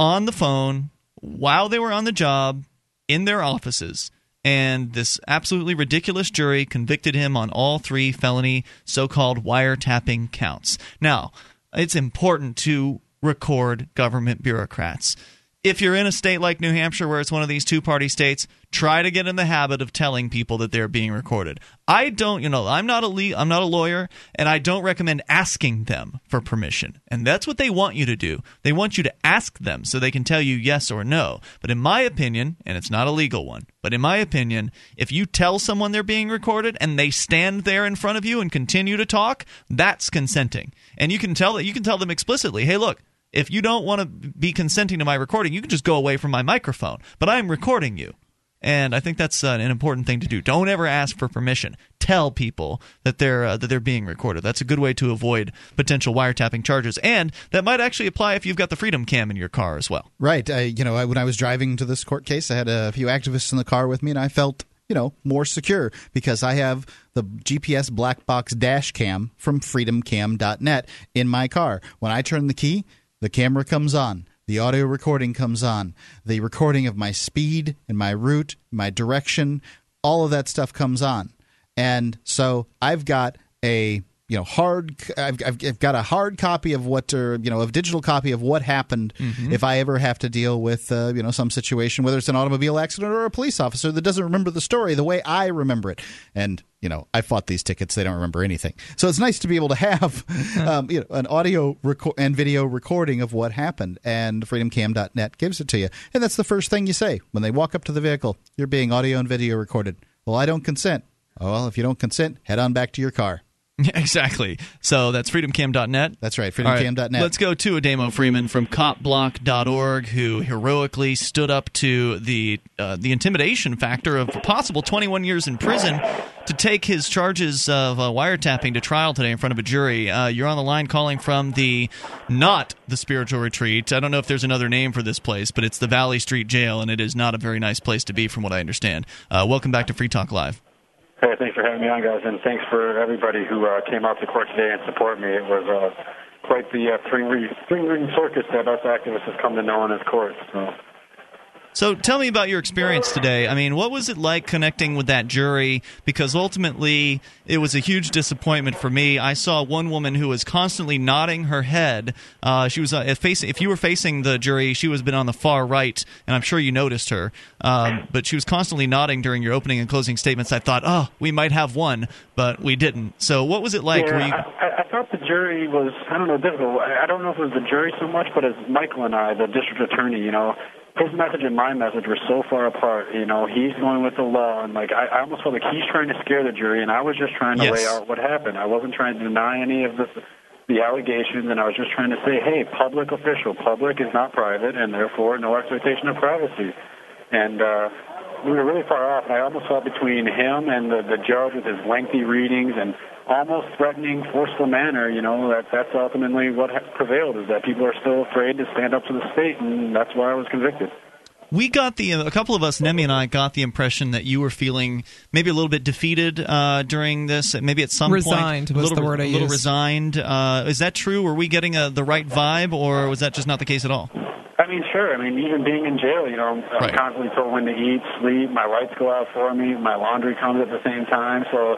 on the phone while they were on the job in their offices. And this absolutely ridiculous jury convicted him on all three felony so called wiretapping counts. Now, it's important to record government bureaucrats. If you're in a state like New Hampshire, where it's one of these two party states, try to get in the habit of telling people that they're being recorded. I don't, you know, I'm not a le- I'm not a lawyer, and I don't recommend asking them for permission. And that's what they want you to do. They want you to ask them so they can tell you yes or no. But in my opinion, and it's not a legal one, but in my opinion, if you tell someone they're being recorded and they stand there in front of you and continue to talk, that's consenting. And you can tell that you can tell them explicitly, "Hey, look, if you don't want to be consenting to my recording, you can just go away from my microphone. But I'm recording you. And I think that's uh, an important thing to do. Don't ever ask for permission. Tell people that they're uh, that they're being recorded. That's a good way to avoid potential wiretapping charges, and that might actually apply if you've got the Freedom Cam in your car as well. Right. I, you know, I, when I was driving to this court case, I had a few activists in the car with me, and I felt, you know, more secure because I have the GPS black box dash cam from freedomcam.net in my car. When I turn the key, the camera comes on. The audio recording comes on. The recording of my speed and my route, my direction, all of that stuff comes on. And so I've got a you know hard I've, I've, got a hard copy of what or you know a digital copy of what happened Mhm. if I ever have to deal with uh, you know some situation whether it's an automobile accident or a police officer that doesn't remember the story the way I remember it. And you know I fought these tickets. They don't remember anything. So it's nice to be able to have um, you know an audio reco- and video recording of what happened. And freedomcam.net gives it to you. And that's the first thing you say when they walk up to the vehicle. You're being audio and video recorded. Well I don't consent. Oh well if you don't consent head on back to your car exactly. So that's freedomcam.net. That's right, All right, freedomcam.net. let's go to Ademo Freeman from copblock.org, who heroically stood up to the uh, the intimidation factor of possible 21 years in prison to take his charges of uh, wiretapping to trial today in front of a jury. Uh, you're on the line calling from the not the spiritual retreat. I don't know if there's another name for this place, but it's the Valley Street Jail, and it is not a very nice place to be, from what I understand. Uh, welcome back to Free Talk Live. Hey, thanks for having me on, guys, and thanks for everybody who uh, came out to court today and support me. It was uh, quite the uh, three-ring circus that us activists have come to know in this court. So. So tell me about your experience today. I mean, what was it like connecting with that jury? Because ultimately, it was a huge disappointment for me. I saw one woman who was constantly nodding her head. Uh, she was uh, facing. If you were facing the jury, she was been on the far right, and I'm sure you noticed her. Um, but she was constantly nodding during your opening and closing statements. I thought, oh, we might have one, but we didn't. So what was it like? yeah, you- I, I- thought the jury was, I don't know, difficult. I I don't know if it was the jury so much, but as Michael and I, the district attorney, you know, his message and my message were so far apart. You know, he's going with the law, and like I, I almost felt like he's trying to scare the jury, and I was just trying to Yes. lay out what happened. I wasn't trying to deny any of the the allegations, and I was just trying to say, hey, public official, public is not private, and therefore no expectation of privacy. And uh, we were really far off, and I almost felt between him and the, the judge with his lengthy readings and almost threatening, forceful manner, you know, that that's ultimately what ha- prevailed is that people are still afraid to stand up to the state, and that's why I was convicted. We got the a couple of us, Nemi and I, got the impression that you were feeling maybe a little bit defeated uh, during this. Maybe at some Resigned point, a was little, the word I a little used. resigned. Uh, is that true? Were we getting a, the right vibe, or was that just not the case at all? I mean, sure. I mean, even being in jail, you know, I'm, I'm Right. constantly told when to eat, sleep. My lights go out for me. My laundry comes at the same time. So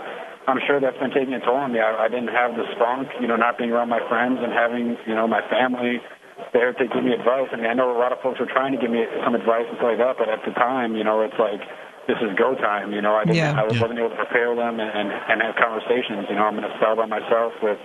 I'm sure that's been taking a toll on me. I, I didn't have the spunk, you know, not being around my friends and having, you know, my family there to give me advice. I mean, I know a lot of folks were trying to give me some advice and stuff like that, but at the time, you know, it's like this is go time. You know, I didn't, Yeah. I wasn't able to prepare them and, and and have conversations. You know, I'm in a cell by myself with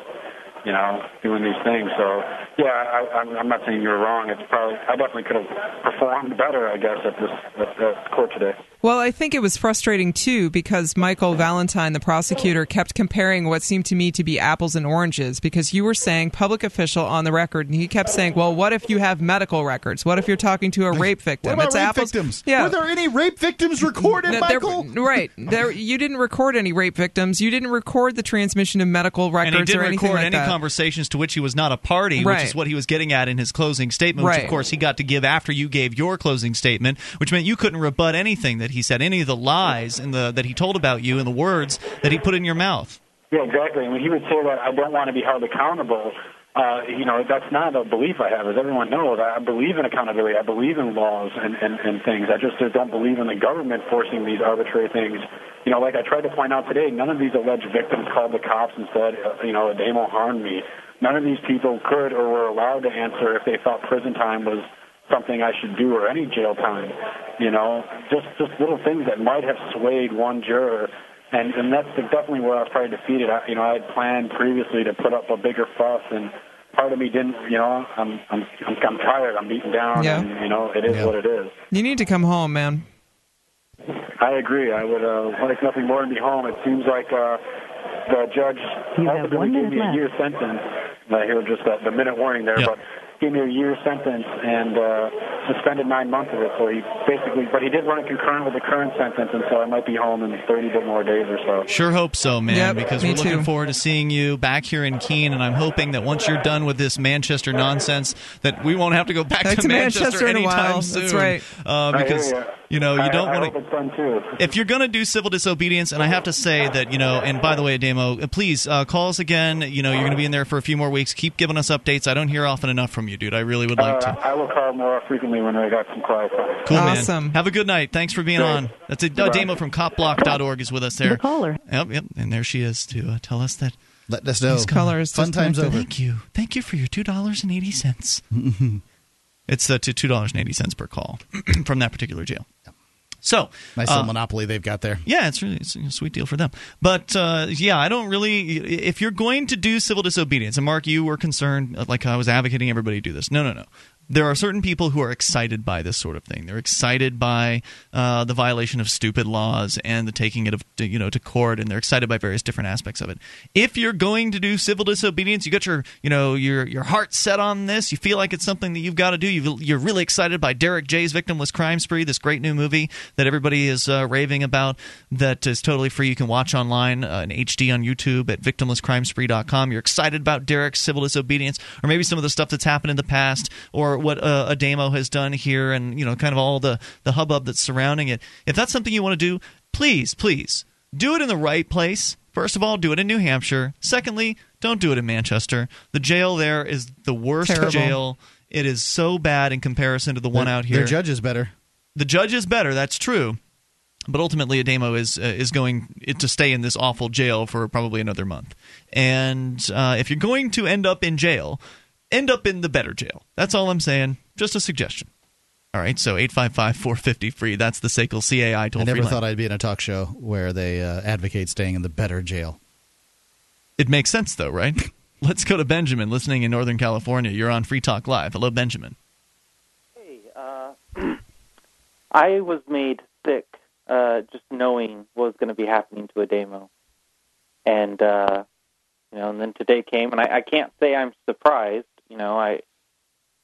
you know, doing these things. So, yeah, I, I'm, I'm not saying you're wrong. It's probably I definitely could have performed better, I guess, at this at, at court today. Well, I think it was frustrating too because Michael Valentine, the prosecutor, kept comparing what seemed to me to be apples and oranges because you were saying public official on the record, and he kept saying, "Well, what if you have medical records? What if you're talking to a rape victim? What about it's rape apples." victims? Yeah. Were there any rape victims recorded, Th- there- Michael? right. There, you didn't record any rape victims. You didn't record the transmission of medical records and he didn't or anything record like any that. Conversations to which he was not a party, which is what he was getting at in his closing statement, which of course he got to give after you gave your closing statement, which meant you couldn't rebut anything that he said, any of the lies in the that he told about you and the words that he put in your mouth. Yeah, exactly. And when he would say that I don't want to be held accountable, uh, you know, that's not a belief I have. As everyone knows, I believe in accountability. I believe in laws and, and, and things. I just don't believe in the government forcing these arbitrary things. You know, like I tried to point out today, none of these alleged victims called the cops and said, uh, you know, Ademo harmed me. None of these people could or were allowed to answer if they thought prison time was something I should do or any jail time. You know, just just little things that might have swayed one juror. And and that's definitely where I was probably defeated. I, you know, I had planned previously to put up a bigger fuss, and part of me didn't. You know, I'm I'm I'm, I'm tired. I'm beaten down, Yeah. and you know, it is what it is. You need to come home, man. I agree. I would uh, like nothing more than be home. It seems like uh, the judge You ultimately gave minute me a year sentence. I hear just the, the minute warning there, Yep. but gave me a year sentence and uh, suspended nine months of it. So he basically, but he did run it concurrent with the current sentence, and so I might be home in 30 bit more days or so. Sure hope so, man, Yep, because we're looking forward to seeing you back here in Keene, and I'm hoping that once you're done with this Manchester nonsense, that we won't have to go back, Back to Manchester in a anytime while. soon. That's right. Uh, I hear because ya. You know you I- don't want to. it's done too. if you're going to do civil disobedience, and I have to say that, you know, and by the way, Damo, uh, please uh, call us again. You know, you're going to be in there for a few more weeks. Keep giving us updates. I don't hear often enough from you, dude. I really would like Uh, to. I will call more frequently when I got some quiet time. Cool, Awesome. man. Have a good night. Thanks for being Great. on. That's it. Uh, Goodbye. Damo from copblock.org is with us there. The caller. Yep, yep. And there she is to uh, tell us that. Let us know. His color is Fun times over. Thank you. Thank you for your $2.80. it's uh, to $2.80 per call from that particular jail. So, Nice uh, little monopoly they've got there. Yeah, it's really it's a sweet deal for them. But uh, yeah, I don't really. If you're going to do civil disobedience, and Mark, you were concerned, uh, like I was advocating everybody do this. No, no, no. There are certain people who are excited by this sort of thing. They're excited by uh, the violation of stupid laws and the taking it of to, you know to court, and they're excited by various different aspects of it. If you're going to do civil disobedience, you got your you know your your heart set on this. You feel like it's something that you've got to do. you you're really excited by Derek J's Victimless Crime Spree, this great new movie that everybody is uh, raving about. That is totally free. You can watch online uh, in HD on YouTube at victimlesscrimespree.com. You're excited about Derek's civil disobedience, or maybe some of the stuff that's happened in the past, or what uh, Ademo has done here, and you know, kind of all the the hubbub that's surrounding it. If that's something you want to do, please, please do it in the right place. First of all, do it in New Hampshire. Secondly, don't do it in Manchester. The jail there is the worst Terrible. jail. It is so bad in comparison to the one Their- out here. Their judge is better. the judge is better. That's true. But ultimately, Ademo is uh, is going to stay in this awful jail for probably another month. And uh, if you're going to end up in jail, end up in the better jail. That's all I'm saying. Just a suggestion. All right, so 855 450 free. That's the SACL CAI toll I free never line. thought I'd be in a talk show where they uh, advocate staying in the better jail. It makes sense, though, right? Let's go to Benjamin, listening in Northern California. You're on Free Talk Live. Hello, Benjamin. Hey, uh, I was made sick uh, just knowing what was going to be happening to Ademo. and uh, you know, and then today came, and I, I can't say I'm surprised. You know, I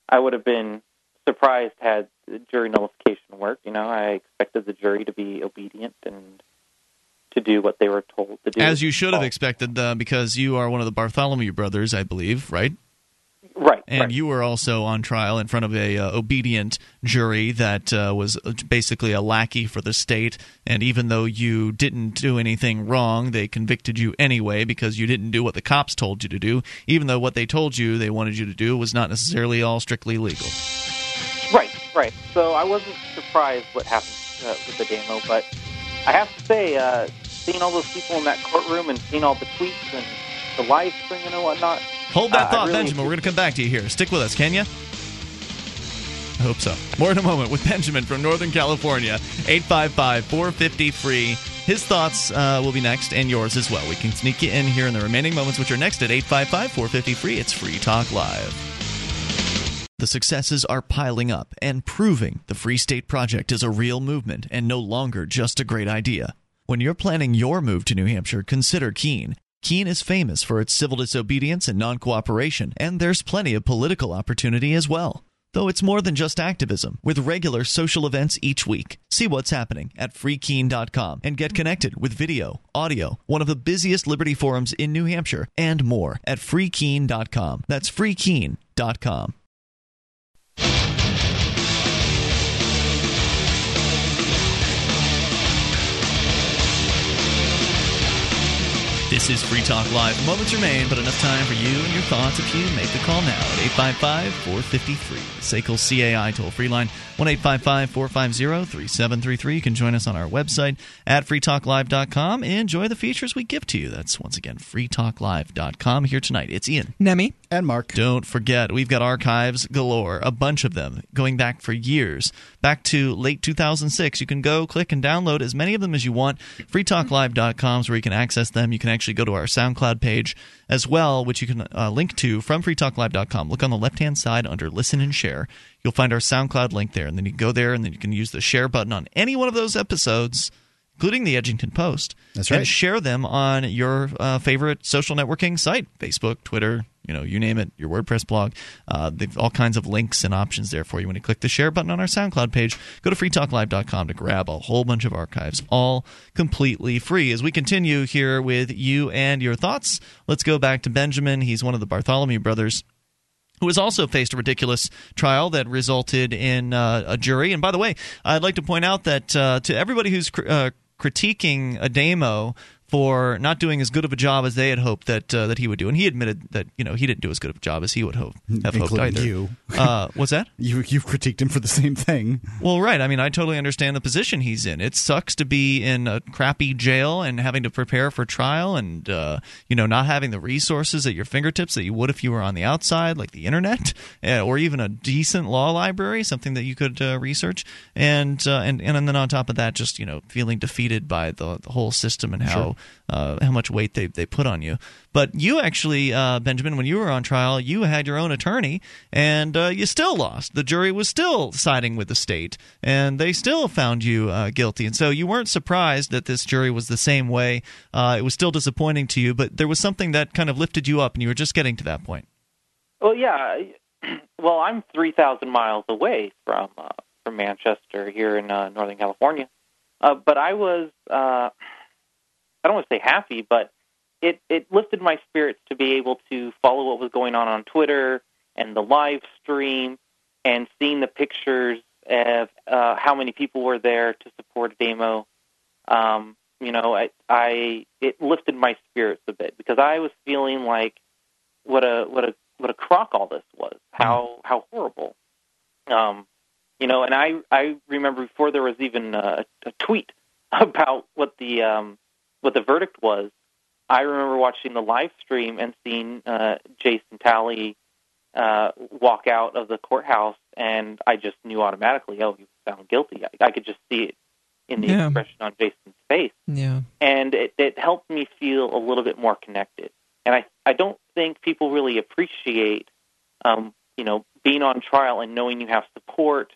I would have been surprised had jury nullification worked. You know, I expected the jury to be obedient and to do what they were told to do. As you should have expected, uh, because you are one of the Bartholomew brothers, I believe, right? Right. And you were also on trial in front of a uh, obedient jury that uh, was basically a lackey for the state. And even though you didn't do anything wrong, they convicted you anyway because you didn't do what the cops told you to do. Even though what they told you they wanted you to do was not necessarily all strictly legal. Right. Right. So I wasn't surprised what happened uh, with the demo, but I have to say, uh, seeing all those people in that courtroom and seeing all the tweets and the live streaming and whatnot. Hold that uh, thought, really Benjamin. We're going to come back to you here. Stick with us, can you? I hope so. More in a moment with Benjamin from Northern California. 855 450 free. His thoughts uh, will be next, and yours as well. We can sneak you in here in the remaining moments, which are next at 855 450 free. It's Free Talk Live. The successes are piling up and proving the Free State Project is a real movement and no longer just a great idea. When you're planning your move to New Hampshire, consider Keene. Keene is famous for its civil disobedience and non cooperation, and there's plenty of political opportunity as well. Though it's more than just activism, with regular social events each week. See what's happening at freekeene.com and get connected with video, audio, one of the busiest liberty forums in New Hampshire, and more at freekeene.com. That's freekeene.com. This is Free Talk Live. Moments remain, but enough time for you and your thoughts if you make the call now at 855 453. SACL CAI toll free line 1 855 450 3733. You can join us on our website at freetalklive.com enjoy the features we give to you. That's once again freetalklive.com. Here tonight, it's Ian. Nemi. And Mark. Don't forget, we've got archives galore, a bunch of them going back for years, back to late 2006. You can go click and download as many of them as you want. Freetalklive.com is where you can access them. You can actually go to our SoundCloud page as well, which you can uh, link to from freetalklive.com. Look on the left hand side under Listen and Share. You'll find our SoundCloud link there, and then you go there, and then you can use the share button on any one of those episodes including the Edgington Post. That's And share them on your uh, favorite social networking site Facebook, Twitter, you know, you name it, your WordPress blog. Uh, they've all kinds of links and options there for you. When you click the share button on our SoundCloud page, go to freetalklive.com to grab a whole bunch of archives, all completely free. As we continue here with you and your thoughts, let's go back to Benjamin. He's one of the Bartholomew brothers who has also faced a ridiculous trial that resulted in uh, a jury. And by the way, I'd like to point out that uh, to everybody who's cr- uh, critiquing Ademo for not doing as good of a job as they had hoped that uh, that he would do, and he admitted that you know he didn't do as good of a job as he would hope have hoped either. you. uh, what's that? You you've critiqued him for the same thing. Well, right. I mean, I totally understand the position he's in. It sucks to be in a crappy jail and having to prepare for trial, and uh, you know, not having the resources at your fingertips that you would if you were on the outside, like the internet, eh, or even a decent law library, something that you could uh, research, and uh, and and then on top of that, just you know, feeling defeated by the, the whole system and how Sure. Uh, how much weight they they put on you. But you actually, uh, Benjamin, when you were on trial, you had your own attorney, and uh, you still lost. The jury was still siding with the state, and they still found you uh, guilty. And so you weren't surprised that this jury was the same way. Uh, it was still disappointing to you, but there was something that kind of lifted you up, and you were just getting to that point. Well, yeah. Well, I'm 3,000 miles away from from Manchester here in Northern California. Uh, but I was, uh, I don't want to say happy, but it, it lifted my spirits to be able to follow what was going on on Twitter and the live stream and seeing the pictures of uh, how many people were there to support Demo. Um, you know, I, I it lifted my spirits a bit because I was feeling like what a what a what a crock all this was. How how horrible. Um, you know, and I I remember before there was even a, a tweet about what the um, what the verdict was. I remember watching the live stream and seeing uh, Jason Talley uh, walk out of the courthouse, and I just knew automatically, oh, he was found guilty. I, I could just see it in the Yeah. expression on Jason's face Yeah. and it, it helped me feel a little bit more connected. And I, I don't think people really appreciate, um, you know, being on trial and knowing you have support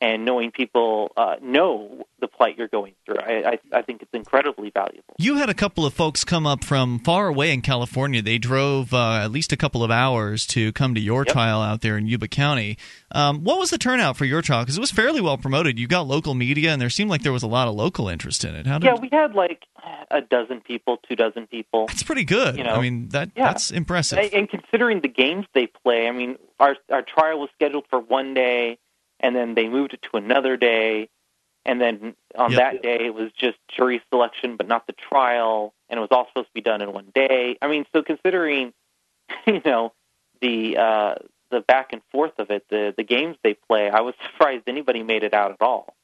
and knowing people uh, know the plight you're going through. I, I, I think it's incredibly valuable. You had a couple of folks come up from far away in California. They drove uh, at least a couple of hours to come to your Yep. trial out there in Yuba County. Um, what was the turnout for your trial? Because it was fairly well promoted. You got local media, and there seemed like there was a lot of local interest in it. How did? Yeah, we had like a dozen people, two dozen people. That's pretty good. You know, I mean, that yeah. that's impressive. And, and considering the games they play, I mean, our our trial was scheduled for one day, and then they moved it to another day, and then on Yep. that day it was just jury selection, but not the trial, and it was all supposed to be done in one day. I mean, so considering, you know, the uh, the back and forth of it, the the games they play, I was surprised anybody made it out at all.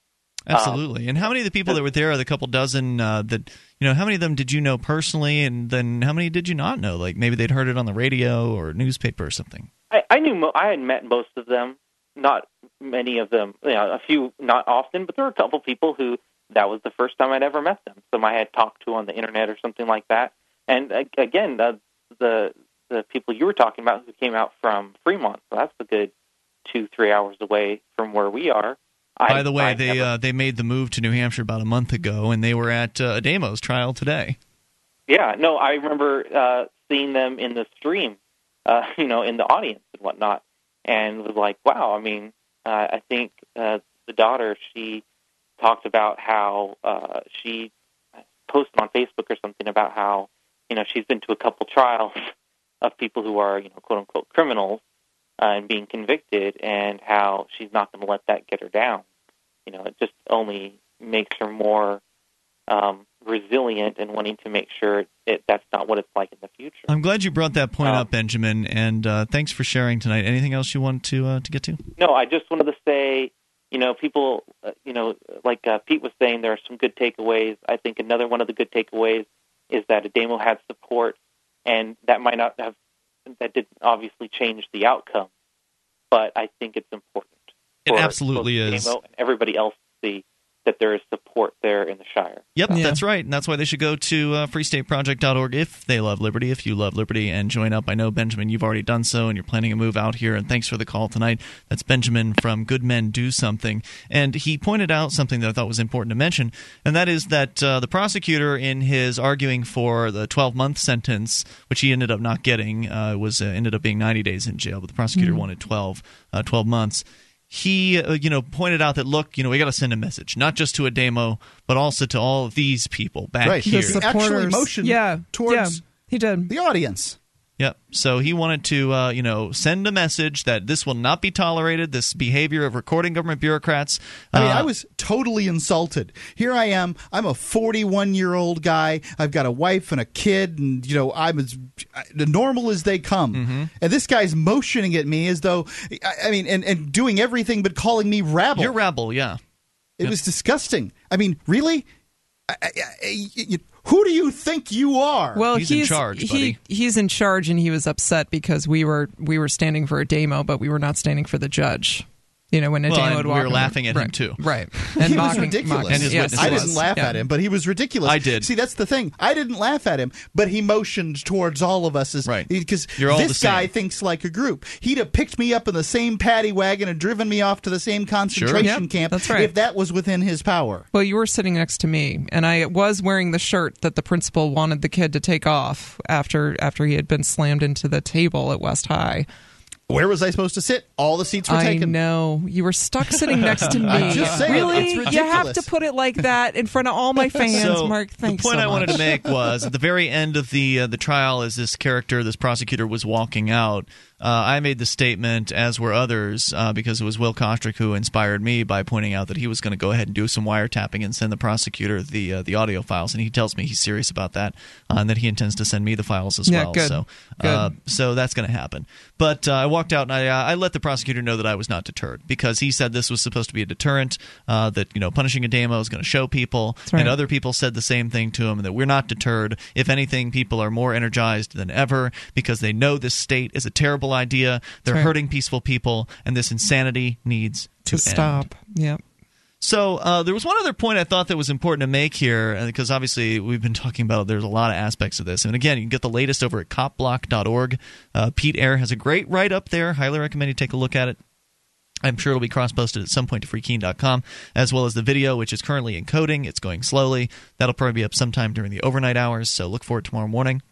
Absolutely. and how many of the people that were there, are the couple dozen uh, that you know, how many of them did you know personally, and then how many did you not know? Like maybe they'd heard it on the radio or newspaper or something. I, I knew mo- I had met most of them, not many of them. You know, a few not often, but there were a couple people who that was the first time I'd ever met them. Some I had talked to on the internet or something like that. And again, the the the people you were talking about who came out from Fremont, so that's a good two three hours away from where we are. I, By the way, I they never- uh, they made the move to New Hampshire about a month ago, and they were at uh, Ademo's trial today. Yeah, no, I remember uh, seeing them in the stream, uh, you know, in the audience and whatnot, and was like, wow. I mean, uh, I think uh, the daughter she talked about how uh, she posted on Facebook or something about how you know she's been to a couple trials of people who are you know quote unquote criminals uh, and being convicted, and how she's not going to let that get her down. You know, it just only makes her more um, resilient and wanting to make sure it, that's not what it's like in the future. I'm glad you brought that point up, Benjamin, and uh, thanks for sharing tonight. Anything else you want to uh, to get to? No, I just wanted to say, you know, people, uh, you know, like uh, Pete was saying, there are some good takeaways. I think another one of the good takeaways is that Ademo had support, and that might not have, that didn't obviously change the outcome, but I think it's important. It absolutely is. And everybody else to see that there is support there in the Shire. Yep, that's right. And that's why they should go to uh, freestateproject.org if they love liberty, if you love liberty, and join up. I know, Benjamin, you've already done so, and you're planning a move out here. And thanks for the call tonight. That's Benjamin from Good Men Do Something. And he pointed out something that I thought was important to mention, and that is that uh, the prosecutor, in his arguing for the 12 month sentence, which he ended up not getting, uh, was uh, ended up being 90 days in jail, but the prosecutor Mhm. wanted 12, uh, 12 months he uh, you know pointed out that look you know we got to send a message not just to Ademo but also to all of these people back right. here He actually motioned Yeah, towards yeah, he did. the audience. Yep. So he wanted to, uh, you know, send a message that this will not be tolerated. This behavior of recording government bureaucrats. I mean, Uh, I was totally insulted. Here I am. I'm a 41 year old guy. I've got a wife and a kid, and you know I'm as normal as they come. Mm-hmm. And this guy's motioning at me as though, I, I mean, and, and doing everything but calling me rabble. You're rabble, yeah. It was disgusting. I mean, really? I, I, I, you- who do you think you are? Well, he's he's in charge. Buddy. he, he's in charge, and he was upset because we were we were standing for Ademo, but we were not standing for the judge. You know, when a Well, demo and would we were laughing at him, right, too. right? he And was mocking, ridiculous. mocking- yes, I didn't was. laugh Yeah. at him, but he was ridiculous. I did. See, that's the thing. I didn't laugh at him, but he motioned towards all of us as right because You're all this guy thinks like a group. He'd have picked me up in the same paddy wagon and driven me off to the same concentration Yep, camp that's right. if that was within his power. Well, you were sitting next to me, and I was wearing the shirt that the principal wanted the kid to take off after after he had been slammed into the table at West High. Where was I supposed to sit? All the seats were I taken. know you were stuck sitting next to me. I'm just saying, really, you have to put it like that in front of all my fans, So, Mark. Thanks the point so I wanted to make was at the very end of the uh, the trial, as this character, this prosecutor, was walking out. Uh, I made the statement, as were others, uh, because it was Will Kostric who inspired me by pointing out that he was going to go ahead and do some wiretapping and send the prosecutor the uh, the audio files, and he tells me he's serious about that, uh, and that he intends to send me the files as Yeah, well. good. So, uh, Good. so that's going to happen. But uh, I walked out and I, uh, I let the prosecutor know that I was not deterred because he said this was supposed to be a deterrent, uh, that you know punishing Ademo is going to show people, right. and other people said the same thing to him, and that we're not deterred. If anything, people are more energized than ever because they know this state is a terrible idea. They're right. hurting peaceful people, and this insanity needs to, to stop. Yep. So uh, there was one other point I thought that was important to make here, uh, because obviously we've been talking about there's a lot of aspects of this, and again, you can get the latest over at copblock.org. Uh, Pete Eyre has a great write up there. Highly recommend you take a look at it. I'm sure it'll be cross posted at some point to freekeene.com, as well as the video, which is currently encoding. It's going slowly. That'll probably be up sometime during the overnight hours, so look for it tomorrow morning.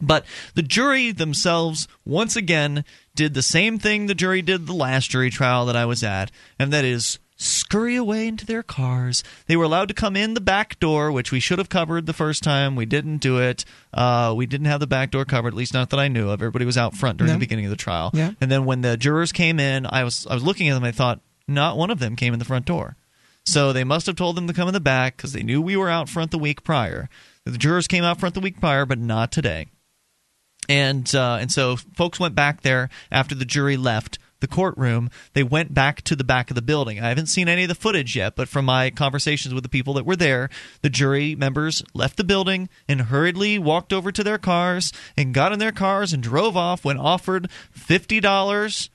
But the jury themselves, once again, did the same thing the jury did the last jury trial that I was at, and that is scurry away into their cars. They were allowed to come in the back door, which we should have covered the first time. We didn't do it. Uh, we didn't have the back door covered, at least not that I knew of. Everybody was out front during No. the beginning of the trial. Yeah. And then when the jurors came in, I was I was looking at them. And I thought not one of them came in the front door. So they must have told them to come in the back because they knew we were out front the week prior. The jurors came out front the week prior, but not today. And uh, and so folks went back there after the jury left the courtroom. They went back to the back of the building. I haven't seen any of the footage yet, but from my conversations with the people that were there, the jury members left the building and hurriedly walked over to their cars and got in their cars and drove off when offered fifty dollars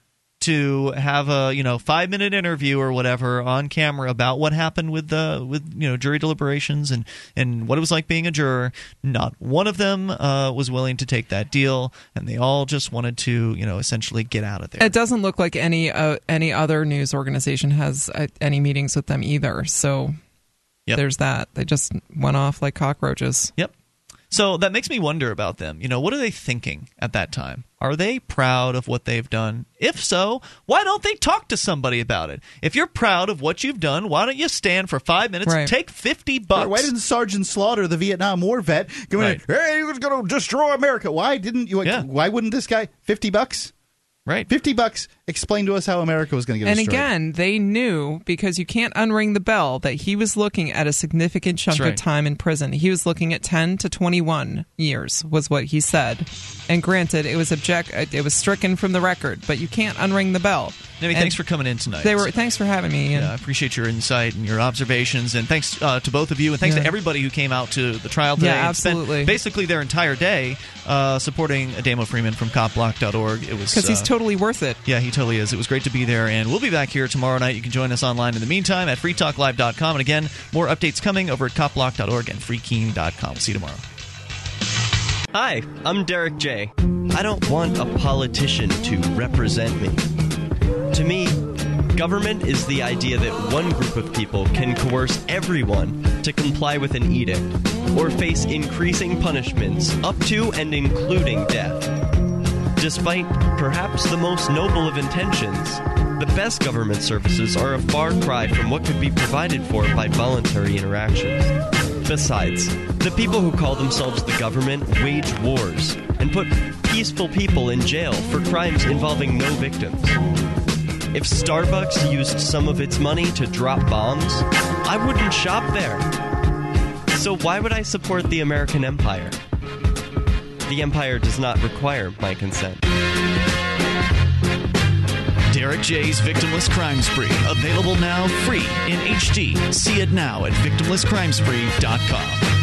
to have a you know five minute interview or whatever on camera about what happened with the with you know jury deliberations and and what it was like being a juror. Not one of them uh, was willing to take that deal, and they all just wanted to you know essentially get out of there. It doesn't look like any uh, any other news organization has uh, any meetings with them either. So there's that. They just went off like cockroaches. Yep. So that makes me wonder about them. You know, what are they thinking at that time? Are they proud of what they've done? If so, why don't they talk to somebody about it? If you're proud of what you've done, why don't you stand for five minutes and Right. take 50 bucks? Why didn't Sergeant Slaughter, the Vietnam War vet, go in? Hey, he was going to destroy America. Why didn't you? Why wouldn't this guy? Fifty bucks. Right. Fifty bucks. Explain to us how America was going to get And destroyed. again, they knew because you can't unring the bell that he was looking at a significant chunk right. of time in prison. He was looking at 10 to 21 years was what he said. And granted, it was object it was stricken from the record, but you can't unring the bell. Nemi, thanks for coming in tonight. They were thanks for having me. Ian. Yeah, I appreciate your insight and your observations, and thanks uh, to both of you, and thanks Yeah. to everybody who came out to the trial today. Yeah, and spent absolutely. basically their entire day uh, supporting Ademo Freeman from CopBlock.org. It was Because he's uh, totally worth it. Yeah, he totally is. It was great to be there, and we'll be back here tomorrow night. You can join us online in the meantime at freetalklive.com. And again, more updates coming over at copblock.org and freekeene.com. See you tomorrow. Hi, I'm Derek J. I don't want a politician to represent me. To me, government is the idea that one group of people can coerce everyone to comply with an edict or face increasing punishments up to and including death. Despite perhaps the most noble of intentions, the best government services are a far cry from what could be provided for by voluntary interactions. Besides, the people who call themselves the government wage wars and put peaceful people in jail for crimes involving no victims. If Starbucks used some of its money to drop bombs, I wouldn't shop there. So why would I support the American empire? The empire does not require my consent. Derek J's Victimless Crime Spree. Available now free in HD. See it now at victimlesscrimespree.com.